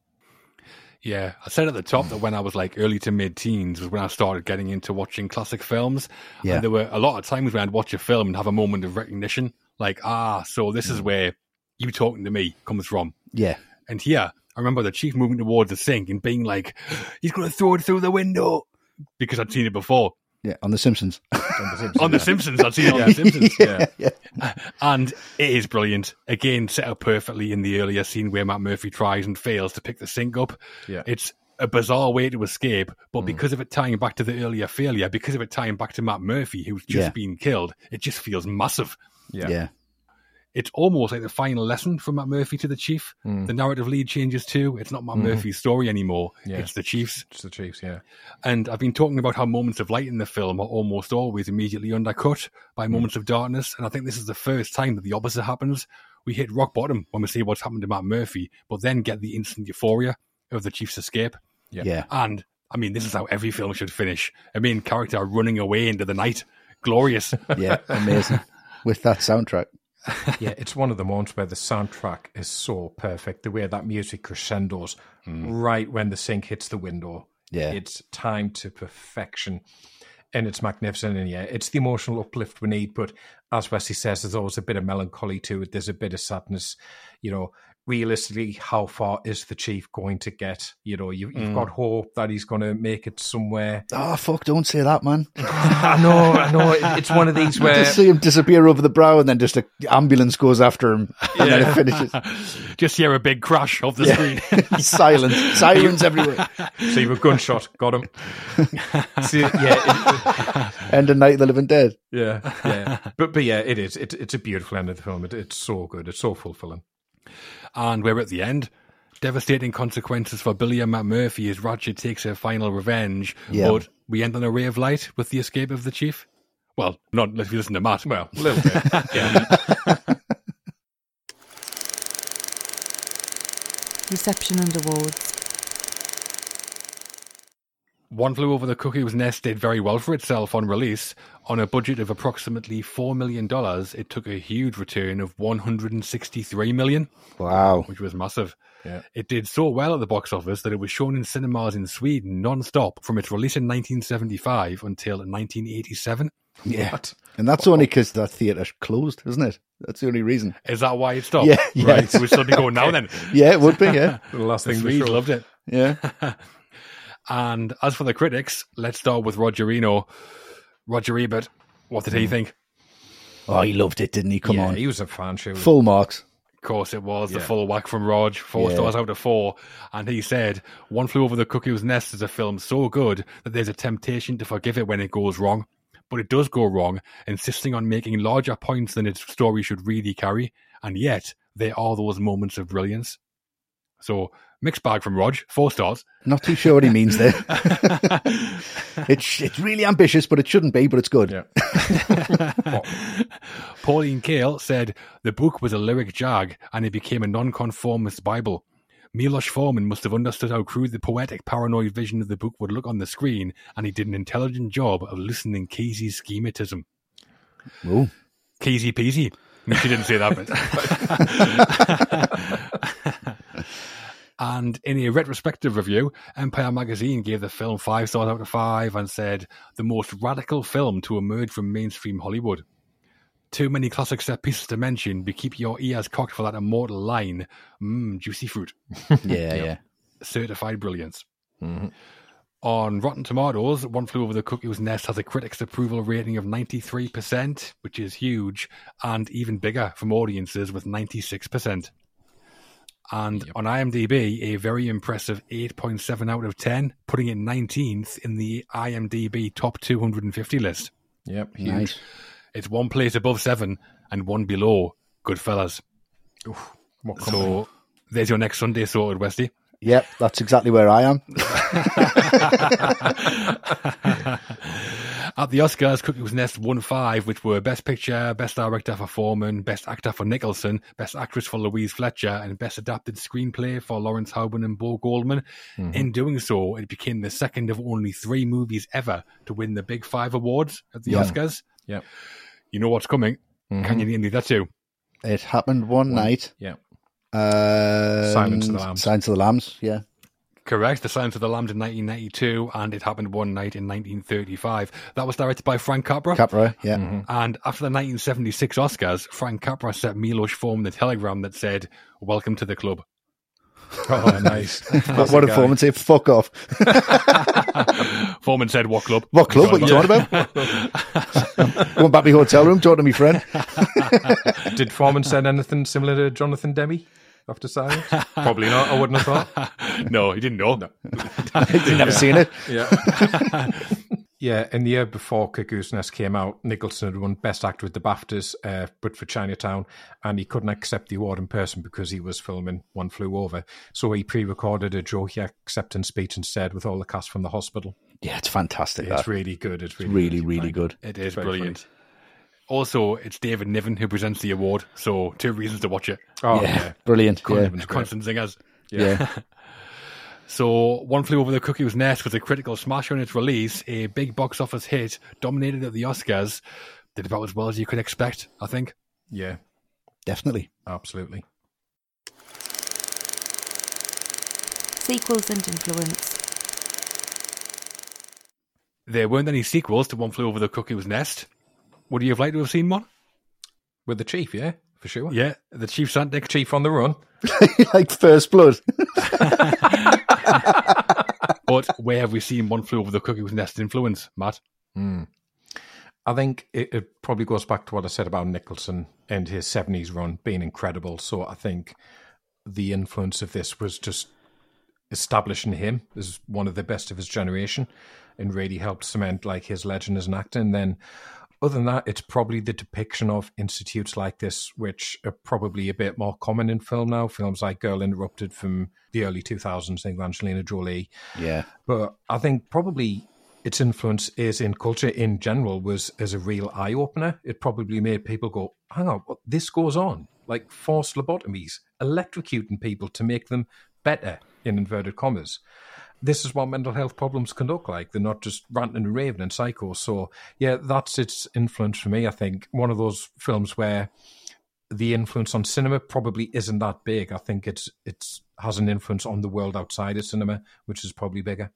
Yeah, I said at the top that when I was like early to mid teens was when I started getting into watching classic films. Yeah. And there were a lot of times when I'd watch a film and have a moment of recognition, like, ah, so this is where you talking to me comes from. Yeah. And here, I remember the chief moving towards the sink and being like, he's going to throw it through the window because I'd seen it before. Yeah, on The Simpsons. On The Simpsons, [LAUGHS] On The. Simpsons, I'd seen it on The Simpsons. [LAUGHS] yeah. And it is brilliant. Again, set up perfectly in the earlier scene where McMurphy tries and fails to pick the sink up. Yeah. It's a bizarre way to escape, but Hmm. because of it tying back to the earlier failure, because of it tying back to McMurphy, who's just Yeah. been killed, it just feels massive. Yeah. yeah. It's almost like the final lesson from McMurphy to the Chief. Hmm. The narrative lead changes too. It's not Matt hmm. Murphy's story anymore. Yeah. It's the Chief's. It's the Chiefs, yeah. And I've been talking about how moments of light in the film are almost always immediately undercut by hmm. moments of darkness. And I think this is the first time that the opposite happens. We hit rock bottom when we see what's happened to McMurphy, but then get the instant euphoria of the Chief's escape. Yeah. Yeah. And I mean, this is how every film should finish. A main character running away into the night. Glorious. [LAUGHS] Yeah. Amazing. With that soundtrack. Yeah, it's one of the moments where the soundtrack is so perfect. The way that music crescendos mm. right when the sink hits the window. Yeah. It's timed to perfection. And it's magnificent. And yeah, it's the emotional uplift we need. But as Westy says, there's always a bit of melancholy to it. There's a bit of sadness. You know, realistically, how far is the chief going to get? You know, you've, you've got mm. hope that he's going to make it somewhere. Oh, fuck, don't say that, man. [LAUGHS] I know, I know. It- It's one of these [LAUGHS] where. You just see him disappear over the brow and then just an ambulance goes after him and then it finishes. [LAUGHS] Just hear a big crash off the screen. Silence. Sirens everywhere. See, a gunshot, got him. See, yeah, it- End of Night of the Living Dead. Yeah, yeah, but but yeah, it is. It, it's a beautiful end of the film. It, it's so good. It's so fulfilling. And we're at the end. Devastating consequences for Billy and McMurphy as Ratched takes her final revenge. Yeah. But we end on a ray of light with the escape of the chief. Well, not if you listen to Matt. Well, a little bit. [LAUGHS] Yeah, Reception and awards. One Flew Over the Cuckoo's Nest did very well for itself on release. On a budget of approximately $4 million, it took a huge return of 163 million, Wow. which was massive. Yeah. It did so well at the box office that it was shown in cinemas in Sweden non-stop from its release in 1975 until 1987. Yeah. And that's only because that theatre closed, isn't it? That's the only reason. Is that why it stopped? Yeah, [LAUGHS] yeah. Right. So we still be going now [LAUGHS] then. Yeah, it would be, yeah. [LAUGHS] the last The thing we Swedes loved it. Yeah. And as for the critics, let's start with Roger Roger Ebert, what did he think? Oh, he loved it, didn't he? Come yeah, on. he was a fan. Show. Full marks. Of course, it was the full whack from Rog, four Yeah. stars out of four. And he said, One Flew Over the Cuckoo's Nest is a film so good that there's a temptation to forgive it when it goes wrong. But it does go wrong, insisting on making larger points than its story should really carry. And yet, there are those moments of brilliance. So, mixed bag from Rog, four stars. Not too sure what he means there. [LAUGHS] it's it's really ambitious, but it shouldn't be, but it's good. Yeah. [LAUGHS] Pauline Kael said the book was a lyric jag and it became a nonconformist Bible. Milos Forman must have understood how crude the poetic paranoid vision of the book would look on the screen, and he did an intelligent job of listening Kesey's schematism. Ooh. Kesey peasy. No, she didn't say that bit. [LAUGHS] and in a retrospective review, Empire magazine gave the film five stars out of five and said the most radical film to emerge from mainstream Hollywood. Too many classic set pieces to mention, but keep your ears cocked for that immortal line. Mmm, juicy fruit. [LAUGHS] Yeah, yeah. Certified brilliance. Mm-hmm. On Rotten Tomatoes, One Flew Over the Cuckoo's Nest has a critics' approval rating of 93%, which is huge, and even bigger from audiences with 96%. And on IMDb, a very impressive 8.7 out of 10, putting it 19th in the IMDb top 250 list. Yep. Huge. Nice. It's one place above seven and one below Goodfellas. What company? So there's your next Sunday sorted, Westy. Yep, that's exactly where I am. [LAUGHS] At the Oscars, Cuckoo's Nest won five, which were Best Picture, Best Director for Forman, Best Actor for Nicholson, Best Actress for Louise Fletcher, and Best Adapted Screenplay for Lawrence Hauben and Bo Goldman. Mm-hmm. In doing so, it became the second of only three movies ever to win the Big Five awards at the Yeah. Oscars. Yep. You know what's coming. Can mm-hmm. you name me that too? It happened one, night. Yeah. Uh, Silence of the Lambs. Silence of the Lambs, yeah. Correct. The Silence of the Lambs in 1992, and it happened one night in 1935. That was directed by Frank Capra. Capra, yeah. And after the 1976 Oscars, Frank Capra sent Milos Forman the telegram that said, Welcome to the club. Oh, [LAUGHS] nice. What, what did Forman say? Fuck off. [LAUGHS] Forman said, "What club? What club? What you talking about? [LAUGHS] Going back to my hotel room, talking to my friend. Did Forman said anything similar to Jonathan Demme after silence? [LAUGHS] Probably not. I wouldn't have thought. [LAUGHS] no, he didn't know. You've [LAUGHS] never seen it. Yeah. yeah, in the year before Cuckoo's Nest came out, Nicholson had won Best Actor at the BAFTAs, uh, but for Chinatown, and he couldn't accept the award in person because he was filming One Flew Over. So he pre recorded a joke acceptance speech instead with all the cast from the hospital. Yeah, it's fantastic. It's that. really good. It's really, really, good. really good. It is Very brilliant. Also, it's David Niven who presents the award, so two reasons to watch it. Oh, yeah, yeah. brilliant. Yeah. Niven's great. Constant singers. yeah. [LAUGHS] So, One Flew Over the Cuckoo's Nest was a critical smash on its release, a big box office hit, dominated at the Oscars, did about as well as you could expect, I think. Yeah, definitely. absolutely. Sequels and influence. There weren't any sequels to One Flew Over the Cuckoo's Nest. Would you have liked to have seen one? With the chief, yeah, for sure. Yeah, the Chief Santic. Chief on the run. [LAUGHS] like First Blood. [LAUGHS] But where have we seen One Flew Over the Cuckoo's Nest influence, Matt? Hmm. I think it, it probably goes back to what I said about Nicholson and his 70s run being incredible. So I think the influence of this was just establishing him as one of the best of his generation and really helped cement like his legend as an actor. And then other than that, it's probably the depiction of institutes like this, which are probably a bit more common in film now. Films like Girl Interrupted from the early 2000s, think Angelina Jolie. Yeah. But I think probably its influence is in culture in general was as a real eye opener. It probably made people go, hang on, what, this goes on. Like forced lobotomies, electrocuting people to make them better, in inverted commas. This is what mental health problems can look like. They're not just ranting and raving and psychos. So, yeah, that's its influence for me. I think one of those films where the influence on cinema probably isn't that big. I think it's it's has an influence on the world outside of cinema, which is probably bigger.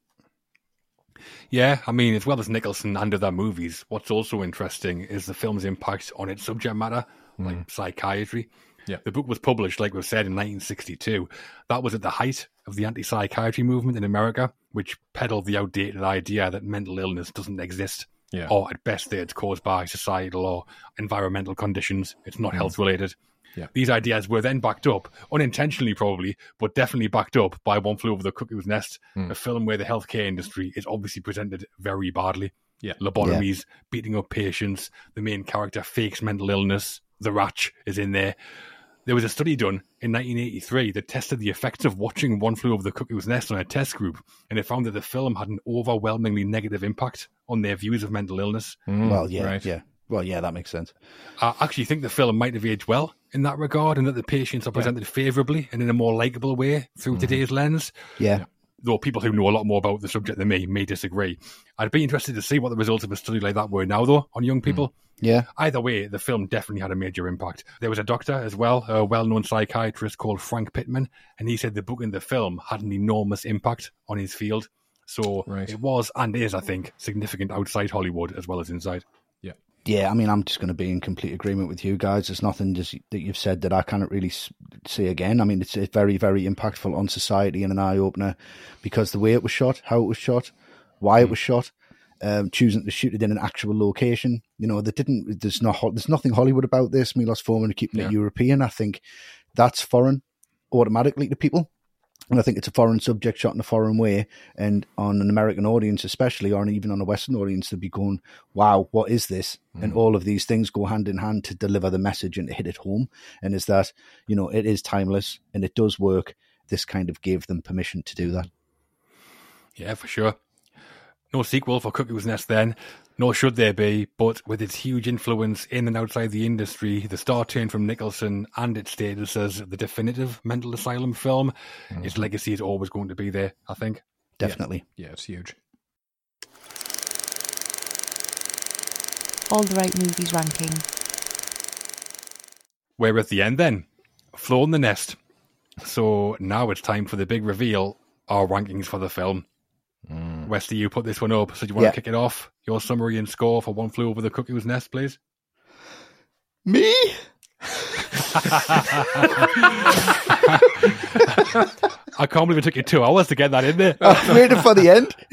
Yeah, I mean, as well as Nicholson and other movies, what's also interesting is the film's impact on its subject matter, like mm. psychiatry. Yeah. The book was published, like we've said, in 1962. That was at the height of the anti psychiatry movement in America, which peddled the outdated idea that mental illness doesn't exist. Yeah. Or at best, that it's caused by societal or environmental conditions. It's not mm. health related. Yeah. These ideas were then backed up, unintentionally probably, but definitely backed up by One Flew Over the Cuckoo's Nest, mm. a film where the healthcare industry is obviously presented very badly. Yeah. Lobotomies, beating up patients, the main character fakes mental illness, the ratch is in there. There was a study done in 1983 that tested the effects of watching One Flew Over the Cuckoo's Nest on a test group, and it found that the film had an overwhelmingly negative impact on their views of mental illness. Mm, well, yeah. right. Yeah. Well, yeah, that makes sense. I actually think the film might have aged well in that regard, and that the patients are presented favourably and in a more likeable way through mm-hmm. today's lens. Yeah. Though people who know a lot more about the subject than me may disagree. I'd be interested to see what the results of a study like that were now, though, on young hmm. people. Yeah. Either way, the film definitely had a major impact. There was a doctor as well, a well known psychiatrist called Frank Pittman, and he said the book and the film had an enormous impact on his field. So Right. it was and is, I think, significant outside Hollywood as well as inside. Yeah, I mean, I'm just going to be in complete agreement with you guys. There's nothing just that you've said that I cannot really s- say again. I mean, it's, it's very, very impactful on society and an eye opener because the way it was shot, how it was shot, why it was shot, um, choosing to shoot it in an actual location. You know, they didn't. There's not. There's nothing Hollywood about this. Milos Forman keeping Yeah. it European. I think that's foreign automatically to people. And I think it's a foreign subject shot in a foreign way. And on an American audience, especially, or even on a Western audience, to be going, wow, what is this? And mm. all of these things go hand in hand to deliver the message and to hit it home. And is that, you know, it is timeless and it does work. This kind of gave them permission to do that. Yeah, for sure. No sequel for Cuckoo's Nest then, nor should there be, but with its huge influence in and outside the industry, the star turn from Nicholson and its status as the definitive mental asylum film, mm-hmm. its legacy is always going to be there, I think. Definitely. Yeah, it's huge. All the right movies ranking. We're at the end then. Flown the nest. So now it's time for the big reveal, our rankings for the film. Westy, you put this one up, so do you want Yeah. to kick it off? Your summary and score for One Flew Over the Cuckoo's Nest, please? Me? [LAUGHS] I can't believe it took you two hours to get that in there. [LAUGHS] I waited for the end. [LAUGHS]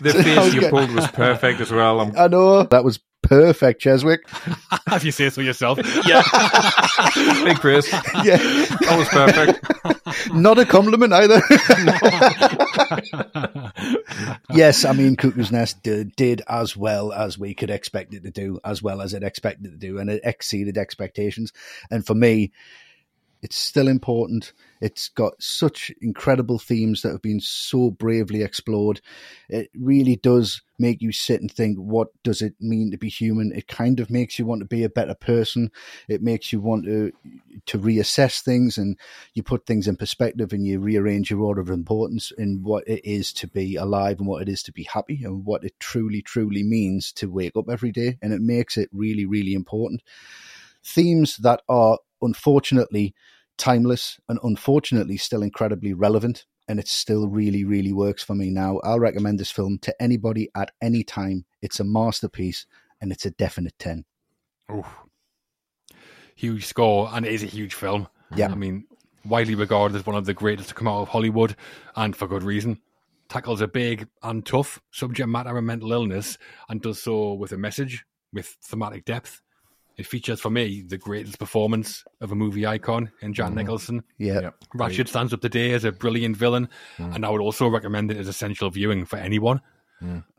The I was face you pulled was perfect as well. I'm, I know that was perfect, Cheswick. [LAUGHS] if you say so yourself. yeah, [LAUGHS] big Chris. Yeah, That was perfect. [LAUGHS] not a compliment either. yes, I mean Cuckoo's Nest did, did as well as we could expect it to do, as well as it expected to do, and it exceeded expectations. And for me, it's still important. It's got such incredible themes that have been so bravely explored. It really does make you sit and think, what does it mean to be human? It kind of makes you want to be a better person. It makes you want to to reassess things and you put things in perspective and you rearrange your order of importance in what it is to be alive and what it is to be happy and what it truly, truly means to wake up every day. And it makes it really, really important. Themes that are unfortunately timeless and unfortunately still incredibly relevant. And it still really, really works for me now. I'll recommend this film to anybody at any time. It's a masterpiece and it's a definite 10. Oof. Huge score, and it is a huge film. Yeah. I mean, widely regarded as one of the greatest to come out of Hollywood, and for good reason. Tackles a big and tough subject matter of mental illness, and does so with a message, with thematic depth. It features, for me, the greatest performance of a movie icon in Jack mm-hmm. Nicholson. Yeah. Yep. Ratched stands up today as a brilliant villain, mm. and I would also recommend it as essential viewing for anyone.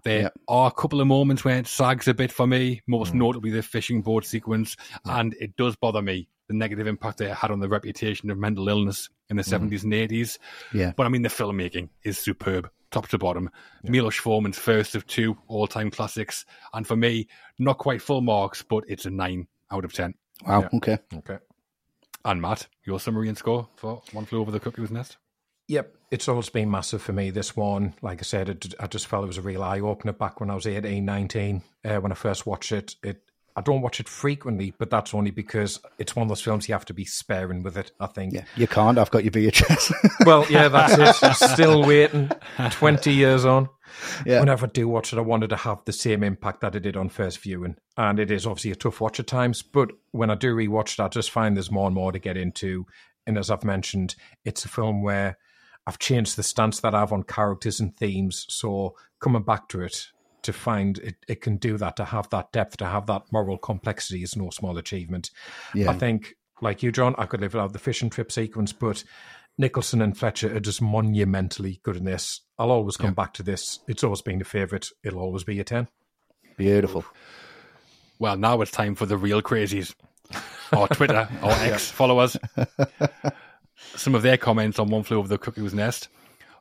There Yeah. are a couple of moments where it sags a bit for me, most mm. notably the fishing boat sequence, and it does bother me the negative impact that it had on the reputation of mental illness in the mm-hmm. 70s and 80s. Yeah. But I mean, the filmmaking is superb, top to bottom. Milos Forman's first of two all time classics, and for me, not quite full marks, but it's a 9 out of 10. Wow. Yeah. Okay. Okay. And Matt, your summary and score for One Flew Over the Cuckoo's Nest? Yep, it's always been massive for me. This one, like I said, it, I just felt it was a real eye opener back when I was 18, 19. Uh, when I first watched it, it I don't watch it frequently, but that's only because it's one of those films you have to be sparing with it. I think. Yeah. You can't. I've got your VHS. [LAUGHS] Well, yeah, that's it. Still waiting. Twenty years on. Yeah. Whenever I do watch it, I wanted to have the same impact that it did on first viewing, and it is obviously a tough watch at times. But when I do rewatch it, I just find there's more and more to get into. And as I've mentioned, it's a film where I've changed the stance that I have on characters and themes. So coming back to it to find it, it can do that, to have that depth, to have that moral complexity is no small achievement. Yeah. I think, like you, John, I could live without the fishing trip sequence, but Nicholson and Fletcher are just monumentally good in this. I'll always come back to this. It's always been a favourite. It'll always be a 10. Beautiful. Well, now it's time for the real crazies. Or [LAUGHS] Twitter or X followers. [LAUGHS] Some of their comments on One Flew Over the Cuckoo's Nest.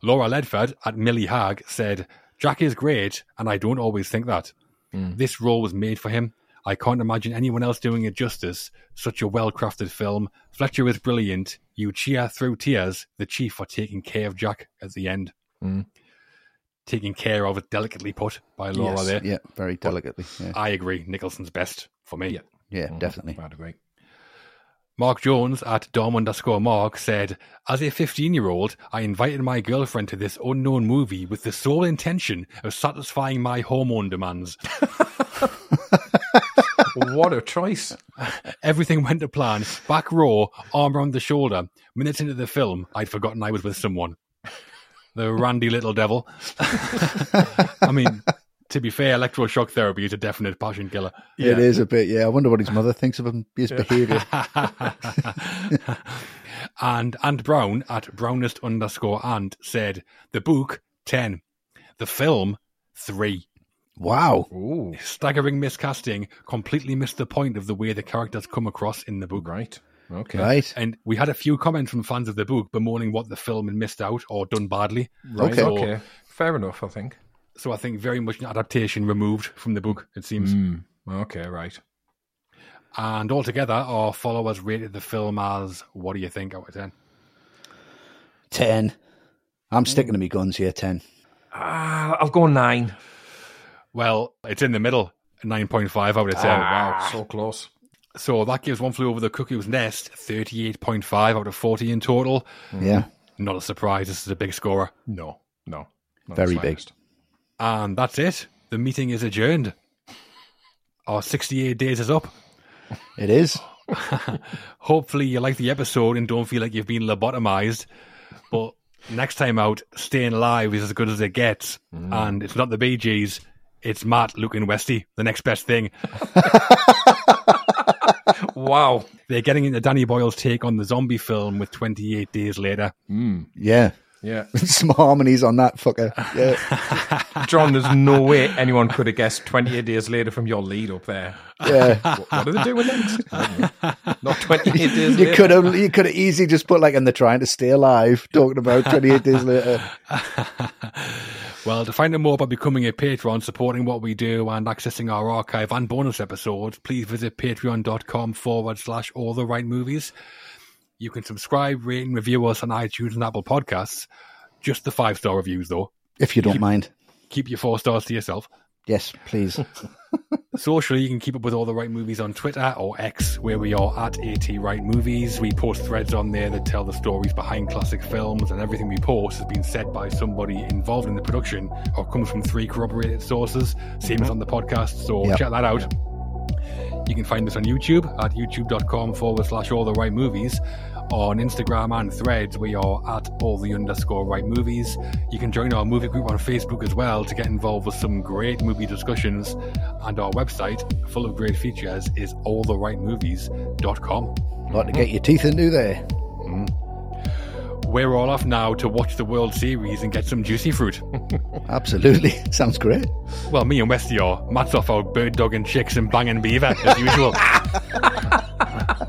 Laura Ledford at Millie Hag said, Jack is great, and I don't always think that. Hmm. This role was made for him. I can't imagine anyone else doing it justice. Such a well crafted film. Fletcher is brilliant. You cheer through tears, the chief for taking care of Jack at the end. Hmm. Taking care of it, delicately put by Laura Yes. there. Yeah. Very delicately. Yeah. I agree. Nicholson's best for me. Yeah. Yeah. Mm. Definitely. I'd agree. Mark Jones at Dom underscore Mark said, As a 15 year old, I invited my girlfriend to this unknown movie with the sole intention of satisfying my hormone demands. [LAUGHS] what a choice. Everything went to plan. Back row, arm around the shoulder. Minutes into the film, I'd forgotten I was with someone. The randy little devil. [LAUGHS] I mean, to be fair, electroshock therapy is a definite passion killer. It is a bit. Yeah. I wonder what his mother thinks of him, his behaviour. [LAUGHS] and and Brown at brownest underscore and said the book ten, the film three. Wow. Ooh. Staggering miscasting, completely missed the point of the way the characters come across in the book. Right. Okay. Right. And we had a few comments from fans of the book bemoaning what the film had missed out or done badly. Right. Okay. Okay. Fair enough, I think. So I think very much an adaptation removed from the book, it seems. Mm. Okay, right. And altogether, our followers rated the film as what do you think out of 10? 10. I'm sticking to my guns here. 10. Uh, I'll go nine. Well, it's in the middle, 9.5 out of 10. wow. So close. So that gives One Flew Over the Cuckoo's Nest 38.5 out of 40 in total. Yeah. Not a surprise, this is a big scorer. No, no. not Very the big. And that's it. The meeting is adjourned. Our 68 days is up. It is. [LAUGHS] Hopefully, you like the episode and don't feel like you've been lobotomized. But next time out, staying alive is as good as it gets. Mm. And it's not the Bee Gees, it's Matt, Luke, and Westy, the next best thing. [LAUGHS] Wow. They're getting into Danny Boyle's take on the zombie film with 28 Days Later. Mm, yeah. Yeah. [LAUGHS] Some harmonies on that fucker. Yeah. [LAUGHS] John, there's no way anyone could have guessed 28 days later from your lead up there. Yeah. What, what are they doing next? Not 28 days [LAUGHS] You later. could have you could have easily just put like and they're trying to stay alive, talking about twenty eight days later. Well, to find out more about becoming a patron, supporting what we do, and accessing our archive and bonus episodes, please visit patreon.com forward slash all the right movies. You can subscribe, rate, and review us on iTunes and Apple Podcasts. Just the five star reviews, though. If you don't mind. Keep your four stars to yourself. Yes, please. [LAUGHS] [LAUGHS] Socially, you can keep up with all the right movies on Twitter or X, where we are at AT Right Movies. We post threads on there that tell the stories behind classic films, and everything we post has been said by somebody involved in the production or comes from three corroborated sources, same as on the podcast. So Yep. check that out. You can find us on YouTube at youtube.com forward slash all the right movies. On Instagram and threads, we are at all the underscore right movies. You can join our movie group on Facebook as well to get involved with some great movie discussions. And our website, full of great features, is alltherightmovies.com. Like to get your teeth into there. Mm. We're all off now to watch the World Series and get some juicy fruit. [LAUGHS] Absolutely. [LAUGHS] Sounds great. Well, me and Westy are. Matt's off out bird dog and chicks and banging beaver, as usual. [LAUGHS]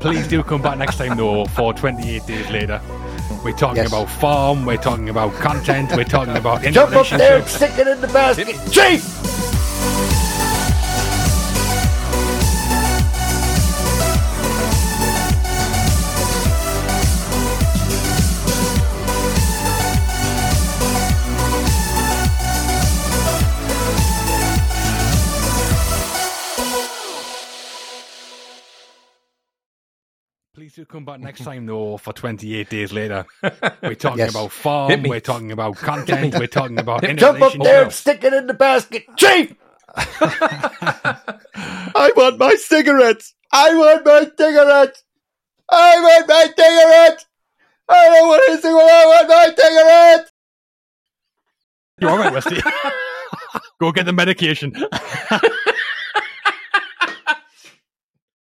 Please do come back next time, though, for 28 days later. We're talking Yes. about farm, we're talking about content, we're talking about Jump up there and stick it in the basket. Chief! Please come back next time, though, for 28 days later. [LAUGHS] We're talking Yes. about farm, we're talking about content, we're talking about Jump up there and stick it in the basket. Chief! [LAUGHS] I want my cigarettes. I want my cigarettes. I want my cigarettes. I don't want a cigarette. I want my cigarettes. You all right, Westy? [LAUGHS] Go get the medication.